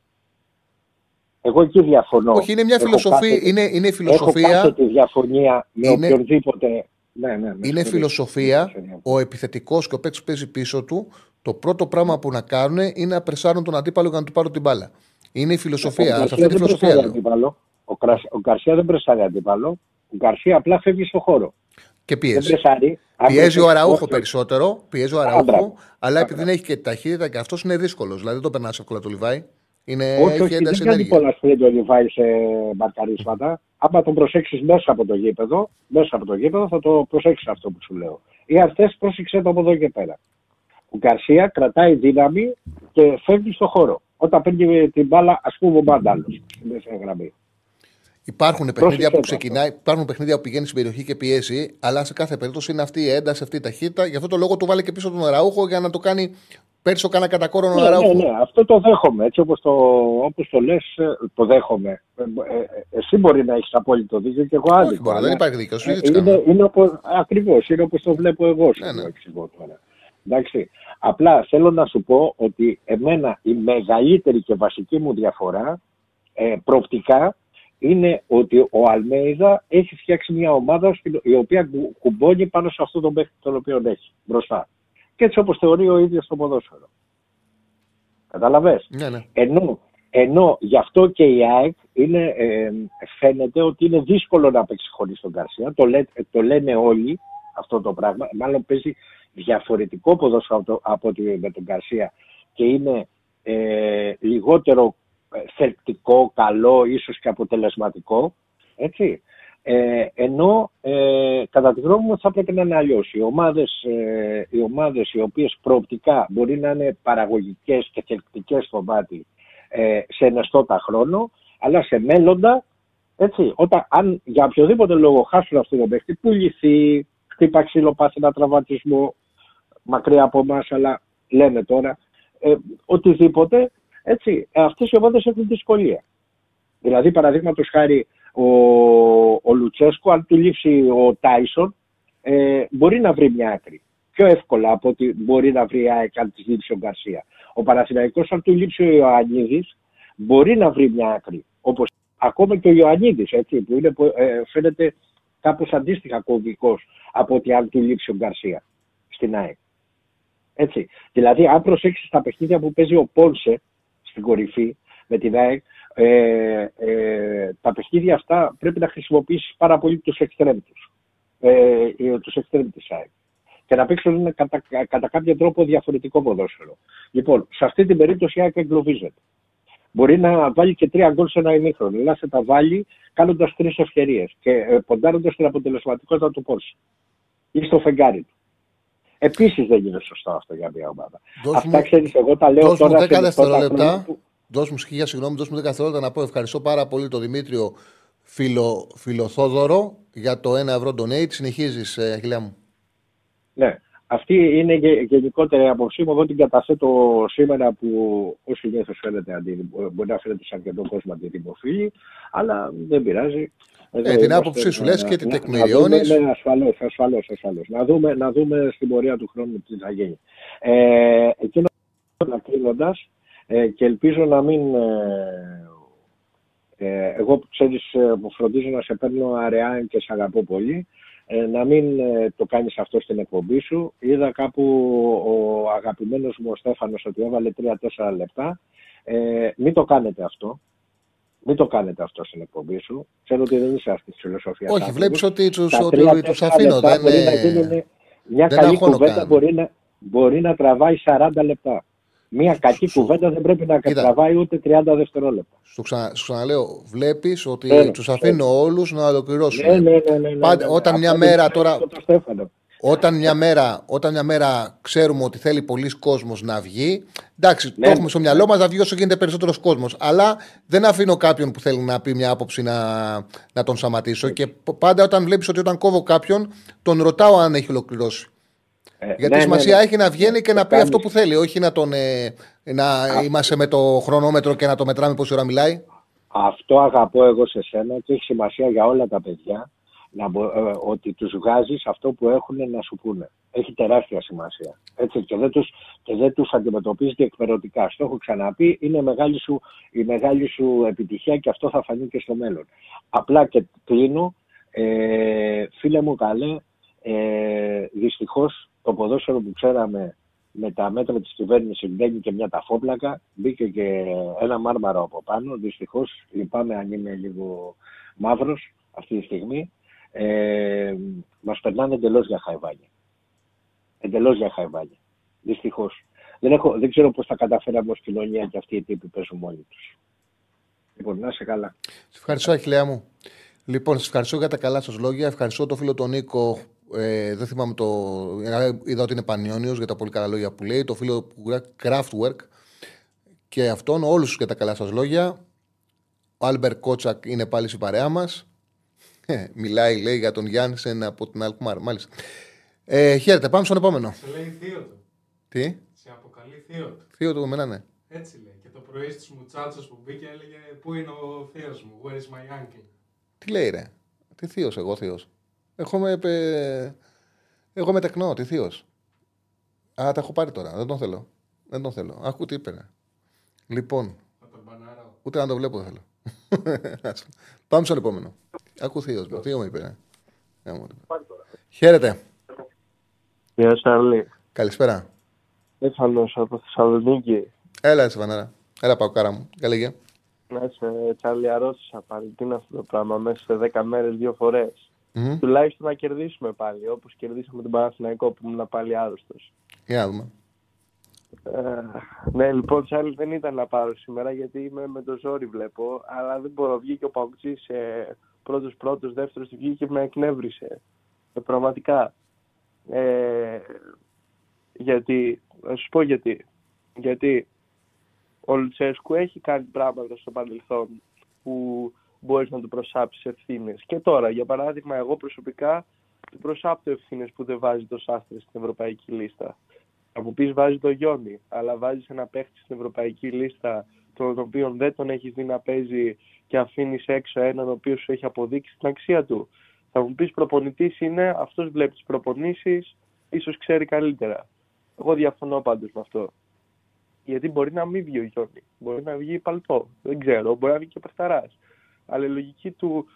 Εγώ εκεί διαφωνώ. Όχι, είναι μια φιλοσοφία. είναι, είναι φιλοσοφία. Έχω τη διαφωνία με είναι, οποιονδήποτε. Ναι, ναι, είναι φιλοσοφία. Ο επιθετικός και ο παίκτης που παίζει πίσω του, το πρώτο πράγμα που να κάνουν είναι να πρεσάρουν τον αντίπαλο για να του πάρουν την μπάλα. Είναι η φιλοσοφία. Ο, αυτή τη φιλοσοφία. Αντίπαλο. Ο, ο Καρσία δεν πρεσάρει αντίπαλο. Ο Καρσία απλά φεύγει στον χώρο. Και πιέζει. Πιέζει ο Αραούχο περισσότερο. Πιέζει ο Αραούχο. Αλλά επειδή δεν έχει και ταχύτητα και αυτός είναι δύσκολος. Δηλαδή δεν το περνάς εύκολα το Λιβάη. Είναι, όχι, όχι, δεν κάνει πολλά σπίτι ο Λιβάη σε μπαρκαρίσματα. Άμα τον προσέξεις μέσα από το γήπεδο, μέσα από το γήπεδο θα το προσέξεις αυτό που σου λέω. Ή αυτές πρόσεξε το από εδώ και πέρα. Ο Γκαρσία κρατάει δύναμη και φεύγει στο χώρο. Όταν παίρνει την μπάλα, ας πούμε, ο Μπάνταλος στην γραμμή. Υπάρχουν παιχνίδια που ξεκινάει, υπάρχουν παιχνίδια που πηγαίνει στην περιοχή και πιέζει, αλλά σε κάθε περίπτωση είναι αυτή η ένταση, αυτή η ταχύτητα. Γι' αυτό το λόγο του βάλει και πίσω τον Αραούχο για να το κάνει πέρσι κάνα κατά κόρον ναι, Αραούχο. Ναι, ναι, αυτό το δέχομαι. Έτσι όπως το, όπως το λες, ε, το δέχομαι. Ε, ε, εσύ μπορεί να έχεις απόλυτο δίκιο και εγώ άδικο. Όχι, δεν υπάρχει δίκιο. Ε, είναι, είναι Ακριβώς, είναι όπως το βλέπω εγώ. Ναι, ναι. Εξηγώ τώρα. Εντάξει. Απλά θέλω να σου πω ότι εμένα η μεγαλύτερη και βασική μου διαφορά ε, προοπτικά είναι ότι ο Αλμέιδα έχει φτιάξει μια ομάδα η οποία κουμπώνει πάνω σε αυτό τον παίχτη τον οποίο έχει μπροστά. Και έτσι όπως θεωρεί ο ίδιος το ποδόσφαιρο. Καταλαβες; Ναι, ναι. Ενώ, ενώ γι' αυτό και η ΑΕΚ είναι, ε, φαίνεται ότι είναι δύσκολο να παίξει χωρίς τον Καρσία. Το, λέ, το λένε όλοι αυτό το πράγμα. Μάλλον παίζει διαφορετικό ποδόσφαιρο από, από με τον Καρσία και είναι ε, λιγότερο θελκτικό, καλό, ίσως και αποτελεσματικό. Έτσι. Ε, ενώ ε, κατά τη γνώμη μου θα πρέπει να είναι αλλιώς. Οι ομάδες, ε, οι ομάδες οι οποίες προοπτικά μπορεί να είναι παραγωγικές και θελκτικές στο μάτι ε, σε ενεστώτα χρόνο, αλλά σε μέλλοντα, έτσι, όταν, αν για οποιοδήποτε λόγο χάσουν αυτό το παίχτη, πουληθεί, χτύπα ξύλο, πάθει ένα τραυματισμό μακριά από εμάς, αλλά λένε τώρα, ε, οτιδήποτε, έτσι, αυτές οι ομάδες έχουν δυσκολία. Δηλαδή, παραδείγματος χάρη, ο, ο Λουτσέσκο, αν του λείψει ο Τάισον, ε, μπορεί να βρει μια άκρη. Πιο εύκολα από ότι μπορεί να βρει ΑΕΚ αν της λείψει ο Γκαρσία. Ο Παναθηναϊκός, αν του λείψει ο Ιωαννίδης, μπορεί να βρει μια άκρη. Όπως ακόμα και ο Ιωαννίδης, έτσι, που είναι, ε, φαίνεται κάπως αντίστοιχα κομβικό από ότι αν του λείψει ο Γκαρσία στην ΑΕΚ. Έτσι. Δηλαδή, αν προσέξεις τα παιχνίδια που παίζει ο Πόνσε, στην κορυφή με την ΑΕΚ, ε, ε, τα παιχνίδια αυτά πρέπει να χρησιμοποιήσεις πάρα πολύ τους εξτρέμ ε, τους εξτρέμ της ΑΕΚ και να παίξουν κατά, κατά κάποιο τρόπο διαφορετικό ποδόσφαιρο. Λοιπόν, σε αυτή την περίπτωση η ΑΕΚ εγκλωβίζεται. Μπορεί να βάλει και τρία γκολ σε ένα ημίχρονο, αλλά θα τα βάλει κάνοντας τρεις ευκαιρίες και ε, ποντάροντας την αποτελεσματικότητα του Πόρση ή στο φεγγάρι του. Επίσης δεν είναι σωστό αυτό για μια ομάδα. Δώσ Αυτά ξέρεις, εγώ τα λέω τώρα. Δώσ' μου 10 δευτερόλεπτα. Δώσ' μου σχήκια, συγγνώμη, δώσ' μου 10 δευτερόλεπτα να πω ευχαριστώ πάρα πολύ τον Δημήτριο Φιλο, Φιλοθόδωρο για το 1 ευρώ donate. Συνεχίζεις, ε, Αχιλιά μου. Ναι. Αυτή είναι γενικότερη άποψή μου. Εγώ την καταθέτω σήμερα που ως συνήθως φαίνεται αντίδημο. Μπορεί να φαίνεται σε αρκετό κόσμο αντιδημοφίλη, αλλά δεν πειράζει. Ε, την άποψή σου λες και την τεκμηριώνεις. Ναι, ασφαλώς, ασφαλώς. Ασφαλώς. Να, δούμε, να δούμε στην πορεία του χρόνου τι θα γίνει. Ε, εκείνο να κλείνοντας, ε, και ελπίζω να μην. Ε, ε εγώ ξέρεις, μου φροντίζω να σε παίρνω αραιά και σε αγαπώ πολύ. Ε, να μην ε, το κάνεις αυτό στην εκπομπή σου. Είδα κάπου ο αγαπημένος μου ο Στέφανος ότι έβαλε 3-4 λεπτά. Ε, μην το κάνετε αυτό. Μην το κάνετε αυτό στην εκπομπή σου. Ξέρω ότι δεν είσαι αυτή της φιλοσοφίας. Όχι, βλέπεις ότι του τους αφήνω. Δεν είναι... Μια δεν καλή κουβέντα μπορεί να, μπορεί να τραβάει 40 λεπτά. Μια κακή κουβέντα δεν πρέπει να τραβάει ούτε 30 δευτερόλεπτα. Σου, ξανα, σου ξαναλέω, βλέπεις ότι ναι, τους αφήνω όλους να ολοκληρώσουν. Ναι, ναι, ναι, ναι, ναι, Πάντα, όταν μια μέρα τώρα. Όταν μια, μέρα, όταν μια μέρα ξέρουμε ότι θέλει πολλοί κόσμος να βγει, εντάξει, Ναι. το έχουμε στο μυαλό μας να βγει όσο γίνεται περισσότερος κόσμος. Αλλά δεν αφήνω κάποιον που θέλει να πει μια άποψη να, να τον σταματήσω. Και π- πάντα όταν βλέπεις ότι όταν κόβω κάποιον, τον ρωτάω αν έχει ολοκληρώσει. Ε, Γιατί ναι, σημασία ναι, ναι. έχει να βγαίνει και να πει Κάνεις. αυτό που θέλει, όχι να, τον, ε, να είμαστε με το χρονόμετρο και να το μετράμε πόση ώρα μιλάει. Αυτό αγαπώ εγώ σε σένα και έχει σημασία για όλα τα παιδιά να, μπο- ε, ότι τους βγάζεις αυτό που έχουν να σου πούνε. Έχει τεράστια σημασία. Έτσι, και, δεν τους, και δεν τους αντιμετωπίζεις διεκπαιρεωτικά. Στο έχω ξαναπεί, είναι μεγάλη σου, η μεγάλη σου επιτυχία και αυτό θα φανεί και στο μέλλον. Απλά και κλείνω, ε, φίλε μου καλέ, ε, δυστυχώς το ποδόσφαιρο που ξέραμε με τα μέτρα της κυβέρνησης μπαίνει και μια ταφόπλακα, μπήκε και ένα μάρμαρο από πάνω. Δυστυχώς λυπάμαι αν είμαι λίγο μαύρος αυτή τη στιγμή. Ε, μας περνάνε εντελώς για χαϊβάνια. Εντελώς για χαϊβάνια. Δυστυχώς. Δεν, έχω, δεν ξέρω πώς θα καταφέραμε ως κοινωνία και αυτοί οι τύποι παίζουν μόνοι τους. Λοιπόν, να είσαι καλά. Σε ευχαριστώ, Αχιλλέα μου. Λοιπόν, σας ευχαριστώ για τα καλά σας λόγια. Ευχαριστώ τον φίλο τον Νίκο. Ε, δεν θυμάμαι το. Είδα ότι είναι Πανιώνιος για τα πολύ καλά λόγια που λέει. Το φίλο που γράφει Kraftwerk και αυτόν, όλους για τα καλά σας λόγια. Ο Άλμπερ Κότσακ είναι πάλι στην παρέα μας. μιλάει, λέει, για τον Γιάννησεν από την Αλκμάρ. Μάλιστα. Ε, χαίρετε, πάμε στον επόμενο. Σε λέει θείο του. Τι, Σε αποκαλεί θείο του. θείο του εμένα, ναι. Έτσι λέει. Και το πρωί στις μουτσάτσο που μπήκε έλεγε Πού είναι ο θείος μου, Where is my uncle; Τι λέει, ρε; Τι θείος, εγώ θείος. Εγώ με, ε, εγώ με τεκνό, τι θείος. Α, τα έχω πάρει τώρα. Δεν τον θέλω. Δεν τον θέλω. Άκου τι είπε. ρε. Λοιπόν, Θα τον μπανάραω. ούτε να το βλέπω δεν θέλω. Πάμε στον επόμενο. Άκου θείος. μου. Θείος μου είπε. ρε. Γεια μου. Χαίρετε. Γεια Σαρλί. Καλησπέρα. Στέφανος από Θεσσαλονίκη. Έλα, εσύ, Βανάρα. Έλα, πάω κάρα μου. Καλή Να είσαι Τσάρλι αρρώστησα πάλι. Τι είναι αυτό το πράγμα μέσα σε 10 μέρες δύο φορές. Μμμ. Τουλάχιστον να κερδίσουμε πάλι, όπως κερδίσαμε τον Παναθηναϊκό που ήμουν πάλι άρρωστος. Για να δούμε. Ε, ναι, λοιπόν, Τσάρλι δεν ήταν να πάρω σήμερα γιατί είμαι με το ζόρι βλέπω, αλλά δεν μπορώ. Βγήκε ο Παουκτζής ε, πρώτος πρώτος, δεύτερος βγήκε και με εκνεύρισε. Ε, πραγματικά. Ε, γιατί, θα σου πω γιατί. Γιατί ο Λουτσέσκου έχει κάνει πράγματα στο παρελθόν που μπορείς να του προσάψεις ευθύνες. Και τώρα, για παράδειγμα, εγώ προσωπικά του προσάπτω ευθύνες που δεν βάζει το Σάστρε στην ευρωπαϊκή λίστα. Θα μου πεις βάζει το Γιόνι, αλλά βάζεις ένα παίχτη στην ευρωπαϊκή λίστα τον οποίο δεν τον έχεις δει να παίζει και αφήνεις έξω έναν ο οποίος σου έχει αποδείξει την αξία του. Θα μου πεις προπονητής είναι, αυτός βλέπει τις προπονήσεις, ίσως ξέρει καλύτερα. Εγώ διαφωνώ πάντως με αυτό. Γιατί μπορεί να μην βγει ο Γιόνι, μπορεί να βγει παλτό, δεν ξέρω, μπορεί να βγει και παιχταρά. Αλλά η λογική του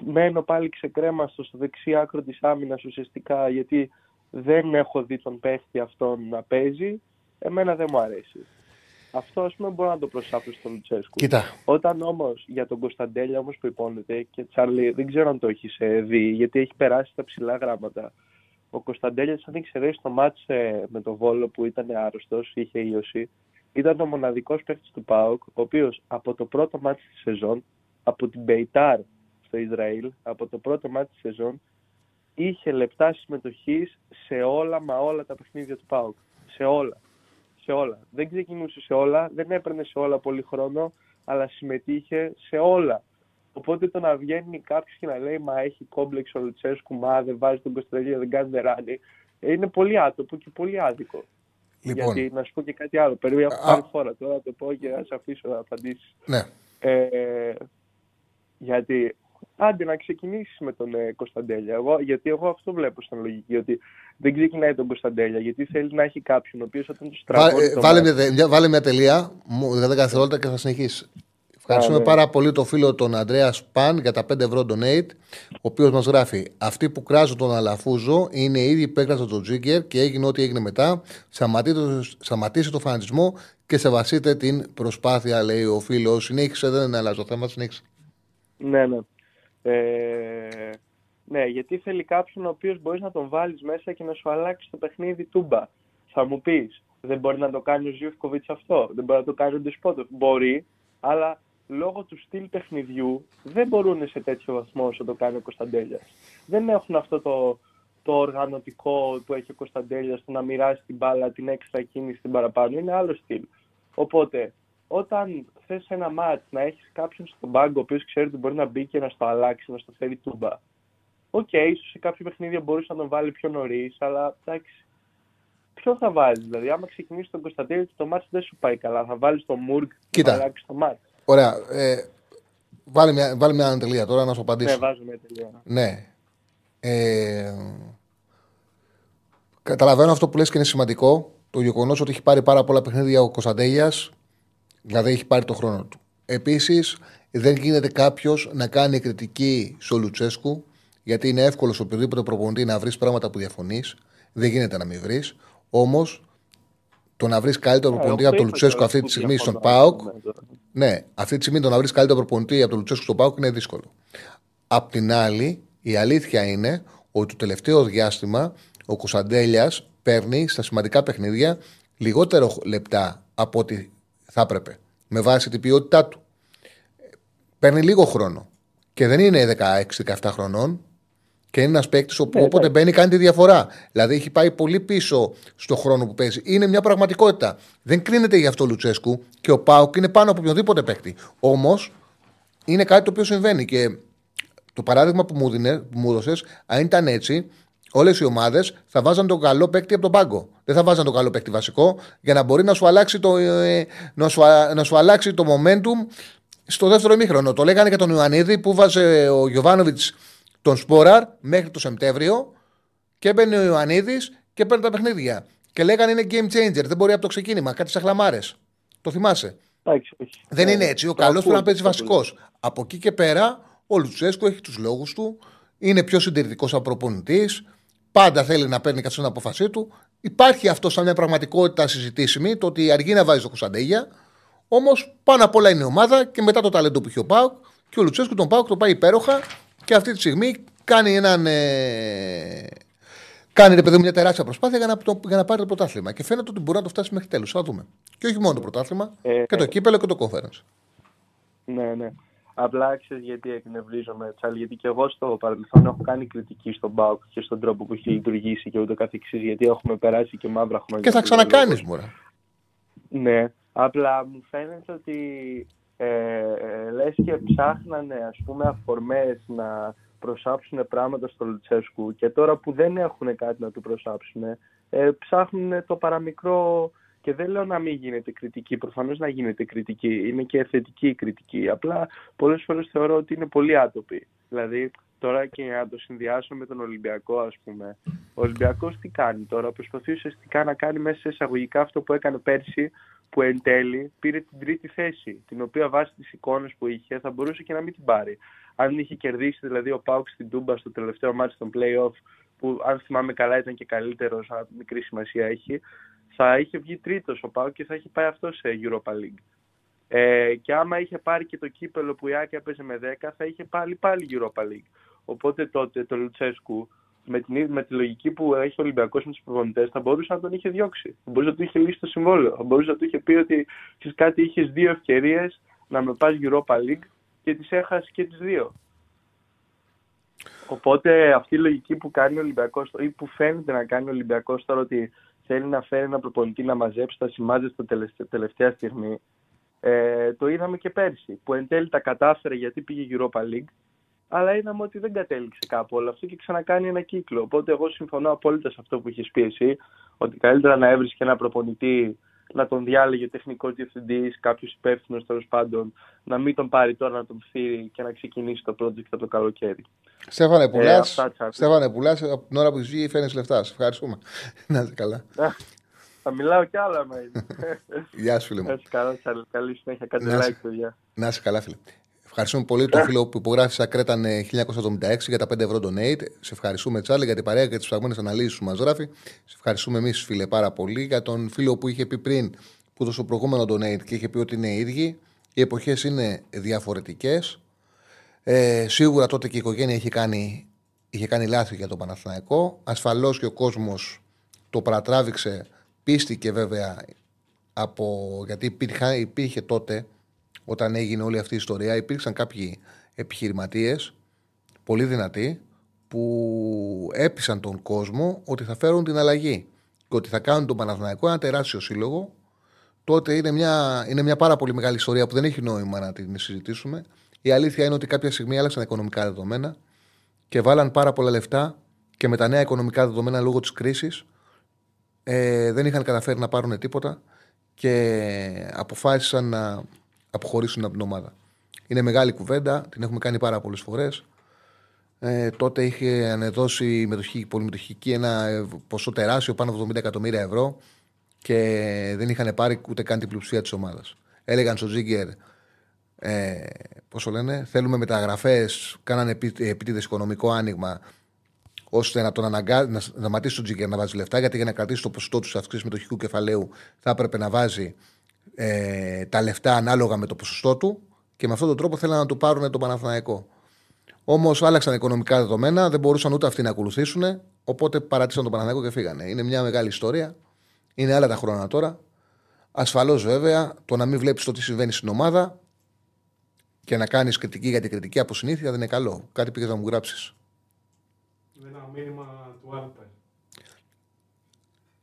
μένω πάλι ξεκρέμαστος στο δεξί άκρο της άμυνας ουσιαστικά γιατί δεν έχω δει τον παίχτη αυτόν να παίζει, εμένα δεν μου αρέσει. Αυτό ας πούμε μπορώ να το προσάψω στον Λουτσέσκου. Κοίτα. Όταν όμως για τον Κωνσταντέλια όμως που υπόνεται και Τσάρλι δεν ξέρω αν το έχεις ε, δει γιατί έχει περάσει τα ψηλά γράμματα. Ο Κωνσταντέλιας αν εξαιρέσει το μάτς ε, με τον Βόλο που ήταν άρρωστος, είχε ίωση, ήταν ο μοναδικός παίχτης του ΠΑΟΚ ο οποίος από το πρώτο μάτς της σεζόν, από την Μπεϊτάρ στο Ισραήλ, από το πρώτο μάτι της σεζόν, είχε λεπτά συμμετοχής σε όλα μα όλα τα παιχνίδια του ΠΑΟΚ. Σε όλα. Σε όλα. Δεν ξεκινούσε σε όλα, δεν έπαιρνε σε όλα πολύ χρόνο, αλλά συμμετείχε σε όλα. Οπότε το να βγαίνει κάποιος και να λέει Μα έχει κόμπλεξ ο Λουτσέσκου, μα δεν βάζει τον Κωνσταντέλια, δεν κάνει δεράνι. Είναι πολύ άτομο και πολύ άδικο. Λοιπόν. Γιατί να σου πω και κάτι άλλο. Περίπου έχω πάρει φορά τώρα να το πω και να σε αφήσω να απαντήσεις. Ναι. Ε, γιατί άντε να ξεκινήσεις με τον ε, Κωνσταντέλια. Εγώ, γιατί εγώ αυτό βλέπω στην λογική. Ότι δεν ξεκινάει τον Κωνσταντέλια γιατί θέλει να έχει κάποιον ο οποίος όταν του Βά- στραβώνει. ε, το βάλε, μάτι- μια, τε- μια- βάλε μια τελεία, μου 10 δευτερόλεπτα και θα συνεχίσει. Ευχαριστούμε ναι. πάρα πολύ τον φίλο τον Αντρέα Σπαν για τα 5 ευρώ donate, ο οποίος μας γράφει: Αυτοί που κράζουν τον Αλαφούζο είναι οι ίδιοι που έκραζαν τον Τζίγκερ και έγινε ό,τι έγινε μετά. Σταματήστε, σταματήστε το φανατισμό και σεβαστείτε την προσπάθεια, λέει ο φίλος. Συνέχισε, δεν είναι αλλάζω θέμα, συνέχισε. Ναι, ναι. Ε, ναι, γιατί θέλει κάποιον ο οποίος μπορείς να τον βάλεις μέσα και να σου αλλάξει το παιχνίδι τούμπα. Θα μου πεις, δεν μπορεί να το κάνει ο Ζιούφκοβιτς αυτό, δεν μπορεί να το κάνει ο Ντεσπότοφ. Μπορεί, αλλά λόγω του στυλ παιχνιδιού δεν μπορούν σε τέτοιο βαθμό όσο το κάνει ο Κωνσταντέλιας. Δεν έχουν αυτό το, το το οργανωτικό που έχει ο Κωνσταντέλιας στο να μοιράσει την μπάλα, την έξτρα κίνηση, την παραπάνω. Είναι άλλο στυλ. Οπότε, όταν θες ένα ματς να έχεις κάποιον στον πάγκο ο οποίος ξέρει ότι μπορεί να μπει και να στο αλλάξει, να στο φέρει τούμπα. OK, okay, ίσως σε κάποιο παιχνίδι μπορούσε να τον βάλει πιο νωρίς, αλλά εντάξει. Ποιο θα βάλεις, δηλαδή, άμα ξεκινήσεις τον Κωνσταντέλια και το ματς δεν σου πάει καλά, θα βάλεις τον Μουργκ και να αλλάξει το ματς. Ωραία. Ε, βάλει μια, βάλει μια τελεία τώρα να σου απαντήσω. Ναι, βάζω μια τελεία. Ναι. Ε, καταλαβαίνω αυτό που λες και είναι σημαντικό. Το γεγονός ότι έχει πάρει πάρα πολλά παιχνίδια ο Κωνσταντέλια, δηλαδή έχει πάρει το χρόνο του. Επίσης, δεν γίνεται κάποιος να κάνει κριτική στο Λουτσέσκου, γιατί είναι εύκολο σε οποιοδήποτε προπονητή να βρεις πράγματα που διαφωνείς. Δεν γίνεται να μην βρεις. Όμως, το να βρεις καλύτερο προπονητή από τον Λουτσέσκου αυτή τη στιγμή στον ΠΑΟΚ. Ναι, αυτή τη στιγμή το να βρεις καλύτερο προπονητή από τον Λουτσέσκου στον ΠΑΟΚ είναι δύσκολο. Απ' την άλλη, η αλήθεια είναι ότι το τελευταίο διάστημα ο Κωνσταντέλιας παίρνει στα σημαντικά παιχνίδια λιγότερο λεπτά από ό,τι θα έπρεπε. Με βάση την ποιότητά του. Παίρνει λίγο χρόνο. Και δεν είναι 16-17 χρονών. Και είναι ένας παίκτης που ναι, όποτε μπαίνει κάνει τη διαφορά. Δηλαδή έχει πάει πολύ πίσω στο χρόνο που παίζει. Είναι μια πραγματικότητα. Δεν κρίνεται γι' αυτό ο Λουτσέσκου και ο Πάουκ είναι πάνω από οποιοδήποτε παίκτη. Όμως είναι κάτι το οποίο συμβαίνει. Και το παράδειγμα που μου, μου έδωσες, αν ήταν έτσι, όλες οι ομάδες θα βάζαν τον καλό παίκτη από τον πάγκο. Δεν θα βάζαν τον καλό παίκτη βασικό για να μπορεί να σου αλλάξει το, ε, να σου, να σου αλλάξει το momentum στο δεύτερο ημίχρονο. Το λέγανε και τον Ιωαννίδη που βάζε ο Γιωβάνοβιτς τον Σπόραρ μέχρι το Σεπτέμβριο και έμπαινε ο Ιωαννίδης και παίρνει τα παιχνίδια. Και λέγανε είναι game changer. Δεν μπορεί από το ξεκίνημα. Κάτι σαν χλαμάρες. Το θυμάσαι; Δεν είναι έτσι. Ο καλός πρέπει να παίζει βασικός. Από εκεί και πέρα ο Λουτσέσκο έχει τους λόγους του. Είναι πιο συντηρητικός σαν προπονητής. Πάντα θέλει να παίρνει κάτι στην αποφασή του. Υπάρχει αυτό σαν μια πραγματικότητα συζητήσιμη, το ότι αργεί να βάζει το Κωνσταντέγια. Όμως πάνω απ' όλα είναι η ομάδα και μετά το ταλέντο που έχει ο Πάουκ. Και ο Λουτσέσκου τον Πάουκ το πάει υπέροχα και αυτή τη στιγμή κάνει έναν. Ε, κάνει ρε παιδί μια τεράστια προσπάθεια για να, το, για να πάρει το πρωτάθλημα. Και φαίνεται ότι μπορεί να το φτάσει μέχρι τέλου. Θα δούμε. Και όχι μόνο το πρωτάθλημα, ε, και το ε, κύπελο και το conference. Ναι, ναι. Απλά ξέρεις γιατί εκνευρίζομαι, Τσάλ, γιατί και εγώ στο παρελθόν έχω κάνει κριτική στον Μπάουκ και στον τρόπο που έχει λειτουργήσει και ούτω καθεξής, γιατί έχουμε περάσει και μαύρα χρόνια. Και θα ξανακάνεις, μωρέ. Ναι, απλά μου φαίνεται ότι ε, ε, λες και ψάχνανε ας πούμε αφορμές να προσάψουν πράγματα στο Λουτσέσκου και τώρα που δεν έχουν κάτι να του προσάψουν ε, ψάχνουν το παραμικρό και δεν λέω να μην γίνεται κριτική, προφανώς να γίνεται κριτική, είναι και θετική η κριτική. Απλά πολλές φορές θεωρώ ότι είναι πολύ άτοπη. Δηλαδή, τώρα και να το συνδυάσω με τον Ολυμπιακό, ας πούμε. Ο Ολυμπιακός τι κάνει τώρα, προσπαθεί ουσιαστικά να κάνει μέσα σε εισαγωγικά αυτό που έκανε πέρσι, που εν τέλει πήρε την τρίτη θέση, την οποία βάσει τις εικόνες που είχε θα μπορούσε και να μην την πάρει. Αν είχε κερδίσει δηλαδή ο Πάουξ στην Τούμπα στο τελευταίο μάτι των play-off, που αν θυμάμαι καλά ήταν και καλύτερος, σαν μικρή σημασία έχει, θα είχε βγει τρίτος ο Πάο και θα είχε πάει αυτό σε Europa League. Ε, και άμα είχε πάρει και το κύπελο που η Άκη έπαιζε με 10, θα είχε πάλι πάλι Europa League. Οπότε τότε το Λουτσέσκου με, την, με τη λογική που έχει ο Ολυμπιακός με τους προπονητές, θα μπορούσε να τον είχε διώξει. Θα μπορούσε να του είχε λύσει το συμβόλαιο. Θα μπορούσε να του είχε πει ότι ξέρεις κάτι, είχες δύο ευκαιρίες να με πας Europa League και τις έχασες και τις δύο. Οπότε αυτή η λογική που κάνει ο Ολυμπιακός ή που φαίνεται να κάνει ο Ολυμπιακός τώρα ότι θέλει να φέρει ένα προπονητή να μαζέψει τα σημάδια στο τελευταία στιγμή. Ε, το είδαμε και πέρσι, που εν τέλει τα κατάφερε γιατί πήγε Europa League, αλλά είδαμε ότι δεν κατέληξε κάπου όλο αυτό και ξανακάνει ένα κύκλο. Οπότε εγώ συμφωνώ απόλυτα σε αυτό που έχεις πει εσύ, ότι καλύτερα να έβρισκε ένα προπονητή να τον διάλεγε ο τεχνικός διευθυντής, κάποιος υπεύθυνος τέλος πάντων, να μην τον πάρει τώρα να τον φύρει και να ξεκινήσει το project από το καλοκαίρι. Στέφανε Πουλάς, ε, Στέφανε Πουλάς, από την ώρα που ζεις φέρνει λεφτάς. Σε ευχαριστούμε. να είσαι καλά. Θα μιλάω κι άλλα, με. Γεια σου, φίλε μου. καλά, καλή συνέχεια. Κάτι like, παιδιά. Να είσαι καλά, φίλε. Ευχαριστούμε πολύ τον φίλο που υπογράφησε Κρέταν 1976 για τα 5 ευρώ donate. Σε ευχαριστούμε, Τσάρλι, για την παρέα και τις ψαγμένε αναλύσεις που μας γράφει. Σε ευχαριστούμε εμείς, φίλε, πάρα πολύ. Για τον φίλο που είχε πει πριν, που δώσε το προηγούμενο donate και είχε πει ότι είναι ίδιοι. Οι εποχές είναι διαφορετικές. Ε, σίγουρα τότε και η οικογένεια είχε κάνει, είχε κάνει λάθη για τον Παναθηναϊκό. Ασφαλώς και ο κόσμος το παρατράβηξε, πίστηκε βέβαια από, γιατί υπήρχε, υπήρχε τότε όταν έγινε όλη αυτή η ιστορία, υπήρξαν κάποιοι επιχειρηματίες, πολύ δυνατοί, που έπεισαν τον κόσμο ότι θα φέρουν την αλλαγή και ότι θα κάνουν τον Παναθηναϊκό ένα τεράστιο σύλλογο, τότε είναι μια, είναι μια πάρα πολύ μεγάλη ιστορία που δεν έχει νόημα να την συζητήσουμε. Η αλήθεια είναι ότι κάποια στιγμή άλλαξαν οικονομικά δεδομένα και βάλαν πάρα πολλά λεφτά και με τα νέα οικονομικά δεδομένα λόγω της κρίσης ε, δεν είχαν καταφέρει να πάρουν τίποτα και αποφάσισαν να αποχωρήσουν από την ομάδα. Είναι μεγάλη κουβέντα, την έχουμε κάνει πάρα πολλές φορές. Ε, τότε είχε ανεδώσει η μετοχή, πολυμετοχική ένα ποσό τεράστιο πάνω από 70 εκατομμύρια ευρώ και δεν είχαν πάρει ούτε καν την πλειοψηφία της ομάδας. Έλεγαν στο Ζίγκερ, ε, πώς λένε, θέλουμε μεταγραφές, κάνανε επίτηδες οικονομικό άνοιγμα ώστε να τον αναγκά, να σταματήσει τον Τζίγκερ να βάζει λεφτά, γιατί για να κρατήσει το ποσοστό του αυξήσεις μετοχικού κεφαλαίου θα έπρεπε να βάζει ε, τα λεφτά ανάλογα με το ποσοστό του και με αυτόν τον τρόπο θέλανε να του πάρουν τον Παναθηναϊκό. Όμως άλλαξαν οικονομικά δεδομένα, δεν μπορούσαν ούτε αυτοί να ακολουθήσουν, οπότε παρατήσαν τον Παναθηναϊκό και φύγανε. Είναι μια μεγάλη ιστορία. Είναι άλλα τα χρόνια τώρα. Ασφαλώς βέβαια το να μην βλέπεις το τι συμβαίνει στην ομάδα και να κάνεις κριτική για την κριτική από συνήθεια δεν είναι καλό. Κάτι πήγε να μου γράψεις. Ένα μήνυμα του Άλπερ.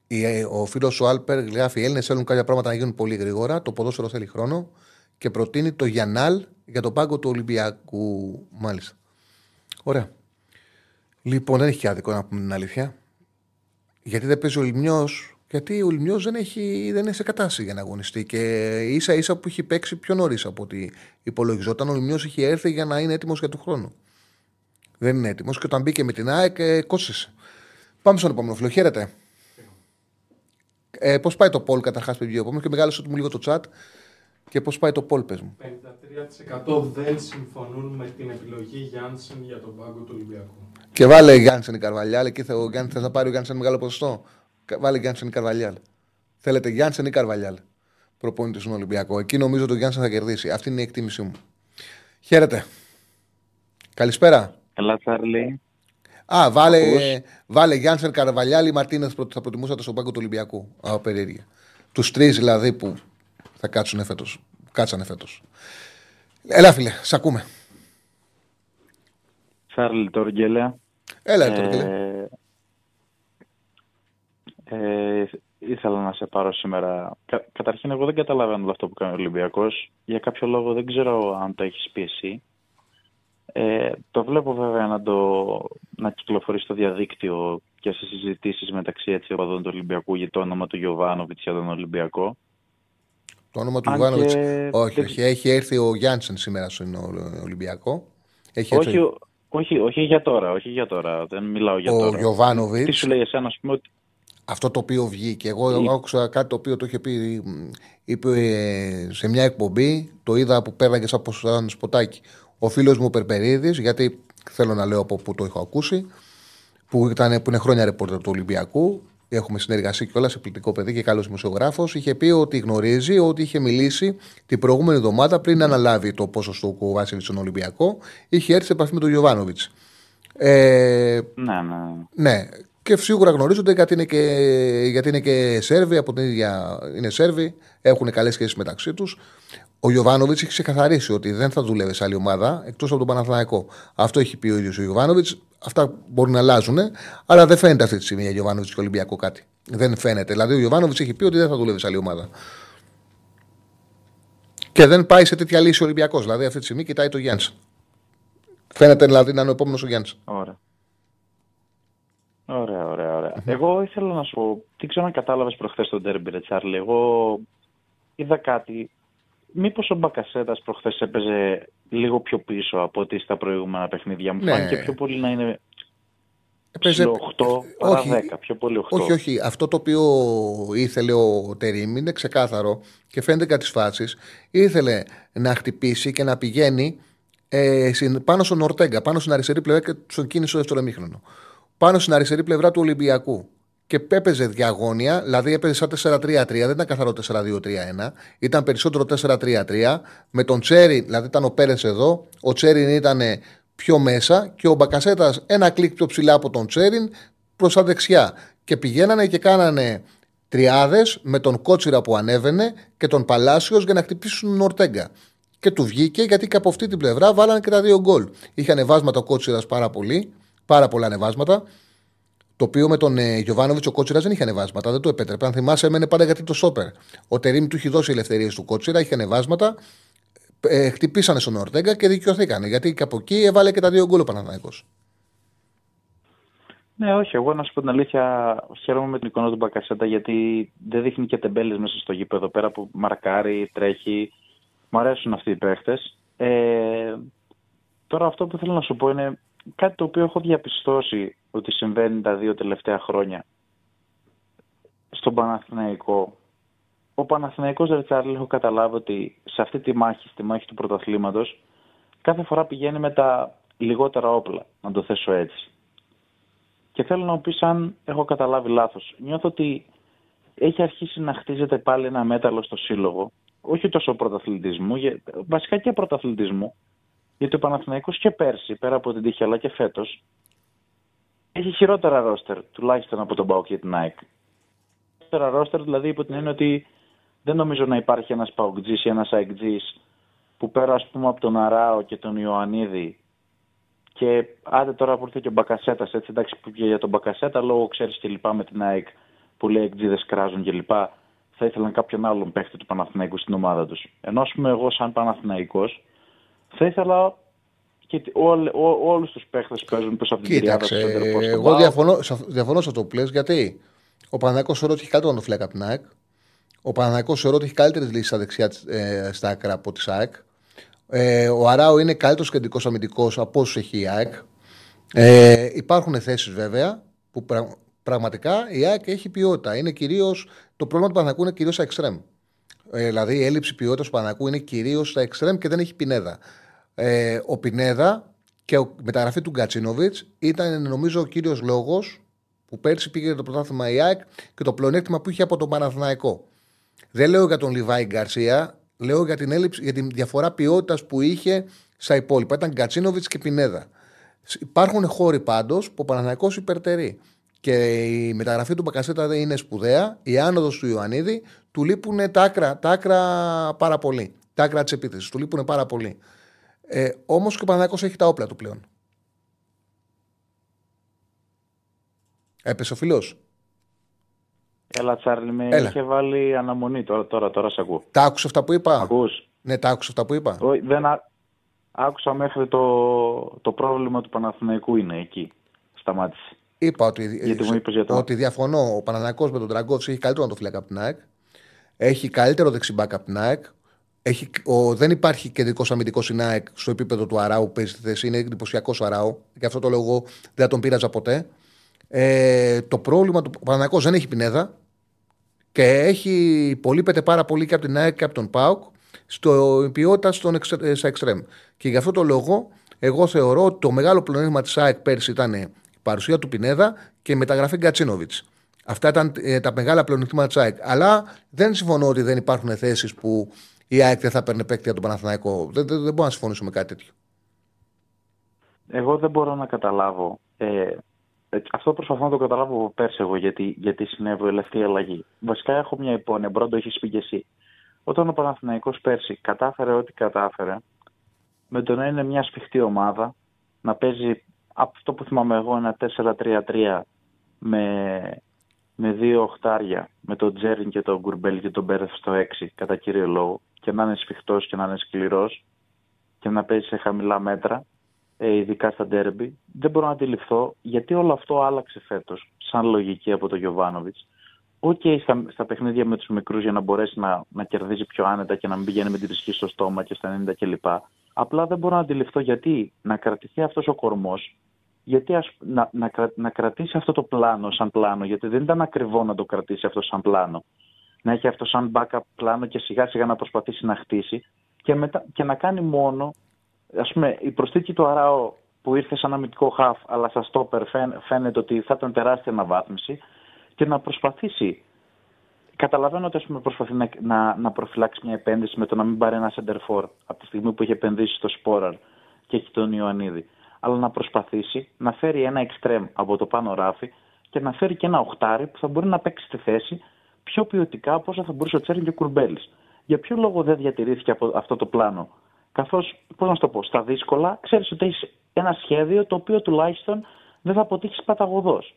Ε, ο φίλος του Άλπερ γράφει: Οι Έλληνες θέλουν κάποια πράγματα να γίνουν πολύ γρήγορα. Το ποδόσφαιρο θέλει χρόνο και προτείνει το Γιανάλ για τον πάγκο του Ολυμπιακού. Μάλιστα. Ωραία. Λοιπόν, δεν έχει και άδικο να πούμε την αλήθεια. Γιατί δεν παίζει ο Λιμιό, γιατί ο Λιμιό δεν, έχει, δεν είναι σε κατάσταση για να αγωνιστεί. Και ίσα ίσα που έχει παίξει πιο νωρίς από ό,τι υπολογιζόταν, ο Λιμιό έχει έρθει για να είναι έτοιμος για του χρόνου. Δεν είναι έτοιμος και όταν μπήκε με την ΑΕΚ, ε, κόστησε. Πάμε στον επόμενο φίλο. Χαίρετε. Ε, Πώς πάει το Πολ καταρχάς, παιδιά, επόμενο και μεγάλωσε μου λίγο το chat. Και πώς πάει το Πολ, πες μου. 53% δεν συμφωνούν με την επιλογή Γιάνσεν για τον πάγκο του Ολυμπιακού. Και βάλε Γιάνσεν η Καρβαλιάλ. Εκεί θα, ο Γιάνσεν, θα πάρει ο Γιάνσεν μεγάλο ποσοστό. Βάλε Γιάνσεν η Καρβαλιάλ. Θέλετε Γιάνσεν ή Καρβαλιάλ; Προπόνητη στον Ολυμπιακό. Εκεί νομίζω ότι ο Γιάνσεν θα κερδίσει. Αυτή είναι η εκτίμησή μου. Χαίρετε. Καλησπέρα. Καλά, Τσάρλι. Α, βάλε, βάλε Γιάνσεν Καρβαλιάλ ή Μαρτίνες που θα προτιμούσατε στον πάγκο του Ολυμπιακού. Α, περίεργεια. Τους τρεις δηλαδή που θα κάτσουν φέτος. Κάτσανε φέτος. Έλα, φίλε, σ' ακούμε. Τσάρλι Τόργελε. Έλα, Τόργελε. Ε, ε, ήθελα να σε πάρω σήμερα. Κα, καταρχήν, εγώ δεν καταλαβαίνω αυτό που κάνει ο Ολυμπιακός. Για κάποιο λόγο δεν ξέρω αν το έχεις πει εσύ. Ε, το βλέπω βέβαια να, το, να κυκλοφορεί στο διαδίκτυο και σε συζητήσεις μεταξύ έτσι, οπαδών του Ολυμπιακού για το όνομα του Γιωβάνοβιτς για τον Ολυμπιακό. Το όνομα του Γιωβάνοβιτς. Όχι, όχι. Έχει έρθει ο Γιάνσεν σήμερα στον Ολυμπιακό. Έχει όχι, όχι, όχι για τώρα, όχι για τώρα. Δεν μιλάω για ο τώρα. Ο Γιωβάνοβιτ. Τι σου λέει εσένα, ας πούμε, ότι αυτό το οποίο βγήκε. Εγώ Ή... άκουσα κάτι το οποίο το είχε πει είπε, σε μια εκπομπή, το είδα που πέραγες από σαν σποτάκι. Ο φίλος μου Περπερίδης, γιατί θέλω να λέω από πού το έχω ακούσει, που, ήταν, που είναι χρόνια ρεπόρτερ του Ολυμπιακού, έχουμε συνεργασία και όλα σε πληκτικό παιδί και καλός δημοσιογράφος, είχε πει ότι γνωρίζει ότι είχε μιλήσει την προηγούμενη εβδομάδα πριν αναλάβει το ποσοστό του Βάσιλη στον Ολυμπιακό, είχε έρθει σε επαφή με τον Γιωβάνοβιτς. Ε, ναι, ναι. Ναι, και σίγουρα γνωρίζονται γιατί είναι και, γιατί είναι και Σέρβοι, από την ίδια είναι Σέρβοι, έχουν καλές σχέσεις μεταξύ τους. Ο Ιωβάνοβιτ έχει ξεκαθαρίσει ότι δεν θα δουλεύει σε άλλη ομάδα εκτός από τον Παναθλαϊκό. Αυτό έχει πει ο ίδιος ο Ιωβάνοβιτ. Αυτά μπορεί να αλλάζουν, αλλά δεν φαίνεται αυτή τη στιγμή για Ιωβάνοβιτ και Ολυμπιακό κάτι. Δεν φαίνεται. Δηλαδή ο Ιωβάνοβιτ έχει πει ότι δεν θα δουλεύει σε άλλη ομάδα. Και δεν πάει σε τέτοια λύση ο Ολυμπιακός. Δηλαδή αυτή τη στιγμή κοιτάει το Γιάννης. Φαίνεται δηλαδή να είναι ο επόμενος ο Γιάννης. Ωραία. Ωραία, ωραία, ωραία. Εγώ ήθελα να σου πω, τι ξέρω αν κατάλαβες προχθές τον Τέρμπι, ρε Τσάρλι. Εγώ είδα κάτι. Μήπως ο Μπακασέτας προχθές έπαιζε λίγο πιο πίσω από ό,τι στα προηγούμενα παιχνίδια. Μου ναι. φάνηκε πιο πολύ να είναι. Έπαιζε 8 παρά όχι, 10, πιο πολύ 8. Όχι, όχι. Αυτό το οποίο ήθελε ο Τερήμ είναι ξεκάθαρο και φαίνεται κατά τις φάσεις. Ήθελε να χτυπήσει και να πηγαίνει ε, πάνω στον Ορτέγκα, πάνω στην αριστερή πλευρά και στον κίνησο στο δεύτερο μήχρονο πάνω στην αριστερή πλευρά του Ολυμπιακού. Και έπαιζε διαγώνια, δηλαδή έπαιζε σαν 4-3-3, δεν ήταν καθαρό 4-2-3-1, ήταν περισσότερο 4-3-3. Με τον Τσέριν, δηλαδή ήταν ο Πέρες εδώ, ο Τσέριν ήταν πιο μέσα και ο Μπακασέτας ένα κλικ πιο ψηλά από τον Τσέριν προς τα δεξιά. Και πηγαίνανε και κάνανε τριάδες με τον Κότσιρα που ανέβαινε και τον Παλάσιος για να χτυπήσουν τον Ορτέγκα. Και του βγήκε γιατί και από αυτή την πλευρά βάλανε και τα δύο γκολ. Είχε ανεβάσματα ο Κότσιρας πάρα πολύ πάρα πολλά ανεβάσματα. Το οποίο με τον ε, Γιωβάνοβιτς ο Κότσιρας δεν είχε ανεβάσματα, δεν το επέτρεπε. Αν θυμάσαι, έμενε πάντα γιατί το σόπερ. Ο Τερήμ του είχε δώσει ελευθερίες του Κότσιρα, είχε ανεβάσματα. Ε, χτυπήσανε στον Ορτέγκα και δικαιωθήκανε. Γιατί και από εκεί έβαλε και τα δύο γκολ ο Παναθηναϊκός. Ναι, όχι. Εγώ να σου πω την αλήθεια, χαίρομαι με την εικόνα του Μπακασέτα γιατί δεν δείχνει και τεμπέλες μέσα στο γήπεδο πέρα που μαρκάρει, τρέχει. Μου αρέσουν αυτοί οι παίχτες. Ε, τώρα αυτό που θέλω να σου πω είναι κάτι το οποίο έχω διαπιστώσει ότι συμβαίνει τα δύο τελευταία χρόνια στον Παναθηναϊκό. Ο Παναθηναϊκός Ρετσάρλ έχω καταλάβει ότι σε αυτή τη μάχη, στη μάχη του πρωταθλήματος, κάθε φορά πηγαίνει με τα λιγότερα όπλα, να το θέσω έτσι. Και θέλω να μου πεις αν έχω καταλάβει λάθος. Νιώθω ότι έχει αρχίσει να χτίζεται πάλι ένα μέταλλο στο σύλλογο. Όχι τόσο πρωταθλητισμού, βασικά και πρωταθλητισμού. Γιατί ο Παναθηναϊκός και πέρσι, πέρα από την τύχη, αλλά και φέτος, έχει χειρότερα ρόστερ, τουλάχιστον από τον Πάο και την ΑΕΚ. Χειρότερα ρόστερ, δηλαδή υπό την έννοια ότι δεν νομίζω να υπάρχει ένας Παοκτζή ή ένας ΑΕΚΤΖή που πέρα ας πούμε από τον Αράο και τον Ιωαννίδη και άντε τώρα που ήρθε και ο Μπακασέτας, έτσι εντάξει που για τον Μπακασέτα, λόγω ξέρεις και λοιπά με την ΑΕΚ που λέει εκτζίδε κράζουν και λοιπά, θα ήθελαν κάποιον άλλον παίχτη του Παναθηναϊκού στην ομάδα τους. Ενώ ας πούμε εγώ, σαν Παναθηναϊκός, θα ήθελα και όλου όλους τους παίχτες που παίζουν πίσω από την Κοίταξε, εγώ διαφωνώ, διαφωνώ σε αυτό που λες, γιατί ο Παναθηναϊκός θεωρώ ότι έχει καλύτερο φλέκα από την ΑΕΚ. Ο Παναθηναϊκός θεωρώ ότι έχει καλύτερες λύσεις στα δεξιά ε, στα άκρα από τη ΑΕΚ. Ε, ο Αράου είναι καλύτερος κεντρικός αμυντικός από όσους έχει η ΑΕΚ. Ε, υπάρχουν θέσεις βέβαια που πρα, πραγματικά η ΑΕΚ έχει ποιότητα. Είναι κυρίως το πρόβλημα του Πανακού είναι κυρίως στα εξτρέμ. Ε, δηλαδή η έλλειψη ποιότητας του Πανακού είναι κυρίως στα εξτρέμ και δεν έχει πινέδα. Ε, ο Πινέδα και η μεταγραφή του Γκατσίνοβιτς ήταν νομίζω ο κύριος λόγος που πέρσι πήγε το πρωτάθλημα η ΑΕΚ και το πλεονέκτημα που είχε από τον Παναθηναϊκό. Δεν λέω για τον Λιβάη Γκαρσία, Λέω για την, έλλειψη, για την διαφορά ποιότητας που είχε στα υπόλοιπα. Ήταν Γκατσίνοβιτς και Πινέδα. Υπάρχουν χώροι πάντως που ο Παναναναϊκό υπερτερεί. Και η μεταγραφή του Μπακασέτα δεν είναι σπουδαία. Η άνοδος του Ιωαννίδη του λείπουν τα άκρα, τα άκρα πάρα πολύ. Τα άκρα της επίθεσης. Του λείπουν πάρα πολύ. Ε, Όμως και ο Παναναναϊκό έχει τα όπλα του πλέον. Έπεσε ο φιλός. Έλα, Τσάρλι, με Έλα. είχε βάλει αναμονή. Τώρα, τώρα, τώρα σε ακούω. Τα άκουσα αυτά που είπα; Ακούς. Ναι, τα άκουσα αυτά που είπα. Όχι, δεν άκουσα μέχρι το, το πρόβλημα του Παναθηναϊκού είναι εκεί. Σταμάτησε. Είπα ότι, Γιατί μου είπες για το... ότι διαφωνώ. Ο Παναθηναϊκός με τον Τραγκόφ έχει καλύτερο να το φυλάκα από την ΑΕΚ. Έχει καλύτερο δεξιμπάκ από την ΑΕΚ. Έχει, ο, δεν υπάρχει κεντρικός αμυντικός στην ΑΕΚ στο επίπεδο του Αράου που παίζει στη θέση. Είναι εντυπωσιακό Αράου. Γι' αυτό το λόγο δεν τον πείραζα ποτέ. Ε, το πρόβλημα του Παναγιακός δεν έχει πινέδα και έχει υπολείπεται πάρα πολύ και από την ΑΕΚ και από τον ΠΑΟΚ στο ποιότητα στον εξ, ε, στα εξτρέμ. Και γι' αυτό το λόγο εγώ θεωρώ ότι το μεγάλο πλεονέκτημα της ΑΕΚ πέρσι ήταν η παρουσία του Πινέδα και η μεταγραφή Γκατσίνοβιτς. Αυτά ήταν ε, τα μεγάλα πλεονεκτήματα της ΑΕΚ. Αλλά δεν συμφωνώ ότι δεν υπάρχουν θέσεις που η ΑΕΚ δεν θα παίρνει παίκτη για τον Παναθηναϊκό. Δεν, δεν, δεν μπορώ να συμφωνήσω με κάτι τέτοιο. Εγώ δεν μπορώ να καταλάβω ε, ε, αυτό προσπαθώ να το καταλάβω από πέρσι εγώ γιατί, γιατί συνέβη η αλλαγή. Βασικά έχω μια υπόνοια, πρώτο έχεις πει και εσύ. Όταν ο Παναθηναϊκός πέρσι κατάφερε ό,τι κατάφερε, με το να είναι μια σφιχτή ομάδα, να παίζει αυτό που θυμάμαι εγώ ένα 4-3-3 με, με δύο οχτάρια, με τον Τσέριν και τον Κουρμπέλη και τον Πέρεθ στο 6 κατά κύριο λόγο και να είναι σφιχτός και να είναι σκληρός και να παίζει σε χαμηλά μέτρα ε, ειδικά στα ντέρμπι, δεν μπορώ να αντιληφθώ γιατί όλο αυτό άλλαξε φέτος, σαν λογική από τον Γιοβάνοβιτς. OK, okay, στα, στα παιχνίδια με τους μικρούς για να μπορέσει να, να κερδίζει πιο άνετα και να μην πηγαίνει με την ψυχή στο στόμα και στα 90 κλπ. Απλά δεν μπορώ να αντιληφθώ γιατί να κρατηθεί αυτός ο κορμός, γιατί ας, να, να, να, κρατήσει αυτό το πλάνο σαν πλάνο, γιατί δεν ήταν ακριβό να το κρατήσει αυτό σαν πλάνο. Να έχει αυτό σαν backup πλάνο και σιγά σιγά να προσπαθήσει να χτίσει και, μετά, και να κάνει μόνο ας πούμε, η προσθήκη του Αράο που ήρθε σαν αμυντικό χαφ, αλλά σαν στόπερ φαίνεται ότι θα ήταν τεράστια αναβάθμιση και να προσπαθήσει. Καταλαβαίνω ότι πούμε, προσπαθεί να, να, να προφυλάξει μια επένδυση με το να μην πάρει ένα center από τη στιγμή που έχει επενδύσει στο Σπόραρ και έχει τον Ιωαννίδη. Αλλά να προσπαθήσει να φέρει ένα εξτρέμ από το πάνω ράφι και να φέρει και ένα οχτάρι που θα μπορεί να παίξει στη θέση πιο ποιοτικά από όσα θα μπορούσε ο Τσέριν και ο Κουρμπέλης. Για ποιο λόγο δεν διατηρήθηκε αυτό το πλάνο; Καθώς, πώς να το πω, στα δύσκολα ξέρεις ότι έχεις ένα σχέδιο το οποίο τουλάχιστον δεν θα αποτύχεις παταγωδός.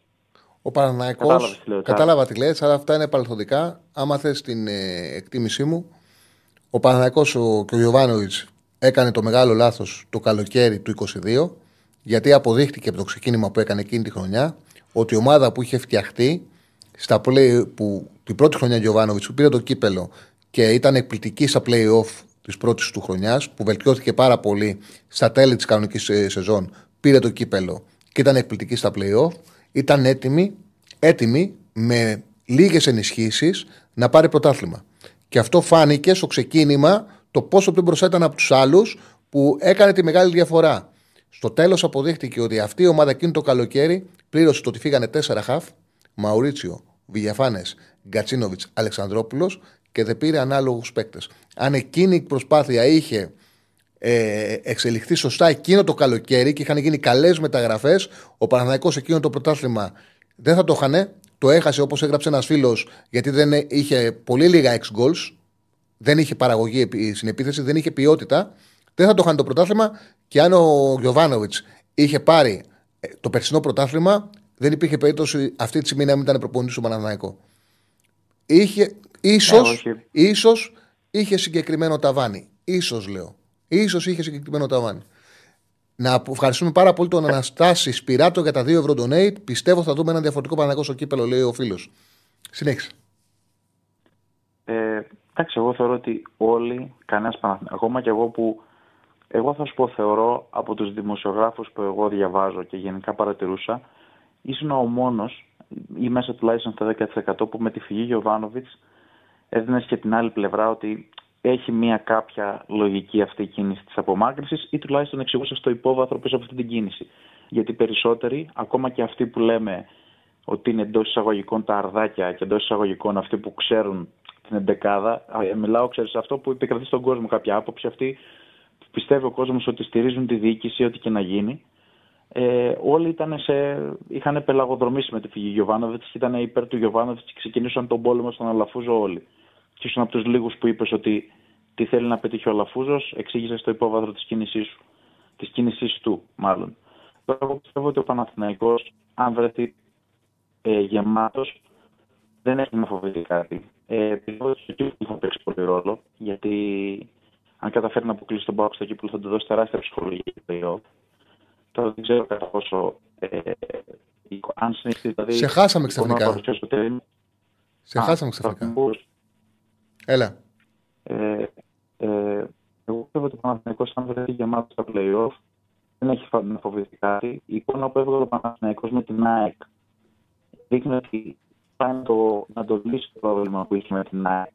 Ο Παναναϊκό. Κατάλαβες τι λέω, Κατάλαβα τι λες, αλλά αυτά είναι παρελθοντικά. Άμα θες την ε, εκτίμησή μου, ο Παναναϊκό ο, και ο Γιωβάνοβιτς έκανε το μεγάλο λάθος το καλοκαίρι του 22, γιατί αποδείχτηκε από το ξεκίνημα που έκανε εκείνη τη χρονιά ότι η ομάδα που είχε φτιαχτεί στα play, που την πρώτη χρονιά Γιωβάνοβιτς που πήρε το κύπελο και ήταν εκπληκτική στα play-off της πρώτης του χρονιάς, που βελτιώθηκε πάρα πολύ στα τέλη της κανονικής σεζόν, πήρε το κύπελο και ήταν εκπληκτική στα play-off, ήταν έτοιμη, έτοιμη με λίγες ενισχύσεις να πάρει πρωτάθλημα. Και αυτό φάνηκε στο ξεκίνημα το πόσο πιο μπροστά ήταν από τους άλλους που έκανε τη μεγάλη διαφορά. Στο τέλος αποδείχτηκε ότι αυτή η ομάδα εκείνο το καλοκαίρι πλήρωσε το ότι φύγανε τέσσερα χαφ, Μαουρίτσιο, Βηγιαφάνες, Γκατσίνοβιτς, Αλεξανδρόπουλος και δεν πήρε ανάλογους παίκτες. Αν εκείνη η προσπάθεια είχε ε, εξελιχθεί σωστά εκείνο το καλοκαίρι και είχαν γίνει καλές μεταγραφές, ο Παναθηναϊκός εκείνο το πρωτάθλημα δεν θα το είχαν. Το έχασε όπως έγραψε ένας φίλος, γιατί δεν είχε πολύ λίγα ex goals, δεν είχε παραγωγή στην επίθεση, δεν είχε ποιότητα. Δεν θα το είχαν το πρωτάθλημα και αν ο Γιωβάνοβιτς είχε πάρει ε, το περσινό πρωτάθλημα, δεν υπήρχε περίπτωση αυτή τη στιγμή να μην ήταν προπονητής του Παναθηναϊκό. Είχε, ίσως, Ναι, όχι. ίσως είχε συγκεκριμένο ταβάνι. Ίσως λέω. Ίσως είχε συγκεκριμένο ταβάνι. Να ευχαριστούμε πάρα πολύ τον Αναστάση Σπυράτο για τα 2 ευρώ donate. Πιστεύω θα δούμε ένα διαφορετικό Παναθηναϊκό στο κύπελο, λέει ο φίλος. Συνέχισε. Ε, εντάξει, εγώ θεωρώ ότι όλοι, κανένας Παναθηναϊκός, ακόμα και εγώ που. Εγώ θα σου πω, θεωρώ από τους δημοσιογράφους που εγώ διαβάζω και γενικά παρατηρούσα, ήσουν ο μόνος ή μέσα τουλάχιστον στα 10% που με τη φυγή Γιωβάνοβιτς έδινες και την άλλη πλευρά ότι έχει μια κάποια λογική αυτή η κίνηση της απομάκρυνσης ή τουλάχιστον εξηγούσε στο υπόβαθρο πίσω από αυτή την κίνηση. Γιατί περισσότεροι, ακόμα και αυτοί που λέμε ότι είναι εντός εισαγωγικών τα αρδάκια και εντός εισαγωγικών αυτοί που ξέρουν την εντεκάδα, α, μιλάω, ξέρεις, αυτό που επικρατεί στον κόσμο κάποια άποψη, αυτή που πιστεύει ο κόσμος ότι στηρίζουν τη διοίκηση, ό,τι και να γίνει. Ε, όλοι ήταν σε, είχαν πελαγοδρομήσει με τη φυγή Γιωβάνοβιτς, ήταν υπέρ του Γιωβάνοβιτς και ξεκινήσαν τον πόλεμο στον Αλαφούζο όλοι. Και ήσουν από τους λίγους που είπες ότι τι θέλει να πετύχει ο Αλαφούζος, εξήγησε στο υπόβαθρο της κίνησής σου. Της κίνησής του, μάλλον. Τώρα, εγώ πιστεύω ότι ο Παναθηναϊκός, αν βρεθεί ε, γεμάτος, δεν έχει να φοβηθεί κάτι. Ε, πιστεύω ότι το κύπλο θα παίξει πολύ ρόλο, γιατί αν καταφέρει να αποκλείσει τον Πάο στο κύπλο θα του δώσει τεράστια ψυχολογία για το playoff. Τώρα δεν ξέρω κατά πόσο. Ε, αν συνεχίσει, δηλαδή, Σε χάσαμε μπορώ να ξαφνικά. παρουσιάσω το τέλειο. Σε Α, χάσαμε θα ξαφνικά. μπορούσα. Έλα. Ε, ε, εγώ πιστεύω ότι ο Παναθηναϊκός αν βρεθεί γεμάτο στα play-off δεν έχει φα- να φοβηθεί κάτι. Η εικόνα που έβγαλε ο Παναθηναϊκός με την ΑΕΚ δείχνει ότι πάει να το, να το λύσει το πρόβλημα που είχε με την ΑΕΚ.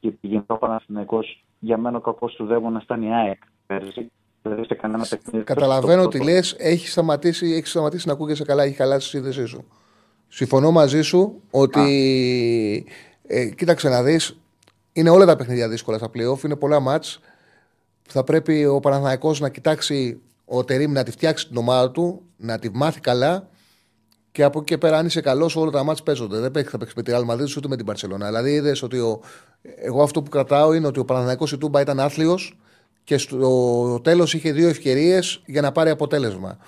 Και γενικά ο Παναθηναϊκός για μένα ο κακός του δαίμονας ήταν η ΑΕΚ πέρσι. Δηλαδή σε κανένα παιχνίδι. Καταλαβαίνω Το- ότι το- λες, έχεις σταματήσει, έχεις σταματήσει να ακούγεσαι καλά, έχει χαλάσει η σύνδεσή σου. Συμφωνώ μαζί σου ότι. Ε, κοίταξε να δεις, είναι όλα τα παιχνίδια δύσκολα στα playoff, είναι πολλά μάτς. Θα πρέπει ο Παναθηναϊκός να κοιτάξει ο Τερήμ να τη φτιάξει την ομάδα του, να τη μάθει καλά και από εκεί και πέρα, αν είσαι καλός, όλα τα μάτς παίζονται. Δεν παίξει, θα παίξει με τη Real Madrid ούτε με την Παρσελόνα. Δηλαδή, είδες ότι ο, εγώ αυτό που κρατάω είναι ότι ο Παναθηναϊκός η Τούμπα ήταν άθλιος και στο τέλος είχε δύο ευκαιρίες για να πάρει αποτέλεσμα.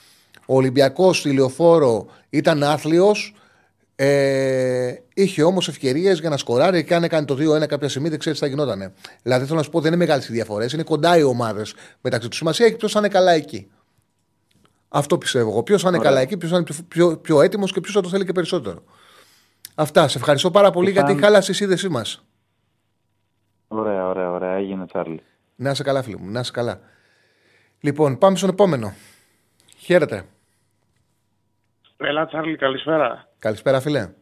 Ο Ολυμπιακός στη λεωφόρο ήταν άθλιος, ε, είχε όμως ευκαιρίες για να σκοράρει και αν έκανε το 2-1 κάποια στιγμή δεν ξέρεις τι θα γινότανε. Δηλαδή θέλω να σου πω δεν είναι μεγάλες οι διαφορές, είναι κοντά οι ομάδες μεταξύ τους. Σημασία έχει ποιος θα είναι καλά εκεί. Αυτό πιστεύω εγώ. Ποιος θα είναι Ωραία. καλά εκεί, ποιος θα είναι πιο, πιο, πιο έτοιμος και ποιος θα το θέλει και περισσότερο. Αυτά. Σε ευχαριστώ πάρα πολύ Και γιατί σαν- χάλασε η σύνδεσή μας. Ωραία, ωραία, ωραία. Έγινε Τσάρλι. Να είσαι καλά, φίλοι μου. Να είσαι καλά. Λοιπόν, πάμε στον επόμενο. Χαίρετε. Έλα, Τσάρλι, καλησπέρα. Καλησπέρα, φίλε.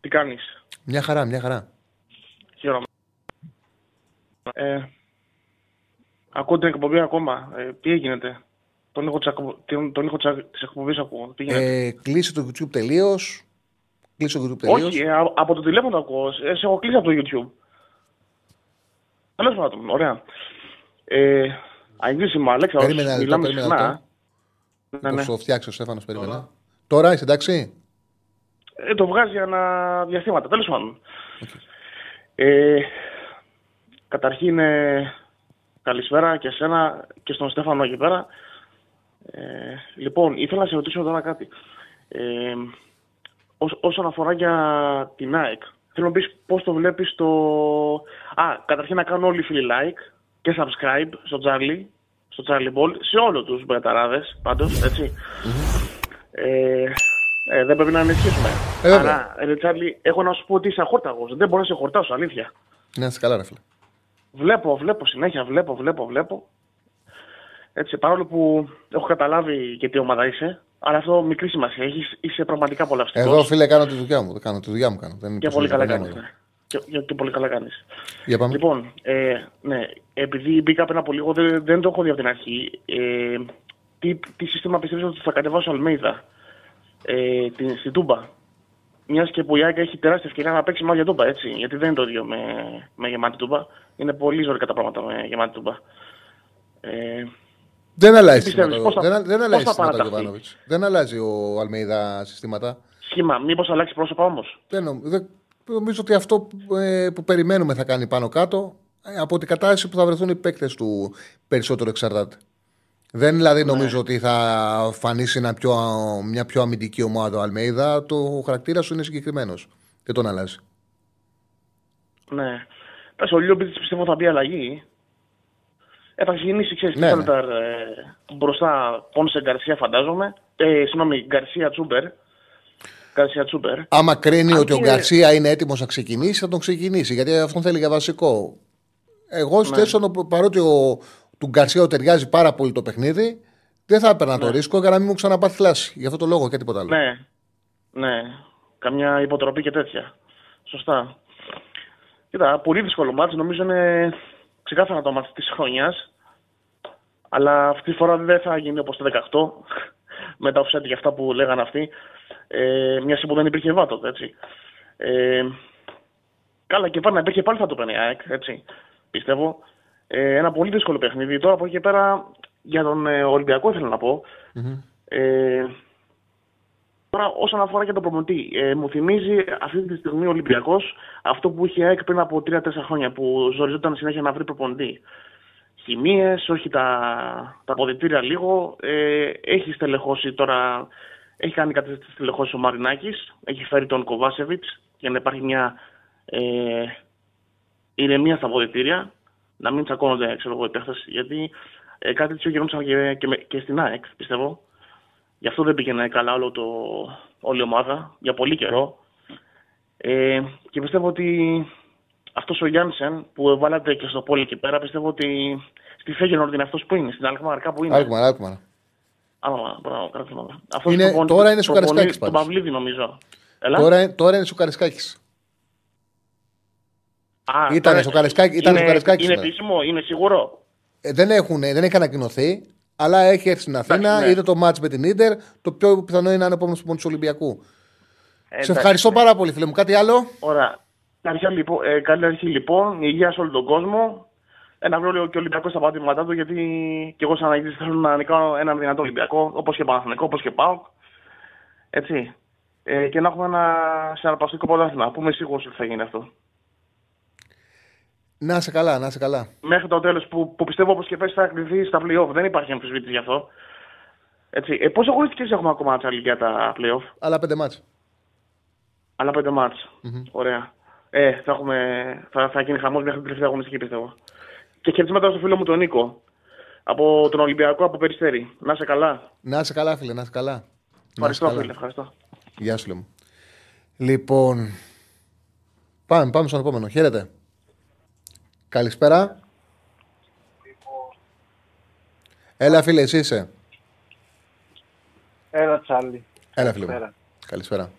Τι κάνεις; Μια χαρά, μια χαρά. Χαίρομαι. Ε, ακούω την εκπομπή ακόμα. Ε, τι έγινε. Τον ήχο, της ακο- τον, τον ήχο της- της εκπομπής ακούω. Τι γίνεται; Ε, κλείσε το YouTube τελείως. Κλείσε το YouTube τελείως. Όχι, ε, α- από το τηλέφωνο το ακούω. Ε, σε έχω κλείσει από το YouTube. Τέλος πάντων, ωραία. Ε, Αγγλίσιμα, Αλέξα, Περίμενε ένα λεπτό, μιλάμε περίμενε ένα συχνά. λεπτό. Ναι, ναι. Θα σου φτιάξει ο Στέφανος, περίμενε. Τώρα είσαι εντάξει; Ε, το βγάζει για να διαστήματα. Τέλος πάντων. Ε, καταρχήν, ε, καλησπέρα και εσένα και στον Στέφανο εκεί πέρα. Ε, λοιπόν, ήθελα να σε ρωτήσω τώρα κάτι. Ε, ως- όσον αφορά για την ΑΕΚ, θέλω να πεις πώς το βλέπεις το... Α, καταρχήν να κάνουν όλοι οι φίλοι like και subscribe στο Charlie, στο Charlie Ball, σε όλους τους μπεταράδες, πάντως, έτσι. Ε, ε, δεν πρέπει να ενισχύσουμε. Ε, βέβαια. Άρα, ρε Τσάρλι, έχω να σου πω ότι είσαι αχόρταγος. Δεν μπορώ να σε χορτάσω, αλήθεια. Να είσαι καλά, ρε φίλε. Βλέπω, βλέπω συνέχεια, βλέπω, βλέπω, βλέπω. Έτσι, παρόλο που έχω καταλάβει και τι ομάδα είσαι, αλλά αυτό μικρή σημασία. Έχεις, είσαι πραγματικά απολαυστικός. Εγώ, φίλε, κάνω τη δουλειά μου. Κάνω τη δουλειά μου. Κάνω. Δεν Και υπάρχει πολύ καλά κανένα κάνεις. άλλο. Ναι. Και, και, και πολύ καλά κάνεις. Για πάμε. Λοιπόν, ε, ναι, επειδή μπήκα πριν από λίγο, δεν, δεν το έχω δει από την αρχή. Ε, τι, τι σύστημα πιστεύεις ότι θα κατεβάσει ο Αλμέιδα ε, την, στην Τούμπα; Μιας και που η Άγκα έχει τεράστια ευκαιρία να παίξει μάγια Τούμπα, έτσι. Γιατί δεν είναι το ίδιο με, με γεμάτη Τούμπα. Είναι πολύ ζωρικά τα πράγματα με γεμάτη Τούμπα. Ε, Δεν αλλάζει τι πιστεύεις, συστήματα. πώς θα- Δεν, δεν πώς αλλάζει θα συστήματα ο παραταχθεί; Γιωβάνοβιτς. Δεν αλλάζει ο Αλμέιδα συστήματα. σχήμα, μήπως αλλάξει πρόσωπα όμως; Δεν, νομ- δεν- νομίζω ότι αυτό που, ε, που περιμένουμε θα κάνει πάνω κάτω ε, από την κατάσταση που θα βρεθούν οι παίκτες του περισσότερο εξαρτάται. Δεν Ναι. δηλαδή νομίζω ότι θα φανήσει ένα πιο, μια πιο αμυντική ομάδα ο Αλμέιδα. Το χαρακτήρα σου είναι συγκεκριμένος. Δεν τον αλλάζει. Ναι. Εντάξει, ο Λιόμπιτς πιστεύω θα μπει αλλαγή. Ε, θα ξεκινήσει, ξέρεις, Ναι, ναι, ναι. ε, μπροστά Πόνσε Γκαρσία φαντάζομαι. Ε, συγγνώμη, Γκαρσία Τσούμπερ. Γκαρσία Τσούμπερ. Άμα κρίνει Αν ότι ο και- Γκαρσία είναι έτοιμος να ξεκινήσει, θα τον ξεκινήσει. Γιατί αυτόν θέλει για βασικό. Εγώ Ναι. ναι. παρότι ο, του Γκαρσία ο ταιριάζει πάρα πολύ το παιχνίδι, δεν θα έπαιρνα το Ναι. ρίσκο για να μην μου ξαναπάθει θλάση. Γι' αυτό το λόγο και τίποτα άλλο. Ναι. Ναι. Καμιά υποτροπή και τέτοια. Σωστά. Κοίτα, πολύ δύσκολο μάτς. Νομίζω είναι ξεκάθαρα το μάτς της χρονιάς. Αλλά αυτή τη φορά δεν θα γίνει όπως το 18. με τα offset και αυτά που λέγανε αυτοί. Ε, μια που δεν υπήρχε βάτο, έτσι. Ε, καλά, και πάλι να υπήρχε πάλι θα το παίρνει η ΑΕΚ, έτσι. Πιστεύω. Ε, ένα πολύ δύσκολο παιχνίδι. Τώρα από εκεί και πέρα για τον ε, Ολυμπιακό ήθελα να πω. Ε, τώρα, όσον αφορά και τον προμονητή, ε, μου θυμίζει αυτή τη στιγμή ο Ολυμπιακός αυτό που είχε η ΑΕΚ πριν από 3-4 χρόνια που ζοριζόταν συνέχεια να βρει προπονητή. Χημίες, όχι τα, τα αποδητήρια λίγο. Ε, έχει στελεχώσει τώρα, έχει κάνει κάτι στη στελεχώσεις ο Μαρινάκης, έχει φέρει τον Κοβάσεβιτς για να υπάρχει μια ε, ηρεμία στα αποδητήρια, να μην τσακώνονται ξέρω εγώ, οι παίχτες, γιατί ε, κάτι τέτοιο γινόταν και, και, με- και στην ΑΕΚ, πιστεύω. Γι' αυτό δεν πήγαινε καλά όλο το, όλη η ομάδα για πολύ καιρό. Ε, και πιστεύω ότι αυτός ο Γιάννσεν που βάλατε και στο πόλι εκεί πέρα, πιστεύω ότι στη Φέγενορντ είναι αυτός που είναι, στην Αλκμαρ κάπου είναι. Άλκμαρ, Άλκμαρ. Άμα, μπράβο, καλά θυμάμαι. Αυτός Είναι- προπονητής- τώρα είναι στο προπονητής Καρισκάκης Τον πάντως. Παυλίδη νομίζω. Έλα. Τώρα, τώρα είναι στο Καρισκάκη. Α, Ήταν τώρα- στο Καρισκάκη- ήταν είναι- στο Καρισκάκη Είναι σήμερα. επίσημο, είναι σίγουρο; Ε, δεν, έχουν, δεν έχει ανακοινωθεί, αλλά έχει έρθει στην Αθήνα. Εντάξει, ναι. Είδε το μάτς με την ντερ. Το πιο πιθανό είναι να είναι επόμενος του Ολυμπιακού. Ε, Σε εντάξει, ευχαριστώ ναι. πάρα πολύ, φίλε μου. Κάτι άλλο; Ωραία. Αρχιά, λοιπόν, ε, καλή αρχή λοιπόν, υγεία σε όλο τον κόσμο. Ένα βρω και ο Ολυμπιακός στα πατήματά του, γιατί και εγώ σαν αναγκητή θέλω να νικάω έναν δυνατό Ολυμπιακό, όπως και Παναθηναϊκό, όπως και ΠΑΟΚ. Έτσι. Ε, και να έχουμε ένα συναρπαστικό πρωτάθλημα, που είμαι σίγουρος ότι θα γίνει αυτό. Να σε καλά, να σε καλά. Μέχρι το τέλος που, που πιστεύω όπως και πέσει θα κληθεί στα playoff. Δεν υπάρχει αμφισβήτηση γι' αυτό. Έτσι. Ε, Πόσο αγωνιστικές έχουμε ακόμα, Τσάρλι, για τα playoff; Άλλα πέντε μάτς. Άλλα πέντε μάτς. Ωραία. Ε, θα, έχουμε, θα, θα γίνει χαμός μέχρι την τελευταία αγωνιστική πιστεύω. Και χαιρετίσματα στο φίλο μου τον Νίκο. Από τον Ολυμπιακό από Περιστέρη. Να είσαι καλά. Να σε καλά, φίλε, να σε καλά. Να σε Ευχαριστώ, καλά. φίλε. Ευχαριστώ. Γεια σου, λέμε. μου. Λοιπόν, πάμε, πάμε στον επόμενο. Χαίρετε. Καλησπέρα. Έλα, φίλε, εσύ είσαι. Έλα, Τσάρλι. Έλα, φίλε μου. Καλησπέρα. Καλησπέρα.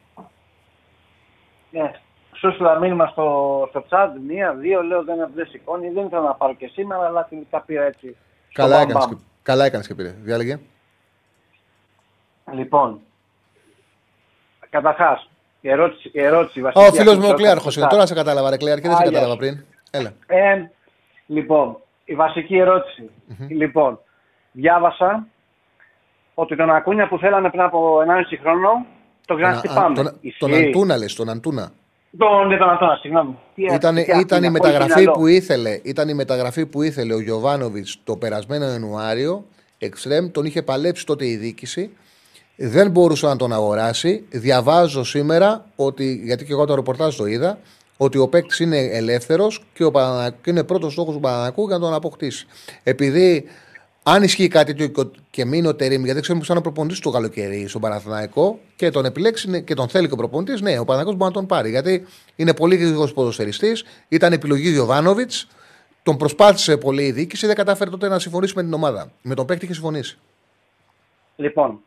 Ναι. Σου έστειλα μήνυμα στο, στο chat, μία, δύο, λέω δεν, δεν σηκώνει. Δεν ήθελα να πάρω και σήμερα, αλλά τελικά πήρα έτσι. στο Καλά μπαμ έκανες, μπαμ. και, καλά έκανες και πήρε. Διάλεγε. Λοιπόν, καταρχάς, η ερώτηση, η ερώτηση Α, βασική. ο φίλος αυτή μου ο που Κλέαρχος στο είναι. chat. Τώρα σε κατάλαβα, ρε Κλέαρχη, δεν σε Α, κατάλαβα γεια πριν. Έλα. Ε, λοιπόν, η βασική ερώτηση. Λοιπόν, διάβασα ότι τον Ακούνια που θέλανε πριν από 1,5 χρόνο τον Τον, α, ξαναχτυπάμε. τον, Ισχύει. τον Αντούνα λες, τον Αντούνα. Τον, ναι, τον Αντώνα, συγγνώμη. Τι Ήταν, τι ήταν, η Ακούνια, μεταγραφή πολύ που ήθελε, ήταν η μεταγραφή που ήθελε ο Γιωβάνοβιτς το περασμένο Ιανουάριο εξτρέμ, τον είχε παλέψει τότε η διοίκηση. Δεν μπορούσε να τον αγοράσει. Διαβάζω σήμερα ότι, γιατί και εγώ το ρεπορτάζ το είδα, ότι ο παίκτης είναι ελεύθερος και, ο Παναθηναϊκός- και είναι πρώτος στόχος του Πανανακού για να τον αποκτήσει. Επειδή αν ισχύει κάτι τέτοιο και μείνει ο Τερήμ, γιατί ξέρουμε πω ήταν ο προπονητής του καλοκαίρι στον Παναθηναϊκό και τον επιλέξει ναι, και τον θέλει και ο προπονητής, ναι, ο Παναθηναϊκός μπορεί να τον πάρει. Γιατί είναι πολύ γρήγορος ποδοσφαιριστής, ήταν επιλογή Γιωβάνοβιτς, τον προσπάθησε πολύ η διοίκηση, δεν κατάφερε τότε να συμφωνήσει με την ομάδα. Με τον παίκτη είχε συμφωνήσει. Λοιπόν,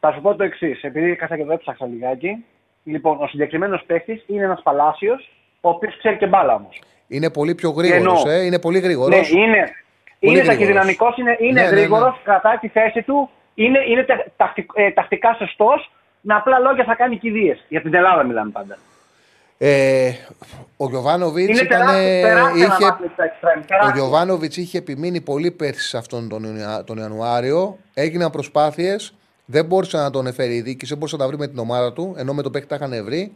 θα σου πω το εξής, επειδή κάτσα και το έψαξα λιγάκι. Λοιπόν, ο συγκεκριμένος παίκτης είναι ένας Παλάσιος, ο οποίος ξέρει και μπάλα όμως. Είναι πολύ πιο γρήγορος, εννοώ. ε, είναι πολύ γρήγορος. Ναι, είναι, Πολύ είναι γρήγορος. ταχυδυναμικός, είναι, είναι Ναι, ναι, ναι. γρήγορος, κρατάει τη θέση του, είναι, είναι τα- τακτικ- ε, τακτικά σωστός. Με απλά λόγια θα κάνει κηδείες. Για την Ελλάδα μιλάμε πάντα. Ε, ο Γιωβάνοβιτς Είναι ήταν. τεράστια, τεράστια είχε, αναβάθμιση στα εξτρέμ, ο τεράστια. Γιωβάνοβιτς είχε επιμείνει πολύ πέρσι σε αυτόν τον, Ιουνια- τον Ιανουάριο. Έγιναν προσπάθειες. Δεν μπόρεσε να τον εφέρει η διοίκηση, δεν μπόρεσε να τα βρει με την ομάδα του, ενώ με τον παίκτη τα είχαν βρει.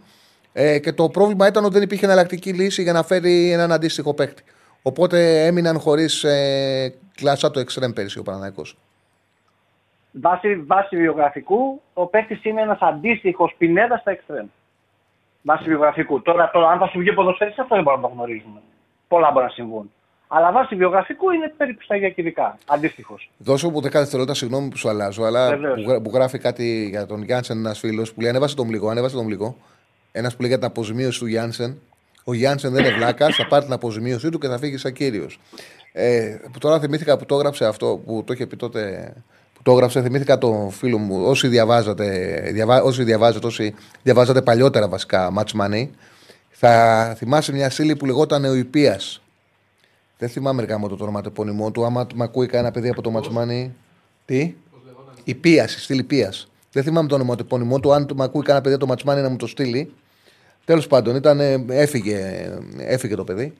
Ε, και το πρόβλημα ήταν ότι δεν υπήρχε εναλλακτική λύση για να φέρει έναν αντίστοιχο παίκτη. Οπότε έμειναν χωρίς ε, κλάσσα το εξτρέμ πέρσι ο Παναναϊκός. Βάσει, βάσει βιογραφικού, ο παίκτης είναι ένας αντίστοιχος πινέδας στα εξτρέμ. Βάσει βιογραφικού. Τώρα, τώρα αν θα σου βγει ποδοσφαίρι, αυτό δεν μπορούμε να το γνωρίζουμε. Πολλά μπορεί να συμβούν. Αλλά βάσει βιογραφικού είναι περίπου στα ίδια κυβικά. Αντίστοιχος. Δώσω μου 10 δευτερόλεπτα, συγγνώμη που σου αλλάζω, αλλά Βεβαίως. που, γρα- που γράφει κάτι για τον Γιάνσεν ένας φίλος που λέει ανέβασε τον πληγό, ανέβασε τον πληγό. Ένας που λέει για την αποζημίωση του Γιάνσεν. Ο Γιάνσεν δεν είναι βλάκας, θα πάρει την αποζημίωσή του και θα φύγει σαν κύριος. Ε, που τώρα θυμήθηκα που το έγραψε αυτό, που το είχε πει τότε. Που το έγραψε, θυμήθηκα τον φίλο μου. Όσοι διαβάζατε, διαβά, όσοι διαβάζετε, όσοι διαβάζατε παλιότερα βασικά Match Money, θα θυμάσαι μια στήλη που λεγόταν ο Ιππίας. Δεν θυμάμαι εργάμο το όνομα του επώνυμό του. Άμα μ' ακούει κανένα παιδί από το Match Money. Τι; Η Πίαση, στήλη Πία. Δεν θυμάμαι το όνομα του επώνυμό του. Αν του μ' ακούει κανένα παιδί από το Match Money να μου το στείλει. Τέλος πάντων, ήταν, ε, έφυγε, έφυγε το παιδί.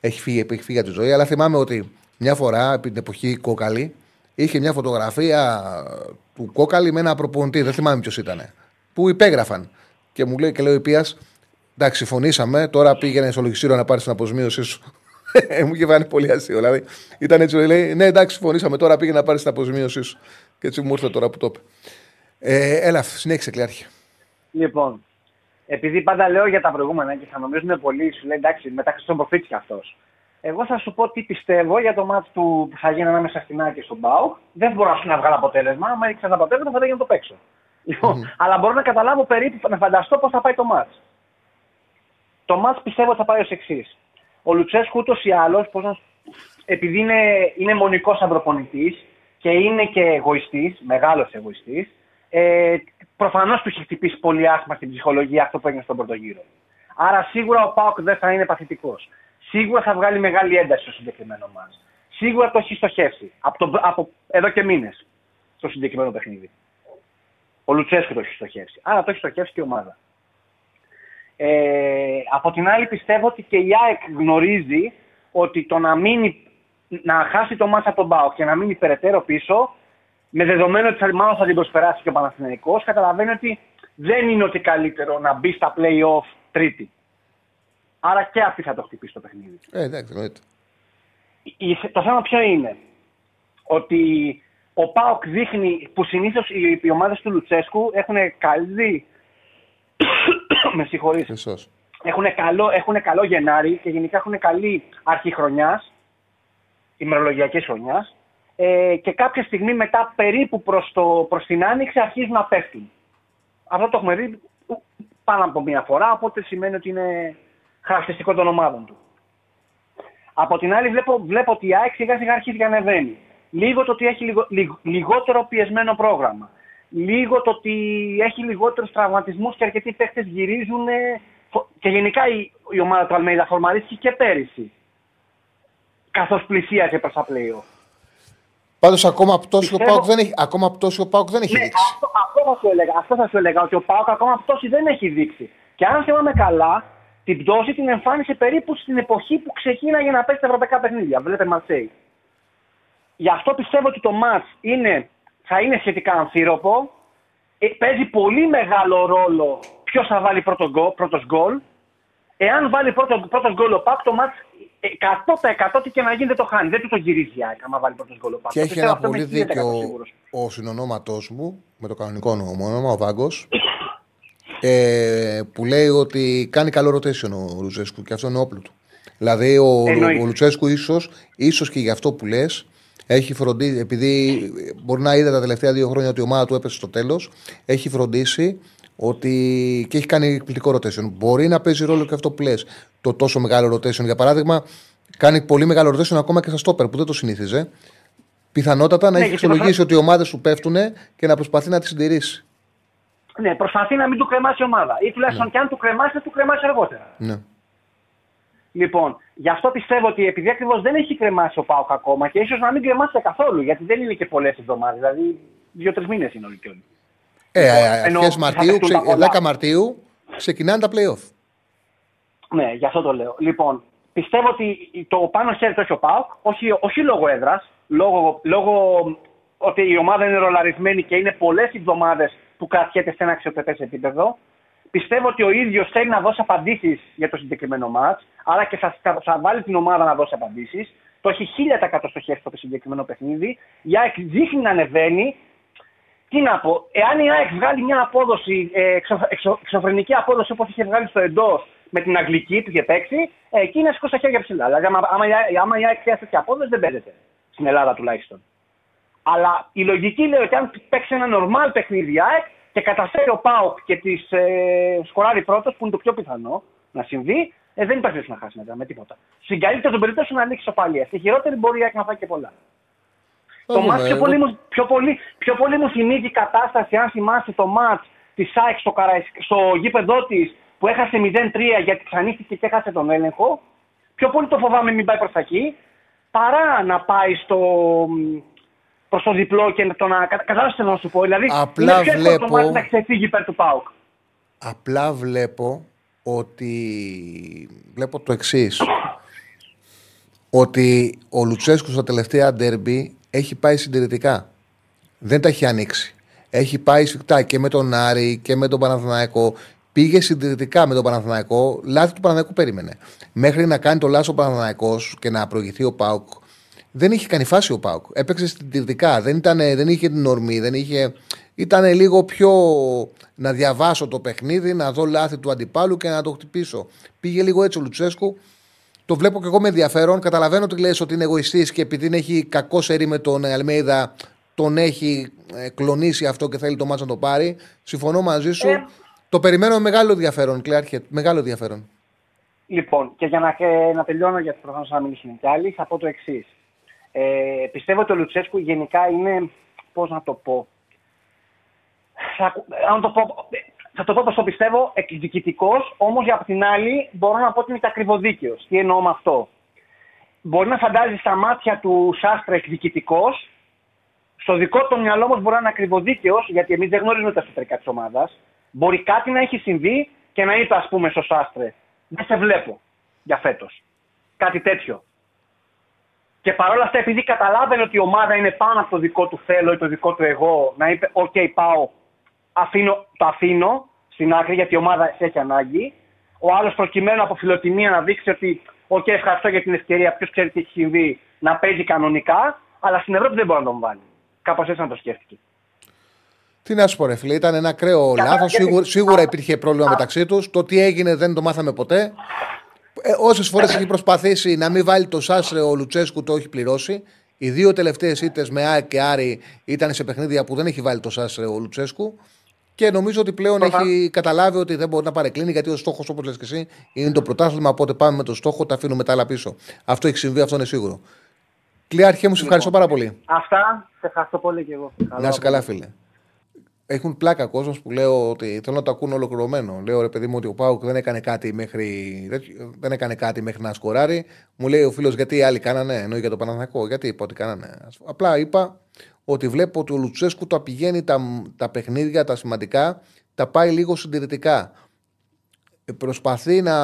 Έχει φύγει, έχει φύγει από τη ζωή. Αλλά θυμάμαι ότι μια φορά, επί την εποχή Κόκαλη, είχε μια φωτογραφία του Κόκαλη με ένα προπονητή. Δεν θυμάμαι ποιος ήταν. Που υπέγραφαν. Και μου λέει και λέει ο Πία, εντάξει, συμφωνήσαμε. Τώρα πήγαινε στο λογιστήριο να πάρεις την αποζημίωσή σου. Ε, μου είχε βάλει πολύ αστείο. Δηλαδή, ήταν έτσι, λέει, ναι, εντάξει, συμφωνήσαμε. Τώρα πήγαινε να πάρεις την αποζημίωσή σου. Και έτσι μου ήρθε τώρα που το είπε. Ε, έλα, συνέχισε, Κλειάρχη. Λοιπόν, επειδή πάντα λέω για τα προηγούμενα και θα νομίζουν πολλοί, σου λέει εντάξει, μετά στον προφήτη κι αυτός. Εγώ θα σου πω τι πιστεύω για το μάτι του που θα γίνει ανάμεσα στην Άκη και στον Μπάουκ. Δεν μπορώ να σου να βγάλω αποτέλεσμα. Αν έριξα ένα αποτέλεσμα, θα δεν να το παίξω. Λοιπόν, αλλά μπορώ να καταλάβω περίπου, να φανταστώ πώς θα πάει το μάτς. Το μάτς πιστεύω ότι θα πάει ως εξής. Ο Λουτσέσκου ούτως ή άλλως, επειδή είναι, είναι μονικός ανθρωπονητής και είναι και εγωιστής, μεγάλος εγωιστής, ε, προφανώς του έχει χτυπήσει πολύ άσχημα στην ψυχολογία αυτό που έγινε στον πρώτο γύρο. Άρα σίγουρα ο Πάοκ δεν θα είναι παθητικός. Σίγουρα θα βγάλει μεγάλη ένταση στο συγκεκριμένο μα. Σίγουρα το έχει στοχεύσει. Από, το, από εδώ και μήνες στο συγκεκριμένο παιχνίδι. Ο Λουτσέσκου το έχει στοχεύσει. Άρα το έχει στοχεύσει και η ομάδα. Ε, από την άλλη πιστεύω ότι και η ΑΕΚ γνωρίζει ότι το να, μείνει, να χάσει το μάτσα από τον Πάοκ και να μείνει περαιτέρω πίσω με δεδομένο ότι θα, μάλλον θα την προσπεράσει και ο Παναθηναϊκός, καταλαβαίνει ότι δεν είναι ότι καλύτερο να μπει στα play-off τρίτη. Άρα και αυτή θα το χτυπήσει το παιχνίδι. Ε, εντάξει, εννοείται. Η- Το θέμα ποιο είναι; Ότι ο ΠΑΟΚ δείχνει που συνήθως οι, οι ομάδες του Λουτσέσκου έχουν καλή... με συγχωρείς. Χρυσός. Έχουν καλό, έχουν καλό Γενάρη και γενικά έχουν καλή αρχή χρονιάς, ημερολογιακής χρονιάς, ε, και κάποια στιγμή μετά περίπου προς, το, προς την άνοιξη αρχίζουν να πέφτουν. Αυτό το έχουμε δει πάνω από μία φορά, οπότε σημαίνει ότι είναι χαρακτηριστικό των ομάδων του. Από την άλλη βλέπω, βλέπω ότι η ΑΕΚ σιγά σιγά αρχίζει και ανεβαίνει. Λίγο το ότι έχει λιγο, λιγ- λιγότερο πιεσμένο πρόγραμμα. Λίγο το ότι έχει λιγότερους τραυματισμούς και αρκετοί παίχτες γυρίζουν ε, φο- και γενικά η, η ομάδα του Αλμέιδα φορμαρίστηκε και πέρυσι. Καθώς πλησίαζε προς τα play-off. Πάντως ακόμα πτώση ο Πιστεύω- Πάουκ δεν έχει, ακόμα πτώση ο Πάουκ δεν έχει Ναι, δείξει. αυτό, αυτό, θα σου έλεγα, αυτό θα σου έλεγα, ότι ο Πάοκ ακόμα πτώση δεν έχει δείξει. Και αν θυμάμαι καλά, την πτώση την εμφάνισε περίπου στην εποχή που ξεκίναγε να παίξει τα ευρωπαϊκά παιχνίδια. Βλέπετε Μαρσέη. Γι' αυτό πιστεύω ότι το μάτς είναι, θα είναι σχετικά αμφίροπο. Ε, παίζει πολύ μεγάλο ρόλο ποιος θα βάλει πρώτο γκολ, πρώτος γκολ. Εάν βάλει πρώτο, πρώτος γκολ ο Πάκ, το μάτς 100% τι και να γίνει δεν το χάνει. Δεν τους το γυρίζει η ΑΕΚ άμα βάλει πρώτος γκολ. ο Πάοκ. Και Το έχει πιστεύω ένα αυτό πολύ είμαι 1000% δίκιο σίγουρος. ο συνονόματός μου, με το κανονικό όνομα, ο Βάγκος, ε, που λέει ότι κάνει καλό rotation ο Λουτσέσκου και αυτό είναι όπλο του. Δηλαδή ο, Εννοείται. ο Λουτσέσκου ίσως ίσως και για αυτό που λες, έχει φροντίσει, επειδή μπορεί να είδε τα τελευταία δύο χρόνια ότι η ομάδα του έπεσε στο τέλος, έχει φροντίσει ότι και έχει κάνει εκπληκτικό rotation. Μπορεί να παίζει ρόλο και αυτό που λες. Το τόσο μεγάλο rotation. Για παράδειγμα, κάνει πολύ μεγάλο rotation ακόμα και στα στόπερ που δεν το συνήθιζε. Πιθανότατα να Ναι, έχει γιατί αξιολογήσει ότι οι ομάδες σου πέφτουν και να προσπαθεί να τις συντηρήσει. Ναι, προσπαθεί να μην του κρεμάσει η ομάδα. Ή τουλάχιστον και αν του κρεμάσει, θα του κρεμάσει αργότερα. Ναι. Λοιπόν, γι' αυτό πιστεύω ότι επειδή ακριβώς δεν έχει κρεμάσει ο Πάοκ ακόμα και ίσως να μην κρεμάσει καθόλου, γιατί δεν είναι και πολλές εβδομάδες. Δηλαδή, δύο-τρεις μήνες είναι όλοι και όλοι. Ε, ε, Εννοώ, αρχές θα Μαρτίου, παιχτούν ξε- τα πολλά. 10 Μαρτίου ξεκινάνε τα playoff. Ναι, γι' αυτό το λέω. Λοιπόν, πιστεύω ότι το πάνω χέρι το έχει ο Πάοκ, όχι, όχι λόγω έδρας, λόγω, λόγω ότι η ομάδα είναι ρολαρισμένη και είναι πολλές εβδομάδες που κρατιέται σε ένα αξιοπρεπές επίπεδο. Πιστεύω ότι ο ίδιος θέλει να δώσει απαντήσεις για το συγκεκριμένο μάτς, άρα και θα, θα, θα βάλει την ομάδα να δώσει απαντήσεις. Το έχει 1000% στοχεύσει το συγκεκριμένο παιχνίδι. Η ΑΕΚ δείχνει να ανεβαίνει. Τι να πω, εάν η ΑΕΚ βγάλει μια απόδοση, ε, εξω, εξω, εξωφρενική απόδοση όπως είχε βγάλει στο εντός με την Αγγλική που είχε παίξει, ε, εκεί να σηκώσει τα χέρια ψηλά. Δηλαδή, άμα, άμα, η- άμα η ΑΕΚ χρειάζεται τέτοια απόδοση, δεν παίζεται. Στην Ελλάδα τουλάχιστον. Αλλά η λογική λέει ότι αν παίξει ένα normal παιχνίδι η ΑΕΚ και καταφέρει ο ΠΑΟΚ και τη ε, σκοράρει πρώτος, που είναι το πιο πιθανό να συμβεί, ε, δεν υπάρχει περίπτωση να χάσει μετά με τίποτα. Στην καλύτερη των περιπτώσεων να ανοίξει σοπαλία. Στη χειρότερη μπορεί η ΑΕΚ να φάει και πολλά. Θα Το δούμε, μάτς πιο, εγώ- πολύ, μου- πιο, πολύ, πιο πολύ μου θυμίζει η κατάσταση, αν θυμάσαι το μάτς της ΑΕΚ στο, Καραϊσκ- στο γήπεδό της που έχασε 0-3 γιατί ξανήθηκε και έχασε τον έλεγχο. Πιο πολύ το φοβάμαι μην πάει προς τα εκεί, παρά να πάει στο, προς το διπλό και το να... Κατα- Κατάλαβες τι θέλω να σου πω. Δηλαδή, Απλά είναι πιο εύκολο το βλέπω- μάτς να ξεφύγει υπέρ του ΠΑΟΚ. Απλά βλέπω ότι. Βλέπω το εξής. Ότι ο Λουτσέσκου στα τελευταία ντέρμπι έχει πάει συντηρητικά. Δεν τα έχει ανοίξει. Έχει πάει σφιχτά και με τον Άρη και με τον Παναθηναϊκό. Πήγε συντηρητικά με τον Παναθηναϊκό. Λάθη του Παναθηναϊκού περίμενε. Μέχρι να κάνει το λάθος ο Παναθηναϊκός και να προηγηθεί ο Πάουκ, δεν είχε κάνει φάση ο Πάουκ. Έπαιξε συντηρητικά. Δεν, ήταν, δεν είχε την ορμή. Δεν είχε... Ήταν λίγο πιο να διαβάσω το παιχνίδι, να δω λάθη του αντιπάλου και να το χτυπήσω. Πήγε λίγο έτσι ο Λουτσέσκου. Το βλέπω και εγώ με ενδιαφέρον. Καταλαβαίνω ότι λες ότι είναι εγωιστής και επειδή είναι- έχει κακό σερί με τον Αλμέιδα, τον έχει ε, κλονίσει αυτό και θέλει το μάτς να το πάρει. Συμφωνώ μαζί σου. Ε. Το περιμένω με μεγάλο ενδιαφέρον, Κλέαρχε. Μεγάλο ενδιαφέρον. Λοιπόν, και για να, ε, να τελειώνω, γιατί προφανώς να μιλήσουν κι άλλοι, θα πω το εξής. Ε, πιστεύω ότι ο Λουτσέσκου γενικά είναι, πώς να το πω, θα, αν το πω, θα το πω όπως το πιστεύω, εκδικητικός, όμως για απ' την άλλη μπορώ να πω ότι είναι και ακριβοδίκαιος. Τι εννοώ με αυτό; Μπορεί να φαντάζει στα μάτια του Σάστρα εκδικητικός, στο δικό του μυαλό όμως μπορεί να είναι ακριβοδίκαιος, γιατί εμείς δεν γνωρίζουμε τα εσωτερικά της ομάδας. Μπορεί κάτι να έχει συμβεί και να είπε, ας πούμε, στο Σάστρε, δεν σε βλέπω για φέτος. Κάτι τέτοιο. Και παρόλα αυτά, επειδή καταλάβαινε ότι η ομάδα είναι πάνω από το δικό του θέλω ή το δικό του εγώ, να είπε: Οκ, πάω, αφήνω, το αφήνω στην άκρη γιατί η ομάδα σε έχει ανάγκη. Ο άλλος προκειμένου από φιλοτιμία να δείξει ότι: Οκ, ευχαριστώ για την ευκαιρία, ποιος ξέρει τι έχει συμβεί, να παίζει κανονικά, αλλά στην Ευρώπη δεν μπορεί να τον βάλει. Κάπως έτσι να το σκέφτηκε. Τι να σου πω, ρε φίλε, ήταν ένα ακραίο Καλά, λάθος. γιατί- Σίγουρα, σίγουρα υπήρχε πρόβλημα μεταξύ τους. Το τι έγινε δεν το μάθαμε ποτέ. Ε, Όσες φορές έχει προσπαθήσει να μην βάλει το Σάσρε ο Λουτσέσκου, το έχει πληρώσει. Οι δύο τελευταίες ήττες με ΑΕΚ και Άρη ήταν σε παιχνίδια που δεν έχει βάλει το Σάσρε ο Λουτσέσκου. Και νομίζω ότι πλέον έχει καταλάβει ότι δεν μπορεί να παρεκκλίνει γιατί ο στόχος, όπως λες και εσύ, είναι το πρωτάθλημα. Οπότε πάμε με το στόχο, τα αφήνουμε τα άλλα πίσω. Αυτό έχει συμβεί, αυτό είναι σίγουρο. Κλειάρχε μου, σε ευχαριστώ πάρα πολύ. Αυτά, σε ευχαριστώ πολύ και εγώ. Να είσαι καλά, φίλε. Έχουν πλάκα κόσμος που λέω ότι θέλω να το ακούνε ολοκληρωμένο. Λέω ρε παιδί μου ότι ο Πάουκ δεν έκανε κάτι μέχρι, δεν έκανε κάτι μέχρι να σκοράρει. Μου λέει ο φίλος γιατί οι άλλοι κάνανε, εννοεί για το Παναθηναϊκό. Γιατί είπα ότι κάνανε. Απλά είπα ότι βλέπω ότι ο Λουτσέσκου τα πηγαίνει τα, τα παιχνίδια, τα σημαντικά, τα πάει λίγο συντηρητικά. Ε, Προσπαθεί να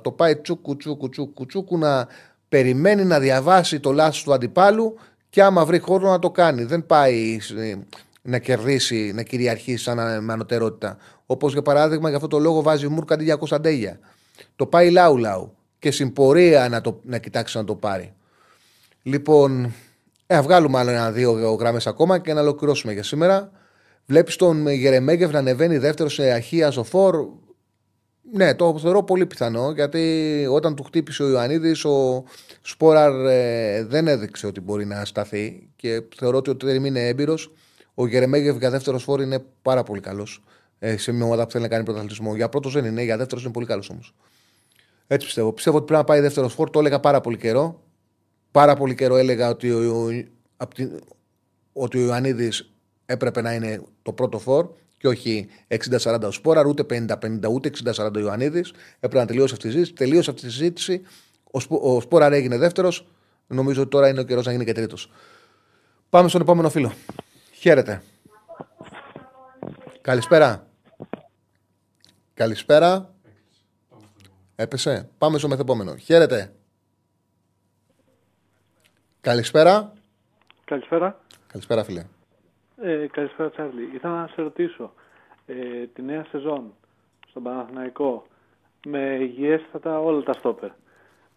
το πάει τσούκου τσούκου τσούκου τσούκου να περιμένει να διαβάσει το λάθος του αντιπάλου και άμα βρει χώρο να το κάνει. Δεν πάει ε, να κερδίσει, να κυριαρχήσει σαν με ανωτερότητα. Όπως για παράδειγμα, για αυτό το λόγο βάζει Μούρκα αντί για Κωνσταντέγια. Το πάει λαού λαού. Και και συμπορία να, το, να κοιτάξει να το πάρει. Λοιπόν, ε, βγάλουμε άλλο ένα-δύο γράμμε ακόμα και να ολοκληρώσουμε για σήμερα. Βλέπεις τον Γερεμέγεφ να ανεβαίνει δεύτερο σε αρχεία ζωφόρ. Ναι, το θεωρώ πολύ πιθανό γιατί όταν του χτύπησε ο Ιωαννίδης, ο Σπόραρ ε, δεν έδειξε ότι μπορεί να σταθεί και θεωρώ ότι ο Τερήμ είναι έμπειρος. Ο Γερεμέγεφ για δεύτερο φόρ είναι πάρα πολύ καλός. Ε, σε μια ομάδα που θέλει να κάνει πρωταθλητισμό. Για πρώτος δεν είναι, για δεύτερος είναι πολύ καλός όμως. Έτσι πιστεύω. Πιστεύω ότι πρέπει να πάει δεύτερο φόρ. Το έλεγα πάρα πολύ καιρό. Πάρα πολύ καιρό έλεγα ότι ο, ο, ότι ο Ιωαννίδης έπρεπε να είναι το πρώτο φόρ και όχι 60-40 ο Σπόρα, ούτε 50-50, ούτε 60-40 ο Ιωαννίδης. Έπρεπε να τελειώσει αυτή η συζήτηση. Τελείωσε αυτή η συζήτηση. Ο, Σπο, ο Σπόρα έγινε δεύτερος. Νομίζω ότι τώρα είναι ο καιρός να γίνει και τρίτος. Πάμε στον επόμενο φίλο. Χαίρετε. Καλησπέρα. Καλησπέρα. Έπεσε. Πάμε στο μεθεπόμενο. Χαίρετε. Καλησπέρα. Καλησπέρα. Καλησπέρα, φίλε. Ε, καλησπέρα, Τσάρλι. Ήθελα να σε ρωτήσω. Ε, τη νέα σεζόν στον Παναθηναϊκό με υγιέστατα όλα τα στόπερ.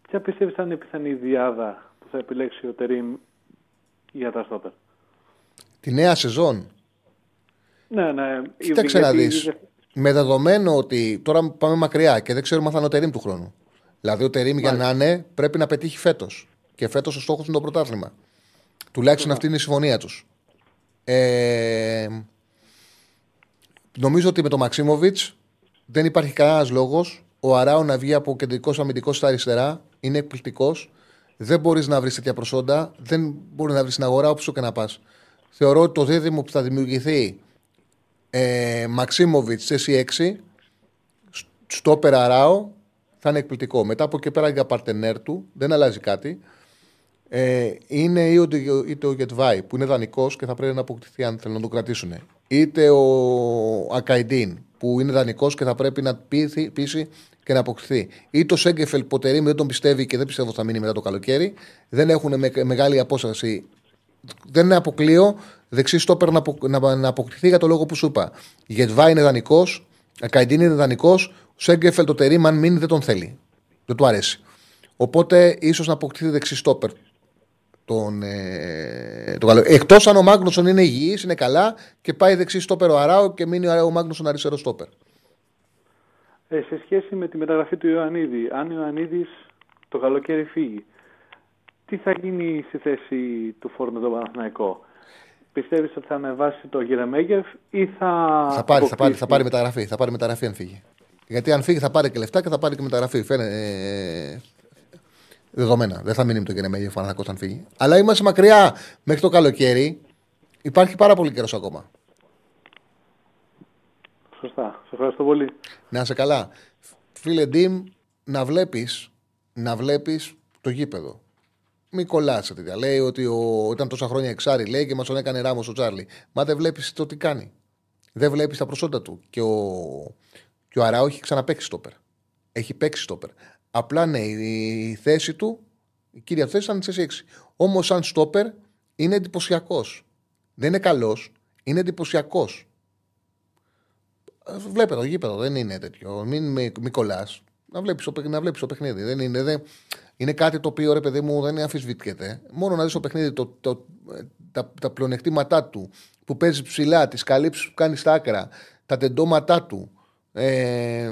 Ποια πιστεύεις θα είναι η πιθανή διάδα που θα επιλέξει ο Τερίμ για τα στόπερ; Τη νέα σεζόν; Ναι, ναι. Κοίταξε να δεις. Με δεδομένο ότι τώρα πάμε μακριά και δεν ξέρουμε αν θα είναι ο Τερίμ του χρόνου. Δηλαδή ο Τερίμ για να είναι πρέπει να πετύχει φέτος. Και φέτος ο στόχος είναι το πρωτάθλημα. Τουλάχιστον αυτή είναι η συμφωνία τους. Ε, νομίζω ότι με τον Μαξίμοβιτς δεν υπάρχει κανένας λόγος ο Αράου να βγει από κεντρικός αμυντικός στα αριστερά. Είναι εκπληκτικός. Δεν μπορείς να βρεις τέτοια προσόντα. Δεν μπορεί να βρεις στην αγορά όπου και να πας. Θεωρώ ότι το δίδυμο που θα δημιουργηθεί ε, Μαξίμοβιτς θέση 6 στο Περαράο θα είναι εκπληκτικό. Μετά από εκεί πέρα για παρτενέρ του δεν αλλάζει κάτι ε, είναι είτε ο Γετβάη που είναι δανεικός και θα πρέπει να αποκτηθεί αν θέλουν να το κρατήσουν. Είτε ο Ακαϊντίν που είναι δανεικός και θα πρέπει να πείσει και να αποκτηθεί. Είτε ο Σέγκεφελ που δεν τον πιστεύει και δεν πιστεύω θα μείνει μετά το καλοκαίρι. Δεν έχουν με, μεγάλη απόσταση. Δεν είναι αποκλείω δεξί στόπερ να, να, να αποκτηθεί για το λόγο που σου είπα. Γετβάη είναι δανεικός, Ακαϊντίν είναι δανεικός, ο Σέγκεφελ το τερίμ αν μείνει δεν τον θέλει. Δεν του αρέσει. Οπότε ίσως να αποκτηθεί δεξί στόπερ τον, ε, το καλό. Εκτός αν ο Μάγνουσον είναι υγιής, είναι καλά και πάει δεξί στόπερ ο Αράο και μείνει ο Μάγνουσον αριστερό στόπερ. Ε, σε σχέση με τη μεταγραφή του Ιωαννίδη, αν ο Ιωαννίδης το καλοκαίρι φύγει, τι θα γίνει στη θέση του φόρου με τον Παναθηναϊκό; Πιστεύεις ότι θα ανεβάσει το Γερεμέγεφ ή θα. Θα πάρει, θα πάρει, θα πάρει μεταγραφή. Θα πάρει μεταγραφή αν φύγει. Γιατί αν φύγει θα πάρει και λεφτά και θα πάρει και μεταγραφή. Φαίνεται, ε, Δεδομένα. Δεν θα μείνει με το Γερεμέγεφ ο αν φύγει. Αλλά είμαστε μακριά μέχρι το καλοκαίρι. Υπάρχει πάρα πολύ καιρός ακόμα. Σωστά. Σε ευχαριστώ πολύ. Να είσαι καλά. Φίλε Ντίμ, να βλέπεις να βλέπεις το γήπεδο. Μην κολλάσαι τέτοια. Λέει ότι ο, ήταν τόσα χρόνια εξάρι, λέει και μας τον έκανε ράμος ο Τσάρλι. Μα δεν βλέπεις το τι κάνει. Δεν βλέπεις τα προσόντα του. Και ο, και ο Αράου έχει ξαναπέξει στόπερ. Έχει παίξει στόπερ. Απλά ναι, η θέση του, η κύρια θέση ήταν θέση 6. Όμως, σαν στόπερ, είναι εντυπωσιακός. Δεν είναι καλός, είναι εντυπωσιακός. Βλέπετε το γήπεδο, δεν είναι τέτοιο. Μην μη κολλάς. Να βλέπεις να βλέπεις το παιχνίδι. Δεν είναι, δεν, είναι κάτι το οποίο ρε παιδί μου δεν αμφισβητιέται. Μόνο να δεις το παιχνίδι, το, το, τα, τα πλεονεκτήματά του, που παίζει ψηλά, τις καλύψεις που κάνεις στα άκρα, τα τεντώματά του. Ε,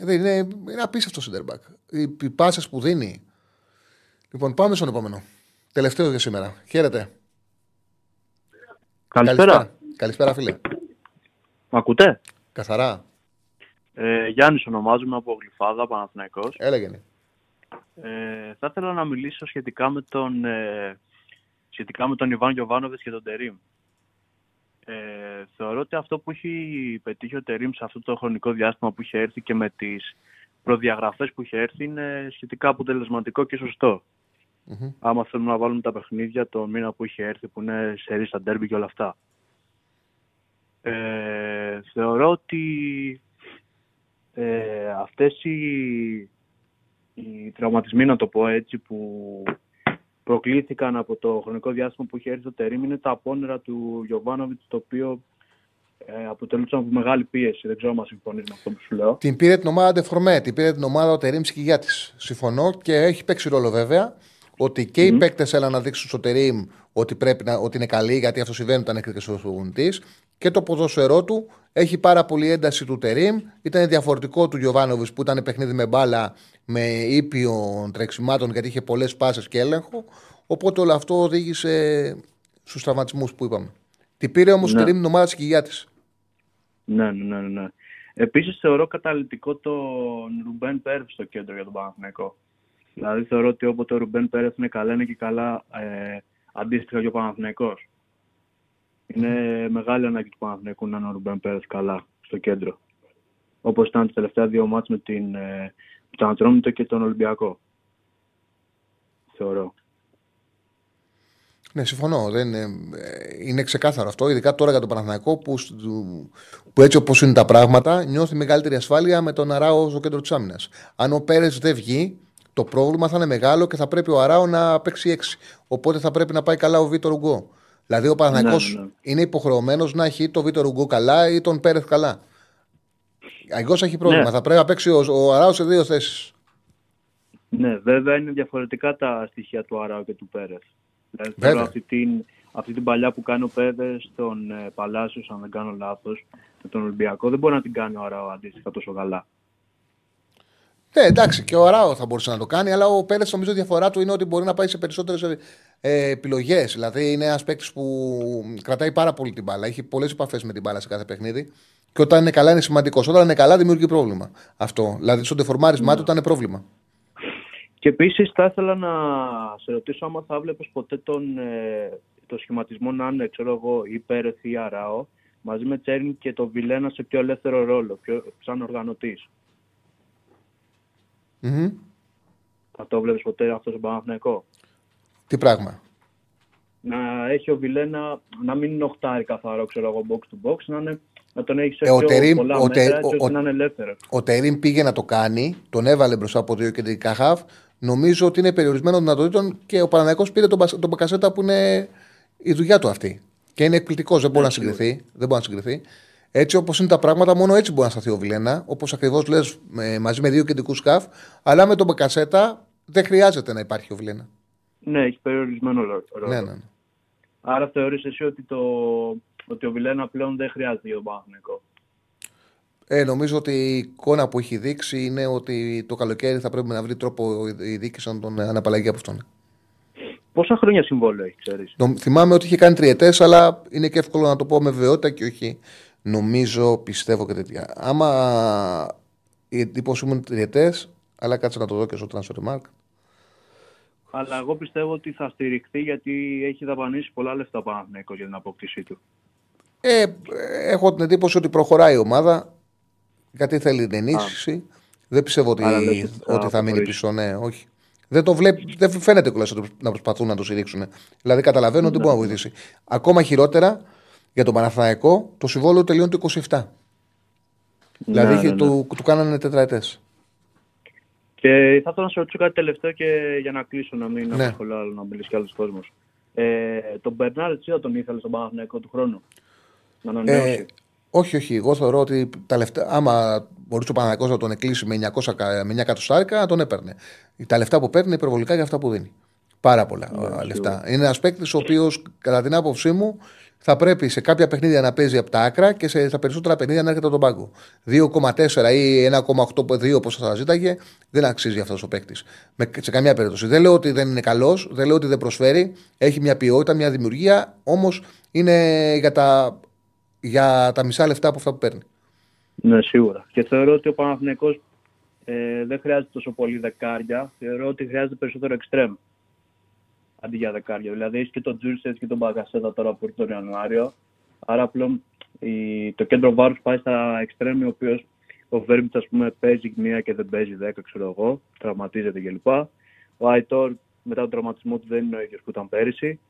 είναι, είναι απίστευτο σέντερμπακ. Οι, οι πάσε που δίνει. Λοιπόν, πάμε στον επόμενο. Τελευταίο για σήμερα. Χαίρετε. Καλησπέρα. Καλησπέρα, φίλε. Μ' ακούτε; Καθαρά. Ε, Γιάννης ονομάζομαι από Γλυφάδα, Παναθηναϊκός. Έλεγε. Ε, θα ήθελα να μιλήσω σχετικά με τον, ε, σχετικά με τον Ιβάν Γιωβάνοβιτς και τον Τερίμ. Ε, θεωρώ ότι αυτό που έχει πετύχει ο Τερίμ σε αυτό το χρονικό διάστημα που είχε έρθει και με τις προδιαγραφές που είχε έρθει είναι σχετικά αποτελεσματικό και σωστό. Mm-hmm. Άμα θέλουμε να βάλουμε τα παιχνίδια το μήνα που είχε έρθει που είναι σε ρίσα ντέρμπι και όλα αυτά. Ε, θεωρώ ότι ε, αυτές οι, οι τραυματισμοί, να το πω έτσι, που προκλήθηκαν από το χρονικό διάστημα που είχε έρθει το Τερίμ είναι τα απόνερα του Γιωβάνοβιτς, το οποίο ε, αποτελούσαν από μεγάλη πίεση. Δεν ξέρω αν συμφωνείς με αυτό που σου λέω. Την πήρε την ομάδα Ντεφορμέ, την πήρε την ομάδα ο Τερήμ Σκυγιάτης. Συμφωνώ και έχει παίξει ρόλο βέβαια ότι και οι παίκτες έλα να δείξουν στο Τερήμ ότι, πρέπει να, ότι είναι καλή, γιατί αυτό συμβαίνει όταν είναι κριτικό προπονητή. Και το ποδόσφαιρό του έχει πάρα πολύ ένταση του Τερήμ. Ήταν διαφορετικό του Γιωβάνοβη που ήταν παιχνίδι με μπάλα, με ήπιο τρεξιμάτων, γιατί είχε πολλές πάσες και έλεγχο. Οπότε όλο αυτό οδήγησε στους τραυματισμούς που είπαμε. Την πήρε όμως Ναι. το Τερήμ την ομάδα της Κυγιάτη. Ναι, ναι, ναι. ναι. Επίσης θεωρώ καταλητικό τον Ρουμπέν Πέρεφ στο κέντρο για τον Παναθηναϊκό. Δηλαδή θεωρώ ότι όποτε ο Ρουμπέν Πέρεφ είναι καλά, είναι και καλά ε, αντίστοιχα και ο Παναθηναϊκός. Είναι μεγάλη ανάγκη του Παναθηναϊκού να είναι ο Ρουμπέν Πέρεφ καλά στο κέντρο. Όπως ήταν τα τελευταία δύο μάτς με, την, ε, με τον Ατρόμητο και τον Ολυμπιακό. Θεωρώ. Ναι, συμφωνώ. Δεν είναι, ε, είναι ξεκάθαρο αυτό, ειδικά τώρα για τον Παναθηναϊκό που, σ- που έτσι όπως είναι τα πράγματα νιώθει μεγαλύτερη ασφάλεια με τον Αράο στο κέντρο της άμυνας. Αν ο Πέρες δεν βγει, το πρόβλημα θα είναι μεγάλο και θα πρέπει ο Αράο να παίξει έξι. Οπότε θα πρέπει να πάει καλά ο Βίτορ Ουγκό. Δηλαδή ο Παναθηναϊκό Ναι, ναι. είναι υποχρεωμένος να έχει το Βίτορ Ουγκό καλά ή τον Πέρεθ καλά. Αλλιώ έχει πρόβλημα. Ναι. Θα πρέπει να παίξει ο, ο Αράο σε δύο θέσεις. Ναι, βέβαια είναι διαφορετικά τα στοιχεία του Αράου και του Πέρεθ. Δηλαδή Βέβαια. θέλω αυτή την, αυτή την παλιά που κάνει ο Πέρεθ στον ε, Παλάσιος, αν δεν κάνω λάθος, με τον Ολυμπιακό, δεν μπορεί να την κάνει ο Αράου αντίστοιχα τόσο καλά. Ναι, εντάξει, και ο Αράο θα μπορούσε να το κάνει, αλλά ο Πέρες νομίζω η διαφορά του είναι ότι μπορεί να πάει σε περισσότερες ε, επιλογές. Δηλαδή είναι ένας παίκτης που κρατάει πάρα πολύ την μπάλα. Έχει πολλές επαφές με την μπάλα σε κάθε παιχνίδι. Και όταν είναι καλά είναι σημαντικός. Όταν είναι καλά δημιουργεί πρόβλημα. Αυτό. Δηλαδή στο ντεφορμάρισμά Ναι. του ήταν πρόβλημα. Και επίσης θα ήθελα να σε ρωτήσω άμα θα βλέπεις ποτέ τον, ε, το σχηματισμό να είναι, ξέρω εγώ, ή Πέρεθ ή Αράο, μαζί με Τσέρν και το Βιλένα σε πιο ελεύθερο ρόλο, πιο, σαν οργανωτής. Μμμ. Θα το βλέπεις ποτέ αυτός στον Παναθηναϊκό; Τι πράγμα. να έχει ο Βιλένα να μην είναι οχτάρι καθαρό, ξέρω εγώ, box to box, να, είναι, να τον έχεις σε Ε, ο πιο Τερίμ- πολλά ο μέτρα, Τε- έτσι ο- ώστε ο- να είναι ελεύθερο. Ο Τερήμ πήγε να το κάνει, τον έβαλε μπροστά από δύο κεντρικά χαφ. Νομίζω ότι είναι περιορισμένο δυνατοτήτων και ο Παναναϊκός πήρε τον, Μπασ- τον Μπακασέτα που είναι η δουλειά του αυτή. Και είναι εκπληκτικός, δεν μπορεί να συγκριθεί. Δεν μπορεί να συγκριθεί. Έτσι όπως είναι τα πράγματα, μόνο έτσι μπορεί να σταθεί ο Βιλένα. Όπως ακριβώς λες, μαζί με δύο κεντρικούς σκαφ. Αλλά με τον Μπακασέτα δεν χρειάζεται να υπάρχει ο Βιλένα. Ναι, έχει περιορισμένο ρόλο. Ναι, ναι. ναι. Άρα θεωρείς εσύ ότι, το, ότι ο Βιλένα πλέον δεν χρειάζεται για τον Παναθηναϊκό; Ε, νομίζω ότι η εικόνα που έχει δείξει είναι ότι το καλοκαίρι θα πρέπει να βρει τρόπο η διοίκηση να τον αναπαλλαγεί από αυτόν. Πόσα χρόνια συμβόλαιο έχει, ξέρεις; Νομ- Θυμάμαι ότι είχε κάνει τριετές, αλλά είναι και εύκολο να το πω με βεβαιότητα και όχι νομίζω, πιστεύω και τέτοια. Άμα η εντύπωση μου είναι τριετές, αλλά κάτσε να το δω και στο transfer mark. Αλλά εγώ πιστεύω ότι θα στηριχθεί γιατί έχει δαπανίσει πολλά λεφτά ο Παναθηναϊκός για την απόκτησή του. Ε, έχω την εντύπωση ότι προχωράει η ομάδα γιατί θέλει την ενίσχυση. Δεν πιστεύω ότι, Άρα λες ότι θα ότι θα μείνει προχωρήσει. πίσω. Ναι, όχι. Δεν, το βλέπει, δεν φαίνεται κιόλας να προσπαθούν να το στηρίξουν. Δηλαδή καταλαβαίνω ότι Ναι. μπορεί να βοηθήσει. Ακόμα χειρότερα για τον Παναθηναϊκό το συμβόλαιο τελειώνει το 27. δηλαδή ναι, είχε- ναι. Του, του κάνανε τετραετές. Και θα ήθελα να σε ρωτήσω κάτι τελευταίο και για να κλείσω, να μην Ναι. απασχολώ άλλο, να μιλήσει κι άλλος κόσμος. Ε, τον Μπερνάρ, εσύ θα τον ήθελες στον Παναθηναϊκό του χρόνου; Να ανανεώσει. Ε, όχι, όχι. Εγώ θεωρώ ότι τα λεφτά, άμα μπορούσε ο Παναγιακό να τον εκκλείσει με 900 κα- με 9 εκατοστάρικα, να τον έπαιρνε. Τα λεφτά που παίρνει είναι υπερβολικά για αυτά που δίνει. Πάρα πολλά α, λεφτά. Είναι ένας παίκτης ο οποίος, κατά την άποψή μου, θα πρέπει σε κάποια παιχνίδια να παίζει από τα άκρα και σε, στα περισσότερα παιχνίδια να έρχεται από τον πάγκο. 2,4 ή 1,82 όπως θα ζήταγε, δεν αξίζει αυτός ο παίκτης. Σε καμία περίπτωση. Δεν λέω ότι δεν είναι καλός, δεν λέω ότι δεν προσφέρει. Έχει μια ποιότητα, μια δημιουργία, όμως είναι για τα, για τα μισά λεφτά από αυτά που παίρνει. Ναι, σίγουρα. Και θεωρώ ότι ο Παναθηναϊκός ε, δεν χρειάζεται τόσο πολύ δεκάρια. Θεωρώ ότι χρειάζεται περισσότερο εξτρέμ αντί για δεκάρια. Δηλαδή έχεις και τον Τζούρσετ και τον Μπαγκασέτα τώρα που ήρθε τον Ιανουάριο. Άρα πλέον η, το κέντρο βάρους πάει στα εξτρέμ, ο οποίος ο Βέρμπιτς, ας πούμε, παίζει μία και δεν παίζει δέκα, ξέρω εγώ, τραυματίζεται κλπ. Ο Άιτορ μετά τον τραυματισμό του δεν είναι ο ίδιος που ήταν πέρυσι.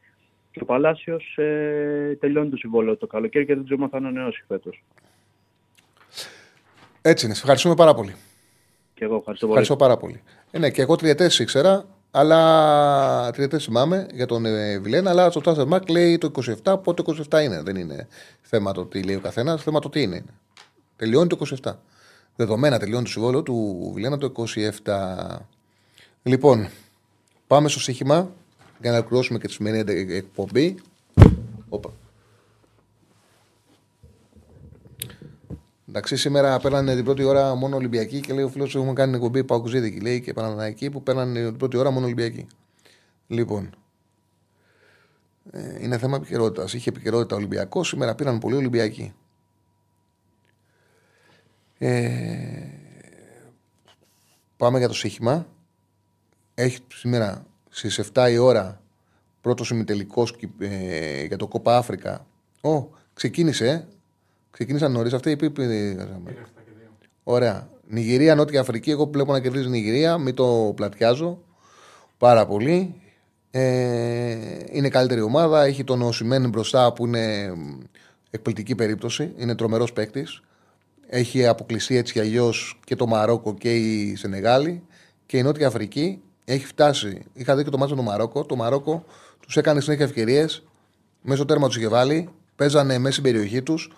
Και ο Παλάσιος ε, τελειώνει το συμβόλαιο το καλοκαίρι και δεν ξέρουμε αν θα ανανεώσει φέτος. Έτσι είναι. Σε ευχαριστούμε πάρα πολύ. Και εγώ ευχαριστώ πολύ. Ευχαριστώ πάρα πολύ. Ε, ναι, και εγώ τριετές ήξερα. Αλλά τριετέ θυμάμαι για τον ε, Βιλένα. Αλλά στο Transfer Mark λέει το 27, πότε το 27 είναι. Δεν είναι θέμα το τι λέει ο καθένας, θέμα το τι είναι. Τελειώνει το 27. Δεδομένα τελειώνει το συμβόλαιο του Βιλένα το 27. Λοιπόν, πάμε στο σύγχυμα για να ολοκληρώσουμε και τη σημερινή εκπομπή. Οπα. Εντάξει, σήμερα πέρανε την πρώτη ώρα μόνο Ολυμπιακοί και λέει ο φίλος έχουμε κάνει εκπομπή Παουκουζίδικη. Λέει και Παναναναϊκοί που πέρανε την πρώτη ώρα μόνο Ολυμπιακοί. Λοιπόν, ε, είναι θέμα επικαιρότητας. Είχε επικαιρότητα Ολυμπιακός, σήμερα πήραν πολλοί Ολυμπιακοί. Ε, πάμε για το σύγχυμα. Έχει σήμερα στις 7 η ώρα πρώτος ημιτελικός ε, για το Κόπα Αφρικα. Ω, ξεκίνησε, ε. Ξεκίνησαν νωρίς αυτή η Ωραία. Νιγηρία, Νότια Αφρική. Εγώ βλέπω να κερδίζει Νιγηρία. Μην το πλατιάζω πάρα πολύ. Ε, είναι καλύτερη ομάδα. Έχει τον Οσημέν μπροστά που είναι εκπληκτική περίπτωση. Είναι τρομερός παίκτης. Έχει αποκλειστεί έτσι κι αλλιώς και το Μαρόκο και η Σενεγάλη. Και η Νότια Αφρική έχει φτάσει. Είχα δει και το μάτσο του Μαρόκο. Το Μαρόκο τους έκανε συνέχεια ευκαιρίες. Μέσω τέρμα τους είχε βάλει. Παίζανε μέσα στην περιοχή τους.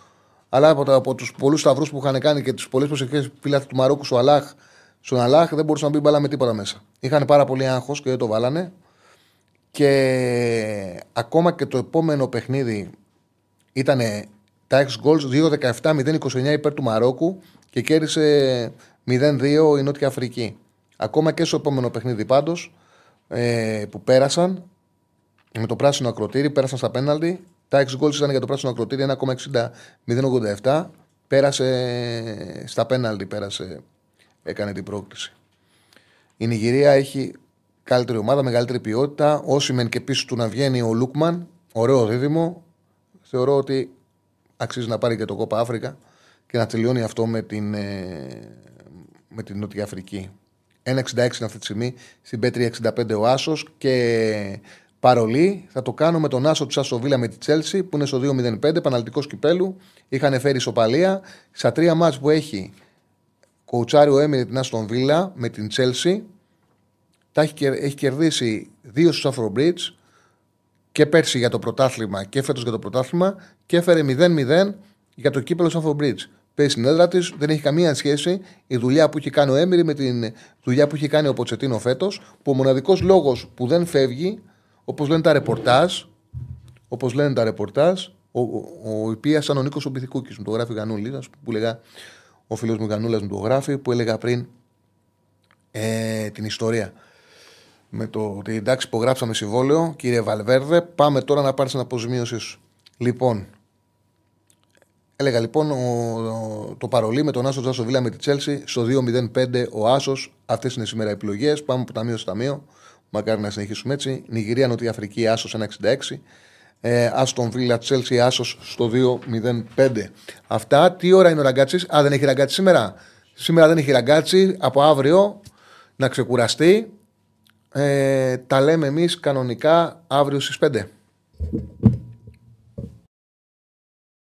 Αλλά από, από τους πολλούς σταυρούς που είχαν κάνει και τις πολλές προσευχές φύλαθη του Μαρόκου στο Αλάχ, στον Αλάχ δεν μπορούσαν να μπει μπαλά με τίποτα μέσα. Είχαν πάρα πολύ άγχος και δεν το βάλανε. Και ακόμα και το επόμενο παιχνίδι ήταν τα 6 goals 2-17-0-29 υπέρ του Μαρόκου και κέρδισε 0-2 η Νότια Αφρική. Ακόμα και στο επόμενο παιχνίδι πάντως ε, που πέρασαν με το πράσινο ακροτήρι, πέρασαν στα πέναλτι. Τα 6 goals ήταν για το πράσινο ακροτήρι 1,60-087. Πέρασε στα πέναλτι, πέρασε, έκανε την πρόκληση. Η Νιγηρία έχει καλύτερη ομάδα, μεγαλύτερη ποιότητα. Όσοι και πίσω του να βγαίνει ο Λούκμαν, ωραίο δίδυμο. Θεωρώ ότι αξίζει να πάρει και το κόπα Αφρικα και να τελειώνει αυτό με την, ε, με την Νότια Αφρική. 1,66 είναι αυτή τη στιγμή. Στην Πέτρη 65 ο Άσος και παρολί θα το κάνω με τον Άσο του Άσο Βίλα με τη Τσέλση που είναι στο 2-0-5, παναλτικός κυπέλου. Είχαν φέρει ισοπαλία. Στα τρία μάτς που έχει κοουτσάριο έμεινε την Άστον Βίλα με την Τσέλση. Τα έχει, έχει κερδίσει δύο στους Afro και πέρσι για το πρωτάθλημα και φέτος για το πρωτάθλημα και έφερε 0-0 για το κύπελο Afro Bridge παίζει στην έδρα της, δεν έχει καμία σχέση η δουλειά που έχει κάνει ο Έμερι με τη δουλειά που έχει κάνει ο Ποτσετίνο φέτος. Που ο μοναδικός λόγος που δεν φεύγει, όπως λένε τα ρεπορτάζ, όπως λένε τα ρεπορτάζ, ο, ο, ο σαν ο Νίκος ο μου το γράφει Γανούλης, που λέγα ο φίλος μου Γανούλας μου το γράφει, που έλεγα πριν ε, την ιστορία. Με το ότι εντάξει, υπογράψαμε συμβόλαιο, κύριε Βαλβέρδε, πάμε τώρα να πάρεις την αποζημίωσή σου. Λοιπόν, Έλεγα λοιπόν ο, το παρολί με τον Άσο Τζάσο Βίλα με τη Τσέλση στο 2-0-5 ο Άσος. Αυτές είναι σήμερα επιλογές. Πάμε από ταμείο στο ταμείο. Μακάρι να συνεχίσουμε έτσι. Νιγηρία, Νότια Αφρική, Άσος 1-66. Ε, Άστον Βίλα, Τσέλση, Άσος στο 2-0-5. Αυτά. Τι ώρα είναι ο Ragazzi. Α, δεν έχει Ragazzi σήμερα. Σήμερα δεν έχει Ragazzi. Από αύριο να ξεκουραστεί. Ε, τα λέμε εμείς κανονικά αύριο στις 5.